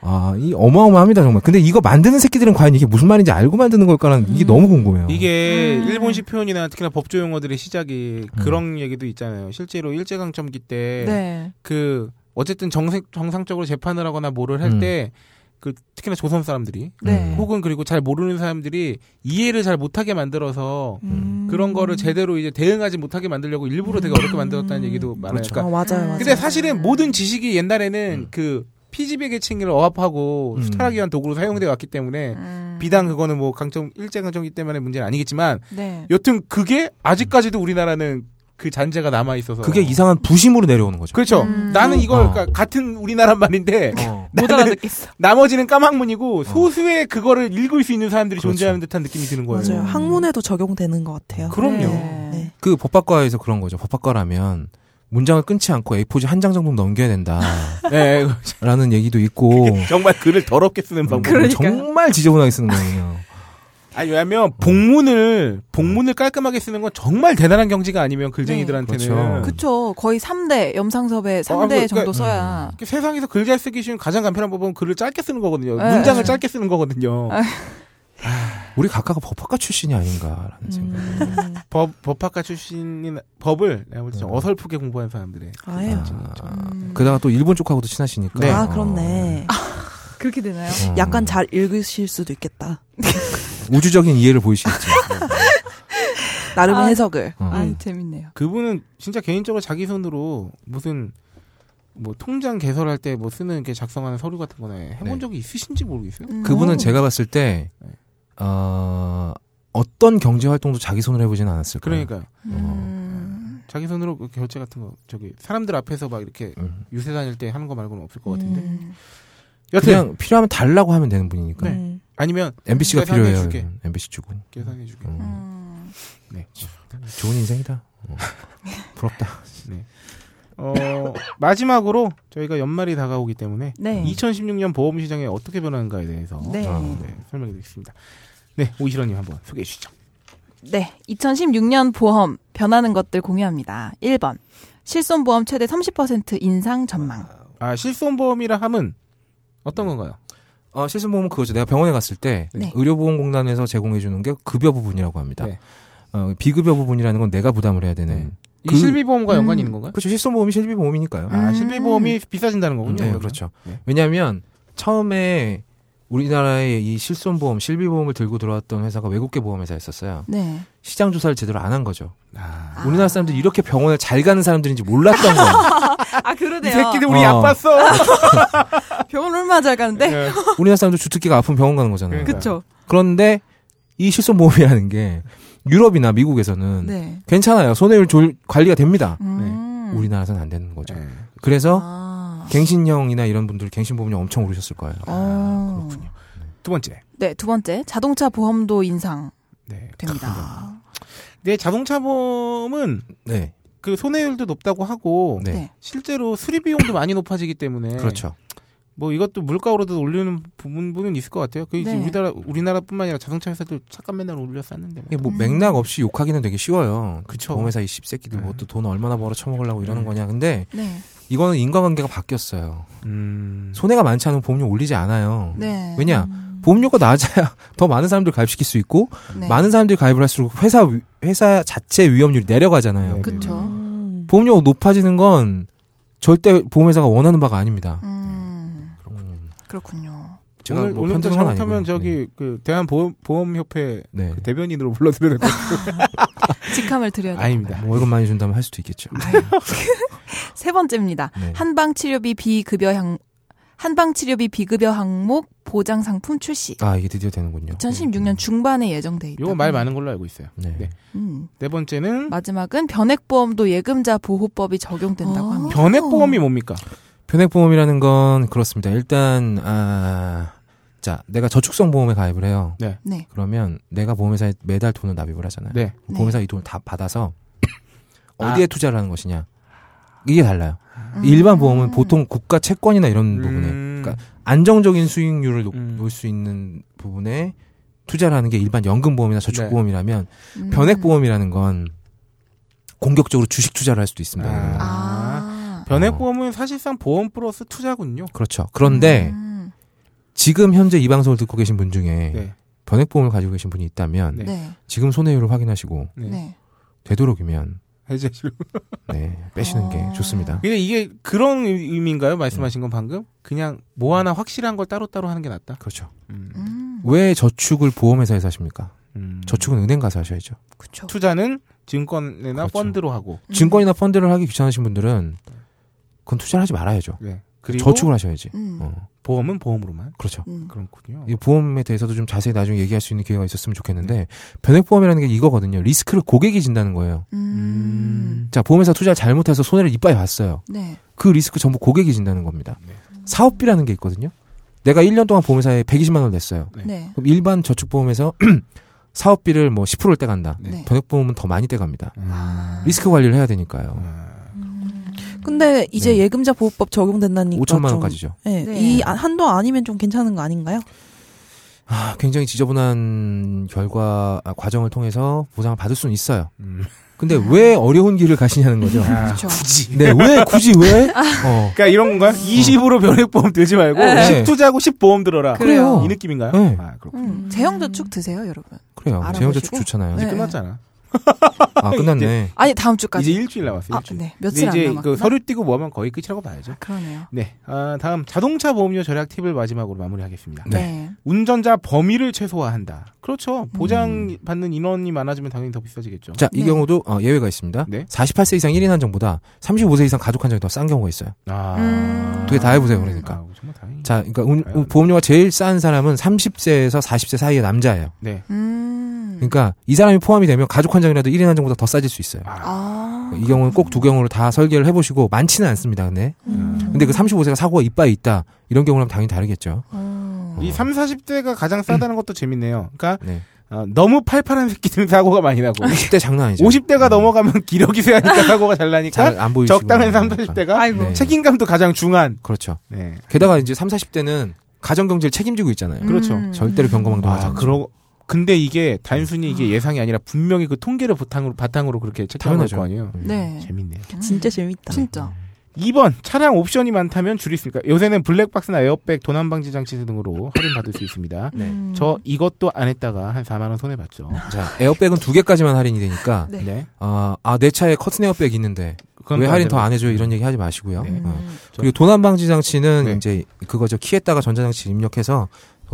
아, 이 어마어마합니다 정말. 근데 이거 만드는 새끼들은 과연 이게 무슨 말인지 알고 만드는 걸까라는 이게 너무 궁금해요. 이게 음. 일본식 표현이나 특히나 법조 용어들의 시작이 그런 얘기도 있잖아요. 실제로 일제강점기 때 네. 그 어쨌든 정색, 정상적으로 재판을 하거나 뭐를 음. 할때 그 특히나 조선 사람들이 네. 음. 혹은 그리고 잘 모르는 사람들이 이해를 잘 못하게 만들어서 음. 그런 거를 제대로 이제 대응하지 못하게 만들려고 일부러 되게 어렵게 만들었다는 얘기도 많아요. 그렇죠. 그러니까 어, 맞아요, 맞아요. 근데 사실은 모든 지식이 옛날에는 음. 그 피지배 계층을 억압하고 음. 수탈하기 위한 도구로 사용돼 왔기 때문에 음. 비단 그거는 뭐 강점 일제 강점기 때문에 문제는 아니겠지만 네. 여튼 그게 아직까지도 우리나라는 그 잔재가 남아 있어서 그게 이상한 부심으로 내려오는 거죠. 그렇죠. 음. 나는 이걸 어. 그러니까 같은 우리나라 말인데 어. 못 알아듣겠어. 나머지는 까막문이고 소수의 그거를 읽을 수 있는 사람들이 그렇죠. 존재하는 듯한 느낌이 드는 거예요. 맞아요. 학문에도 적용되는 것 같아요. 그럼요. 네. 네. 그 법학과에서 그런 거죠. 법학과라면 문장을 끊지 않고 A4지 한 장 정도 넘겨야 된다라는 네, 얘기도 있고 정말 글을 더럽게 쓰는 방법. 그러니까요. 정말 지저분하게 쓰는 거예요. 아니 왜냐면 복문을 복문을 깔끔하게 쓰는 건 정말 대단한 경지가 아니면 글쟁이들한테는 네, 그렇죠. 그쵸. 거의 3대, 염상섭의 3대 아, 그러니까- 정도 써야. 세상에서 글 잘 쓰기 쉬운 가장 간편한 법은 글을 짧게 쓰는 거거든요. 네. 문장을 짧게 쓰는 거거든요. 아. 우리 각각 법학과 출신이 아닌가라는 생각. 음. 법 법학과 출신인 법을 내가 볼때좀 음. 어설프게 공부한 사람들의 아예요. 음. 게다가 또 일본 쪽하고도 친하시니까. 네. 아, 그렇네. 그렇게 되나요? 어. 약간 잘 읽으실 수도 있겠다. 우주적인 이해를 보이시겠지. 나름의 아. 해석을. 어. 아, 재밌네요. 그분은 진짜 개인적으로 자기 손으로 무슨 뭐 통장 개설할 때 뭐 쓰는 이렇게 작성하는 서류 같은 거네 해본 네. 적이 있으신지 모르겠어요. 음. 그분은 제가 봤을 때 네. 어, 어떤 경제 활동도 자기 손으로 해보지는 않았을 거예요. 그러니까 음. 자기 손으로 그 결제 같은 거 저기 사람들 앞에서 막 이렇게 음. 유세 다닐 때 하는 거 말고는 없을 것 같은데. 음. 여튼 그냥 필요하면 달라고 하면 되는 분이니까. 네. 음. 아니면 MBC가 계산해 필요해요. 줄게. MBC 주고. 계산해 주게. 음. 음. 네. 좋은 인생이다. 어. 부럽다. 어, 마지막으로 저희가 연말이 다가오기 때문에 네. 2016년 보험 시장이 어떻게 변하는가에 대해서 네. 아. 네, 설명해 드리겠습니다. 네, 오이시러님 한번 소개해 주시죠. 네. 2016년 보험 변하는 것들 공유합니다. 1번. 실손보험 최대 30% 인상 전망. 아, 실손보험이라 함은 어떤 건가요? 어, 실손보험은 그거죠. 내가 병원에 갔을 때 네. 의료보험공단에서 제공해 주는 게 급여 부분이라고 합니다. 네. 어, 비급여 부분이라는 건 내가 부담을 해야 되는. 네. 이 그- 실비보험과 음. 연관이 있는 건가요? 그렇죠. 실손보험이 실비보험이니까요. 음. 아, 실비보험이 비싸진다는 거군요. 네, 그러면. 그렇죠. 네. 왜냐하면 처음에 우리나라에 이 실손보험, 실비보험을 들고 들어왔던 회사가 외국계 보험회사였었어요. 네. 시장 조사를 제대로 안 한 거죠. 아, 아. 우리나라 사람들이 이렇게 병원을 잘 가는 사람들인지 몰랐던 거예요. 아, 이 그러네요. 새끼들 우리 어. 약 봤어. 병원 얼마나 잘 가는데? 네. 우리나라 사람들 주특기가 아픈 병원 가는 거잖아요. 그쵸. 그런데 이 실손보험이라는 게 유럽이나 미국에서는 네. 괜찮아요. 손해율 졸- 관리가 됩니다. 음. 우리나라에서는 안 되는 거죠. 네. 그래서 아. 갱신형이나 이런 분들 갱신 보험료 엄청 오르셨을 거예요. 어. 두 번째. 네, 두 번째. 자동차 보험도 인상됩니다. 네. 네, 자동차 보험은 네, 그 손해율도 높다고 하고 네, 네. 실제로 수리 비용도 많이 높아지기 때문에 그렇죠. 뭐 이것도 물가 오르도 올리는 부분은 있을 것 같아요. 그 이제 네. 우리나라 우리나라뿐만 아니라 자동차 회사들 차값 맨날 올렸었는데. 뭐. 뭐 음. 맥락 없이 욕하기는 되게 쉬워요. 그쵸. 보험회사 이 씹새끼들 네. 뭐또 돈 얼마나 벌어 처먹으려고 이러는 네. 거냐. 근데 네. 이거는 인과관계가 바뀌었어요. 음. 손해가 많지 않으면 보험료 올리지 않아요. 네. 왜냐? 음. 보험료가 낮아야 더 많은 사람들 가입시킬 수 있고 네. 많은 사람들이 가입을 할수록 회사 위- 회사 자체 위험률이 내려가잖아요. 네. 그쵸. 음. 보험료가 높아지는 건 절대 보험회사가 원하는 바가 아닙니다. 음. 음, 그렇군요. 제가 오늘 뭐건 잘못하면. 저기 그 대한 보험 보험협회 네. 네. 그 대변인으로 불러드려야 될것 같아요. 직함을 드려야 돼요. 아닙니다. 뭐 월급 많이 준다면 할 수도 있겠죠. 세 번째입니다. 네. 한방 치료비 비급여 항 한방 치료비 비급여 항목 보장 상품 출시. 아 이게 드디어 되는군요. 2016년 중반에 예정돼 있다. 요거 말 많은 걸로 알고 있어요. 네. 네. 음. 네 번째는 마지막은 변액보험도 예금자 보호법이 적용된다고 아. 합니다. 변액보험이 뭡니까? 변액보험이라는 건 그렇습니다. 일단 아, 자 내가 저축성 보험에 가입을 해요. 네. 그러면 내가 보험회사에 매달 돈을 납입을 하잖아요. 네. 네. 보험회사 이 돈을 다 받아서 아. 어디에 투자를 하는 것이냐 이게 달라요. 음. 일반 보험은 보통 국가 채권이나 이런 부분에 음. 그러니까 안정적인 수익률을 놓, 음. 놓을 수 있는 부분에 투자라는 게 일반 연금보험이나 저축보험이라면 음. 변액보험이라는 건 공격적으로 주식 투자를 할 수도 있습니다. 아. 아. 변액보험은 사실상 보험 플러스 투자군요. 그렇죠. 그런데 음. 지금 현재 이 방송을 듣고 계신 분 중에 네. 변액보험을 가지고 계신 분이 있다면 네. 네. 지금 손해율을 확인하시고 네. 네. 되도록이면 해제실. 네, 빼시는 게 아. 좋습니다. 근데 이게 그런 의미인가요? 말씀하신 건 방금? 그냥 뭐 하나 확실한 걸 따로따로 하는 게 낫다? 그렇죠. 음. 음. 왜 저축을 보험회사에서 하십니까? 음. 저축은 은행 가서 하셔야죠. 그쵸. 투자는 증권이나 그렇죠. 펀드로 하고. 음. 증권이나 펀드를 하기 귀찮으신 분들은 그건 투자를 하지 말아야죠. 네. 그리고 저축을 하셔야지. 음. 어, 보험은 보험으로만. 그렇죠. 음. 그렇군요. 이 보험에 대해서도 좀 자세히 나중에 얘기할 수 있는 기회가 있었으면 좋겠는데 변액보험이라는 게 이거거든요. 리스크를 고객이 진다는 거예요. 음. 자, 보험회사 투자를 잘못해서 손해를 이빠이 봤어요. 네. 그 리스크 전부 고객이 진다는 겁니다. 네. 사업비라는 게 있거든요. 내가 1년 동안 보험회사에 120만 원을 냈어요. 네. 네. 그럼 일반 저축보험에서 사업비를 뭐 10%를 떼간다. 네. 네. 변액보험은 더 많이 떼갑니다. 아. 리스크 관리를 해야 되니까요. 아, 근데 이제 네. 예금자 보호법 적용된다니까 5천만 좀- 원까지죠. 네. 네. 이 아- 한도 아니면 좀 괜찮은 거 아닌가요? 아, 굉장히 지저분한 결과 아, 과정을 통해서 보상을 받을 수는 있어요. 음. 근데 왜 어려운 길을 가시냐는 거죠. 아, 그쵸. 굳이. 네, 왜 굳이 왜? 어. 그러니까 이런 건가요? 20으로 변액보험 들지 말고 네. 10 투자하고 10 보험 들어라. 그래요. 이 느낌인가요? 네. 아, 그렇군요. 음. 제형저축 드세요, 여러분. 그래요. 재형저축 좋잖아요. 네. 끝났잖아. 아, 끝났네. 아니 다음 주까지. 이제 일주일 남았어요. 아, 일주일. 네. 근데 며칠 안 이제 남았구나. 그 서류 띄고 뭐 하면 거의 끝이라고 봐야죠. 그러네요. 네. 아, 다음 자동차 보험료 절약 팁을 마지막으로 마무리하겠습니다. 네. 네. 운전자 범위를 최소화한다. 그렇죠. 음. 보장 받는 인원이 많아지면 당연히 더 비싸지겠죠. 자, 이 네. 경우도 어, 예외가 있습니다. 네. 48세 이상 1인 한정보다 35세 이상 가족 한정이 더 싼 경우가 있어요. 아. 음. 두개 다 해보세요, 그러니까. 아, 정말 다행이다. 자, 그러니까 운- 아유. 보험료가 제일 싼 사람은 30세에서 40세 사이의 남자예요. 네. 음. 그러니까 이 사람이 포함이 되면 가족 한정이라도 1인 한정보다 더 싸질 수 있어요. 아. 아. 이 경우는 꼭 두 경우를 다 설계를 해보시고 많지는 않습니다. 근데 음. 근데 그 35세가 사고가 이빠이 있다 이런 경우는 당연히 다르겠죠. 어. 이 3, 40대가 가장 싸다는 것도 재밌네요. 그러니까 네. 어, 너무 팔팔한 새끼들은 사고가 많이 나고 50대 장난 아니죠. 50대가 음. 넘어가면 기력이 세하니까 사고가 잘 나니까 잘안 보이시고 적당한 3, 그러니까. 40대가 아이고. 네. 책임감도 가장 중한. 그렇죠. 네. 게다가 이제 3, 40대는 가정 경제를 책임지고 있잖아요. 그렇죠. 음. 절대로 경거망동하지 아, 않죠. 그러 근데 이게 단순히 이게 예상이 아니라 분명히 그 통계를 바탕으로 바탕으로 그렇게 책정할 당연하죠. 거 아니에요. 음. 네. 재밌네요. 음. 진짜 재밌다. 진짜. 2번 차량 옵션이 많다면 줄일 수 있을까? 요새는 블랙박스나 에어백, 도난 방지 장치 등으로 할인 받을 수 있습니다. 네. 음. 저 이것도 안 했다가 한 4만 원 손해 봤죠. 자, 에어백은 두 개까지만 할인이 되니까 네. 네. 아, 아, 내 차에 커튼 에어백 있는데 왜또 할인 안더안 해줘요? 이런 얘기 하지 마시고요. 네. 음. 어. 그리고 도난 방지 장치는 네. 이제 그거죠. 키에다가 전자장치 입력해서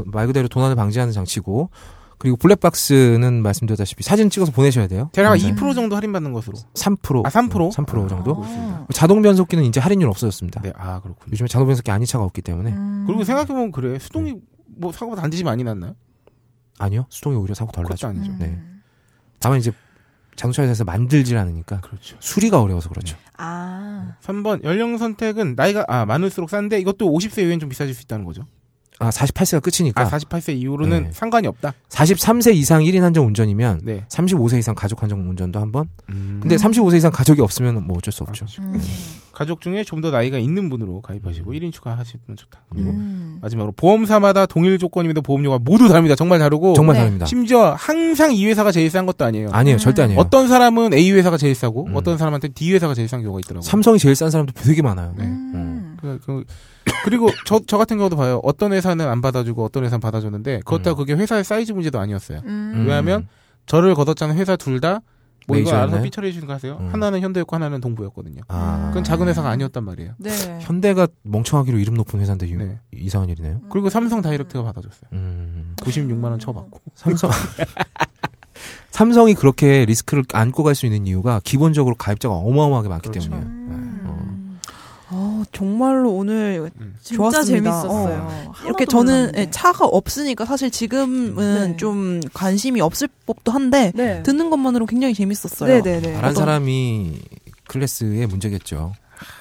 말 그대로 도난을 방지하는 장치고 그리고 블랙박스는 말씀드렸다시피 사진 찍어서 보내셔야 돼요. 대략 네. 2% 정도 할인받는 것으로. 3%. 아, 3%? 3% 정도. 아. 자동 변속기는 이제 할인율 없어졌습니다. 네, 아 그렇군요. 요즘에 자동 변속기 아닌 차가 없기 때문에 음. 그리고 생각해보면 그래. 수동이 뭐 사고가 단지 많이 났나요? 아니요. 수동이 오히려 사고 덜 나죠. 아니죠. 음. 네. 다만 이제 자동차 회사에서 만들질 않으니까 그렇죠. 수리가 어려워서 그렇죠. 아. 3번 연령 선택은 나이가 아 많을수록 싼데 이것도 50세 이후엔 좀 비싸질 수 있다는 거죠. 아, 48세가 끝이니까 아 48세 이후로는 네. 상관이 없다. 43세 이상 1인 한정 운전이면 네. 35세 이상 가족 한정 운전도 한 번. 음. 근데 35세 이상 가족이 없으면 뭐 어쩔 수 없죠. 음. 가족 중에 좀 더 나이가 있는 분으로 가입하시고 1인 추가하시면 좋다. 그리고 음. 마지막으로 보험사마다 동일 조건입니다. 보험료가 모두 다릅니다. 정말 다르고 정말 네. 다릅니다. 심지어 항상 이 회사가 제일 싼 것도 아니에요. 아니에요. 음. 절대 아니에요. 어떤 사람은 A 회사가 제일 싸고 음. 어떤 사람한테 D 회사가 제일 싼 경우가 있더라고요. 삼성이 제일 싼 사람도 되게 많아요. 네. 음. 그, 그, 그리고 저, 저 같은 경우도 봐요. 어떤 회사는 안 받아주고 어떤 회사는 받아줬는데 그렇다고 음. 그게 회사의 사이즈 문제도 아니었어요. 음. 왜냐하면 저를 걷어찬 회사 둘 다 뭐 이거 알아서 메이저였나요? 피처리 해 주는 거 하세요. 음. 하나는 현대였고 하나는 동부였거든요. 아. 그건 작은 회사가 아니었단 말이에요. 네. 현대가 멍청하기로 이름 높은 회사인데 유- 네. 이상한 일이네요. 그리고 삼성 다이렉트가 받아줬어요. 음. 96만 원 쳐받고. 삼성 삼성이 그렇게 리스크를 안고 갈 수 있는 이유가 기본적으로 가입자가 어마어마하게 많기 그렇죠. 때문이에요. 음. 어. 어, 정말로 오늘 음. 진짜 좋았습니다. 재밌었어요. 어. 이렇게 저는. 예, 차가 없으니까 사실 지금은 네. 좀 관심이 없을 법도 한데 네. 듣는 것만으로 굉장히 재밌었어요. 네네네. 잘한 어떤- 사람이 클래스의 문제겠죠.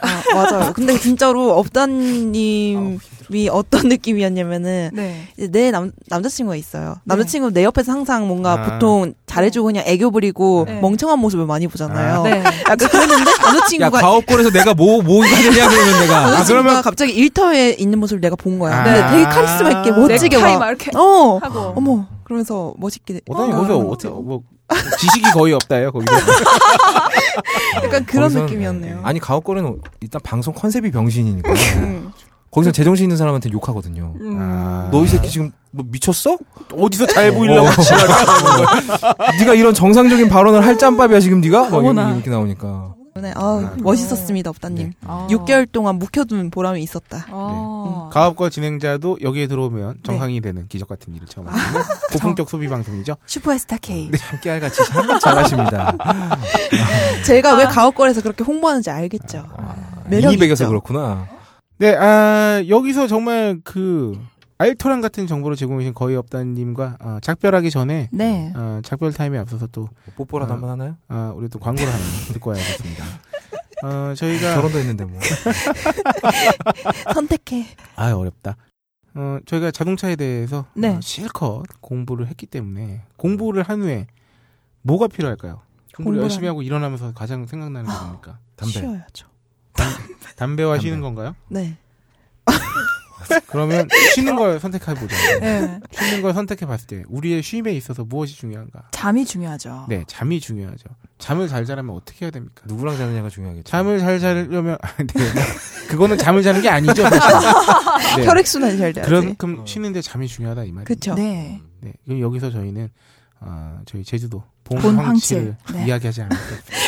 아, 맞아요. 근데 진짜로 업다님 이 어떤 느낌이었냐면은 네. 이제 내 남, 남자친구가 있어요. 남자친구 내 옆에서 항상 뭔가 아. 보통 잘해주고 그냥 애교 부리고 네. 멍청한 모습을 많이 보잖아요. 네. 약간 그랬는데 야 남자친구가 가업골에서 내가 뭐뭐 하느냐 그러면 내가 남자친구가 그러면- 갑자기 일터에 있는 모습을 내가 본 거야. 아. 근데 되게 카리스마 있게 멋지게 막 막 이렇게 어. 하고. 어머. 그러면서 멋있게 어다니 어, 거기서 어, 어떻게 뭐 지식이 거의 없다요 거기서. 약간 그런 거기서는- 느낌이었네요. 아니 가옥거리는 일단 방송 컨셉이 병신이니까 음. 거기서 제정신 있는 사람한테 욕하거든요. 아. 너이 새끼 지금 뭐 미쳤어? 어디서 잘 보이려고 어. 지랄을 네가 이런 정상적인 발언을 할 짬밥이야 지금 네가? 막 어머나. 이렇게 나오니까. 네, 아, 멋있었습니다, 업다님. 아. 6개월 동안 묵혀둔 보람이 있었다. 아. 가업과 진행자도 여기에 들어오면 정상이 되는 기적 같은 일을 처음 하는 고품격 소비 방송이죠. 슈퍼스타 K. 참 깨알같이 참 잘하십니다. 제가 왜 가옥걸에서 그렇게 홍보하는지 알겠죠. 매력 이입 배겨서 있죠. 그렇구나. 네, 아, 여기서 정말 그 알토란 같은 정보를 제공해주신 거의 없다님과 아, 작별하기 전에 네. 아, 작별 타임에 앞서서 또 뽀뽀라도 아. 한번 하나요? 아, 우리 또 광고를 하나 듣고 와야겠습니다. 어, 저희가 결혼도 했는데 뭐. 선택해. 아 어렵다. 어, 저희가 자동차에 대해서 네. 어, 실컷 공부를 했기 때문에 공부를 한 후에 뭐가 필요할까요? 공부를 공부를 열심히 하고 일어나면서 가장 생각나는 게 뭡니까? 담배. 쉬어야죠. 담배와 담배. 쉬는 건가요? 네. 그러면 쉬는 걸 선택해 보자. 네. 쉬는 걸 선택해 봤을 때 우리의 쉼에 있어서 무엇이 중요한가? 잠이 중요하죠. 네, 잠이 중요하죠. 잠을 잘 자려면 어떻게 해야 됩니까? 누구랑 자느냐가 중요하겠죠. 잠을 잘 자려면 아, 네. 그거는 잠을 자는 게 아니죠. 네. 혈액 순환이 잘 돼야지. 그만큼 쉬는데 잠이 중요하다 이 말이에요. 그쵸. 네. 네, 그럼 여기서 저희는 어, 저희 제주도 본, 본 황치를 황칠. 네. 이야기하지 않을까.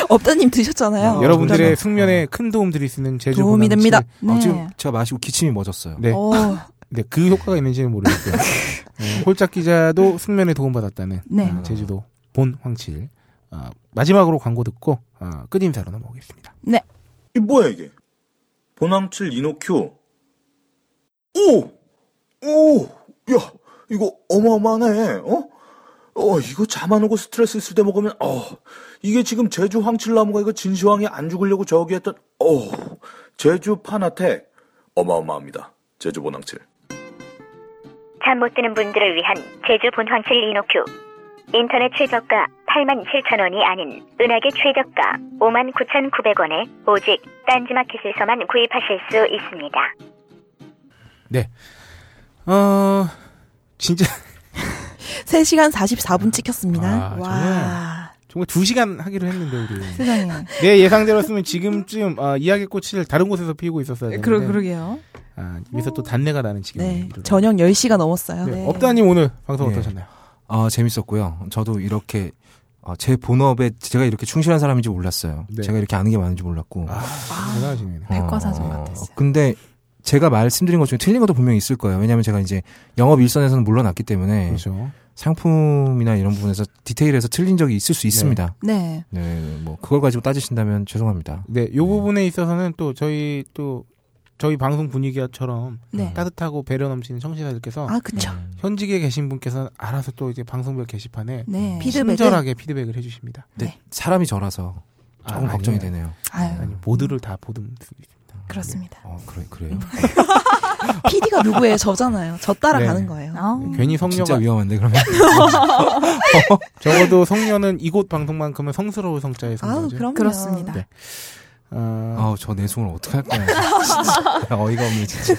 업다님 드셨잖아요. 여러분들의 그러죠. 숙면에 큰 도움 드릴 수 있는 제주 도움이 본 됩니다. 황칠. 네. 어, 지금 제가 마시고 기침이 멎었어요. 네, 어, 네, 그 효과가 있는지는 모르겠고요. 네, 홀짝 기자도 숙면에 도움받았다는 네. 어, 제주도 본 황칠. 어, 마지막으로 광고 듣고 어, 끝 인사로 넘어오겠습니다. 이 뭐야 이게? 보낭칠 이노큐. 오, 오, 야, 이거 어마어마하네. 어? 어, 이거 잠 안 오고 스트레스 있을 때 먹으면, 어, 이게 지금 제주 황칠나무가 이거 진시황이 안 죽으려고 저기 했던, 어, 제주 파나텍 어마어마합니다. 제주 보낭칠. 잠 못 드는 분들을 위한 제주 본황칠 이노큐. 인터넷 최저가 87,000원이 아닌 은하계 최저가 59,900원에 오직 딴지마켓에서만 구입하실 수 있습니다. 어, 진짜 3시간 44분 찍혔습니다. 아, 와. 정말 두 시간 하기로 했는데 우리. 세상에. 내 예상대로였으면 지금쯤 어, 이야기 꽃을 다른 곳에서 피우고 있었어야 되는데. 그러, 그러게요. 아, 여기서 또 단내가 나는 지금. 네. 저녁 10시가 넘었어요. 네. 네. 업다님 오늘 방송 예. 어떠셨나요? 아, 재밌었고요. 저도 이렇게 어, 제 본업에 제가 이렇게 충실한 사람인지 몰랐어요. 네. 제가 이렇게 아는 게 많은지 몰랐고. 아, 대단하시네요. 백과사전 어, 같았어요. 근데 제가 말씀드린 것 중에 틀린 것도 분명히 있을 거예요. 왜냐하면 제가 이제 영업 일선에서는 물러났기 때문에 그렇죠. 상품이나 이런 부분에서 디테일에서 틀린 적이 있을 수 있습니다. 네. 네, 뭐 그걸 가지고 따지신다면 죄송합니다. 네, 요 부분에 있어서는 또 저희 또 저희 방송 분위기처럼 네. 따뜻하고 배려 넘치는 청취자들께서 아, 그쵸. 현직에 계신 분께서 알아서 또 이제 방송별 게시판에 네. 피드백을? 친절하게 피드백을 해 주십니다. 근데 네. 사람이 저라서 조금 아, 걱정이 아니에요. 되네요. 아유, 아니 모두를 다 보듬 수 있습니다. 그렇습니다. 어, 그래 그래요. PD가 누구예요? 저잖아요. 저 따라가는 네. 거예요. 아, 네, 괜히 성녀가 위험한데 그러면. 적어도 성녀는 이곳 방송만큼은 성스러울 성자의 아우, 성자죠. 그럼요. 그렇습니다. 네. 어, 아우 저 내숭을 어떻게 할 거야. 진짜 어이가 없네 진짜.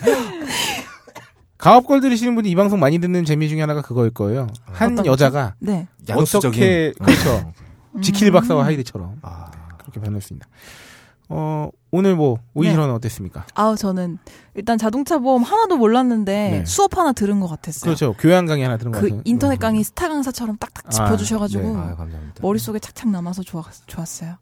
가업걸 들으시는 분이 이 방송 많이 듣는 재미 중에 하나가 그거일 거예요. 한 어떤 여자가 네. 어떻게 그렇죠. 음. 지킬 박사와 하이드처럼 아, 그렇게 변했습니다. 어 오늘 뭐 오이시로는 어땠습니까? 아우, 저는 일단 자동차 보험 하나도 몰랐는데 네. 수업 하나 들은 것 같았어요. 그렇죠. 교양 강의 하나 들은 것그 같아요. 인터넷 강의 스타 강사처럼 딱딱 아, 짚어주셔가지고 네. 아 감사합니다. 머릿속에 착착 남아서 좋았, 좋았어요.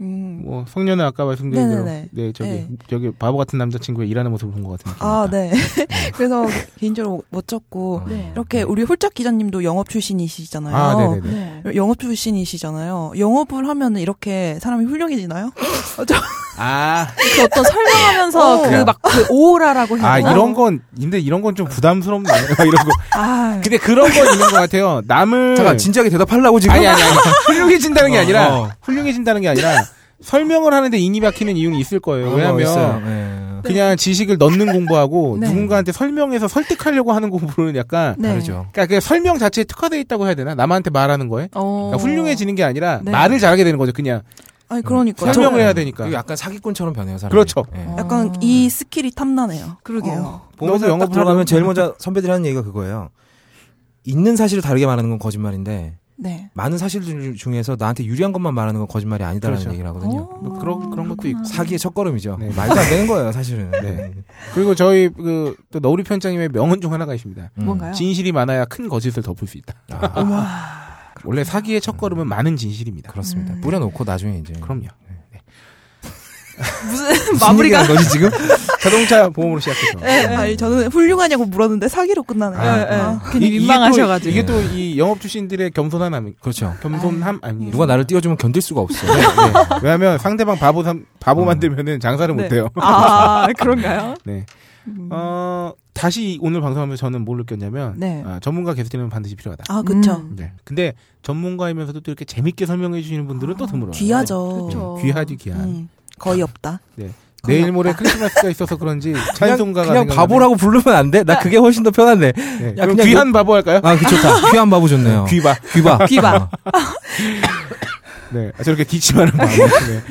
음. 뭐 성녀는 아까 말씀드린 대로 네네네. 네 저기 네. 저기 바보 같은 남자친구의 일하는 모습을 본 것 같은. 아, 네. 그래서 개인적으로 멋졌고, 네. 이렇게 우리 홀짝 기자님도 영업 출신이시잖아요. 아, 네네네. 네. 영업 출신이시잖아요. 영업을 하면 이렇게 사람이 훌륭해지나요? 어, 저- 아, 그 어떤 설명하면서 어. 그막그 오라라고 해야 아 되나? 이런 건 근데 이런 건 좀 부담스럽네. 이런 거. 아, 근데 그런 건 있는 것 같아요. 남을 잠깐 진지하게 대답하려고 지금. 아니 아니 아니 훌륭해진다는 게 어, 아니라 어. 훌륭해진다는 게 아니라 설명을 하는데 인이 박히는 이유는 있을 거예요. 어, 왜냐하면 있어요. 네. 그냥 지식을 넣는 공부하고 네. 누군가한테 설명해서 설득하려고 하는 공부는 약간 네. 다르죠. 그러니까 그 설명 자체에 특화돼 있다고 해야 되나? 남한테 말하는 거에 어. 그러니까 훌륭해지는 게 아니라 네. 말을 잘하게 되는 거죠. 그냥 아니, 그러니까. 설명을 저- 해야 되니까. 약간 사기꾼처럼 변해요 사람이. 그렇죠. 예. 어. 약간 이 스킬이 탐나네요. 그러게요. 어. 보험회사 너도 영업 딱 들어가면 제일 먼저 선배들이 하는 얘기가 그거예요. 있는 사실을 다르게 말하는 건 거짓말인데 네. 많은 사실들 중에서 나한테 유리한 것만 말하는 건 거짓말이 아니다라는 그렇죠. 얘기를 하거든요. 어, 뭐 그런 그런 것도 있고. 사기의 첫걸음이죠. 네. 말도 안 되는 거예요, 사실은. 네. 그리고 저희 그또 너우리 편장님의 명언 중 하나가 있습니다. 음. 뭔가요? 진실이 많아야 큰 거짓을 덮을 수 있다. 아, 원래 사기의 첫 걸음은 많은 진실입니다. 그렇습니다. 음. 뿌려놓고 나중에 이제 그럼요. 무슨 무슨 마무리가 거지 지금? 자동차 보험으로 시작해서. 네, 아니 저는 훌륭하냐고 물었는데 사기로 끝나네요. 아, 예, 예. 아. 괜히 이- 민망하셔가지고. 이게 또 이 영업 출신들의 겸손함 아니 그렇죠. 겸손함 아니 누가 나를 띄워주면 견딜 수가 없어. 네, 네. 왜냐하면 상대방 바보 삼, 바보 음. 만들면은 장사를 네. 못해요. 아 그런가요? 네. 음. 어 다시 오늘 방송하면서 저는 뭘 느꼈냐면 네. 아, 전문가 게스트는 반드시 필요하다. 아, 그쵸. 음. 네. 근데 전문가이면서도 또 이렇게 재밌게 설명해 주시는 분들은 또 드물어요. 귀하죠. 그쵸. 네, 귀하지 귀한. 음, 거의 없다. 내일 거의 모레 없다. 크리스마스가 있어서 그런지 그냥, 찬송가가 그냥 생각나네. 바보라고 부르면 안 돼? 나 그게 훨씬 더 편한데. 네. 야, 그럼 그냥 귀한 바보 할까요? 아, 그 좋다. 귀한 바보 좋네요. 귀바. 귀바. 귀바. 네. 아, 저렇게 기침하는 바보. 네.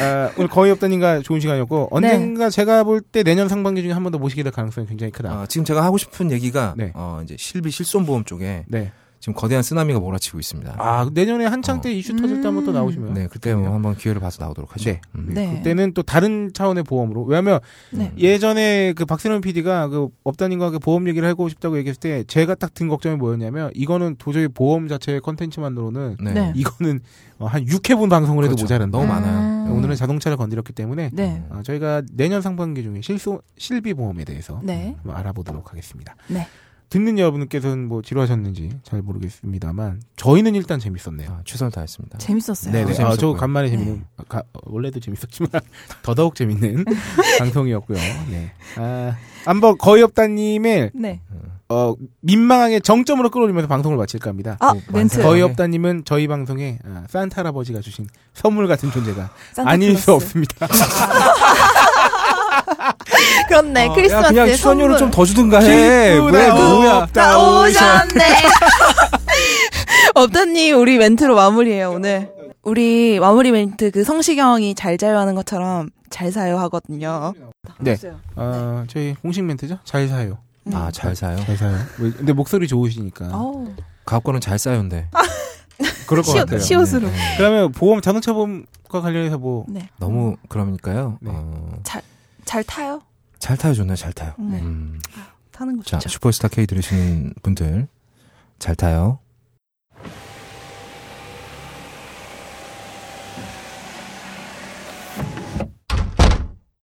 아, 오늘 거의 없다님과 좋은 시간이었고 언젠가 제가 볼 때 내년 상반기 중에 한 번 더 모시게 될 가능성이 굉장히 크다. 어, 지금 제가 하고 싶은 얘기가 네. 어, 이제 실비 실손보험 쪽에 네. 지금 거대한 쓰나미가 몰아치고 있습니다. 아 내년에 한창 어. 때 이슈 터질 때 한번 또 음. 나오시면. 네, 그때 뭐 한번 기회를 봐서 나오도록 하죠. 네. 음. 네. 그때는 또 다른 차원의 보험으로. 왜냐하면 네. 예전에 그 박세롬 PD가 그 업다님과 그 보험 얘기를 하고 싶다고 얘기했을 때 제가 딱 든 걱정이 뭐였냐면 이거는 도저히 보험 자체의 컨텐츠만으로는 네. 네. 이거는 어, 한 6회분 방송을 해도 그렇죠. 모자란다. 너무 많아요. 음. 오늘은 자동차를 건드렸기 때문에 네. 어, 저희가 내년 상반기 중에 실소 실비 보험에 대해서 네. 알아보도록 하겠습니다. 네. 듣는 여러분께서는 뭐 지루하셨는지 잘 모르겠습니다만 저희는 일단 재밌었네요. 아, 최선을 다했습니다. 재밌었어요. 네네. 아, 저 재밌었고요. 간만에 네. 재밌는 아, 가- 어, 원래도 재밌었지만 더더욱 재밌는 방송이었고요. 네. 아, 한번 거의 없다님의 네. 어, 민망하게 정점으로 끌어올리면서 방송을 마칠까 합니다. 아 네, 멘트. 거의 없다님은 저희 방송에 아, 산타 할아버지가 주신 선물 같은 존재가 산타 아닐 수. 없습니다. 그렇네. 어, 야, 크리스마스에 그냥 수선료를 좀. 더 주든가 해. 왜 기쁘다, 뭐야? 다 오셨네. 업다님 우리 멘트로 마무리해요 오늘. 우리 마무리 멘트 그 성시경이 잘 자요 하는 것처럼 잘 사요 하거든요. 네. 어, 저희 공식 멘트죠. 잘 사요. 아, 잘 사요. 잘 사요. 왜- 근데 목소리 좋으시니까. 가업거는 잘 싸요인데. 그럴 것 시옷- 같아요. 시옷으로. 네. 그러면 보험 자동차 보험과 관련해서 뭐 네. 너무 그러니까요. 네. 어, 잘 타요? 잘 타요, 좋네요. 잘 타요. 네. 음. 타는 거 자. 슈퍼스타 K 들으시는 분들 잘 타요.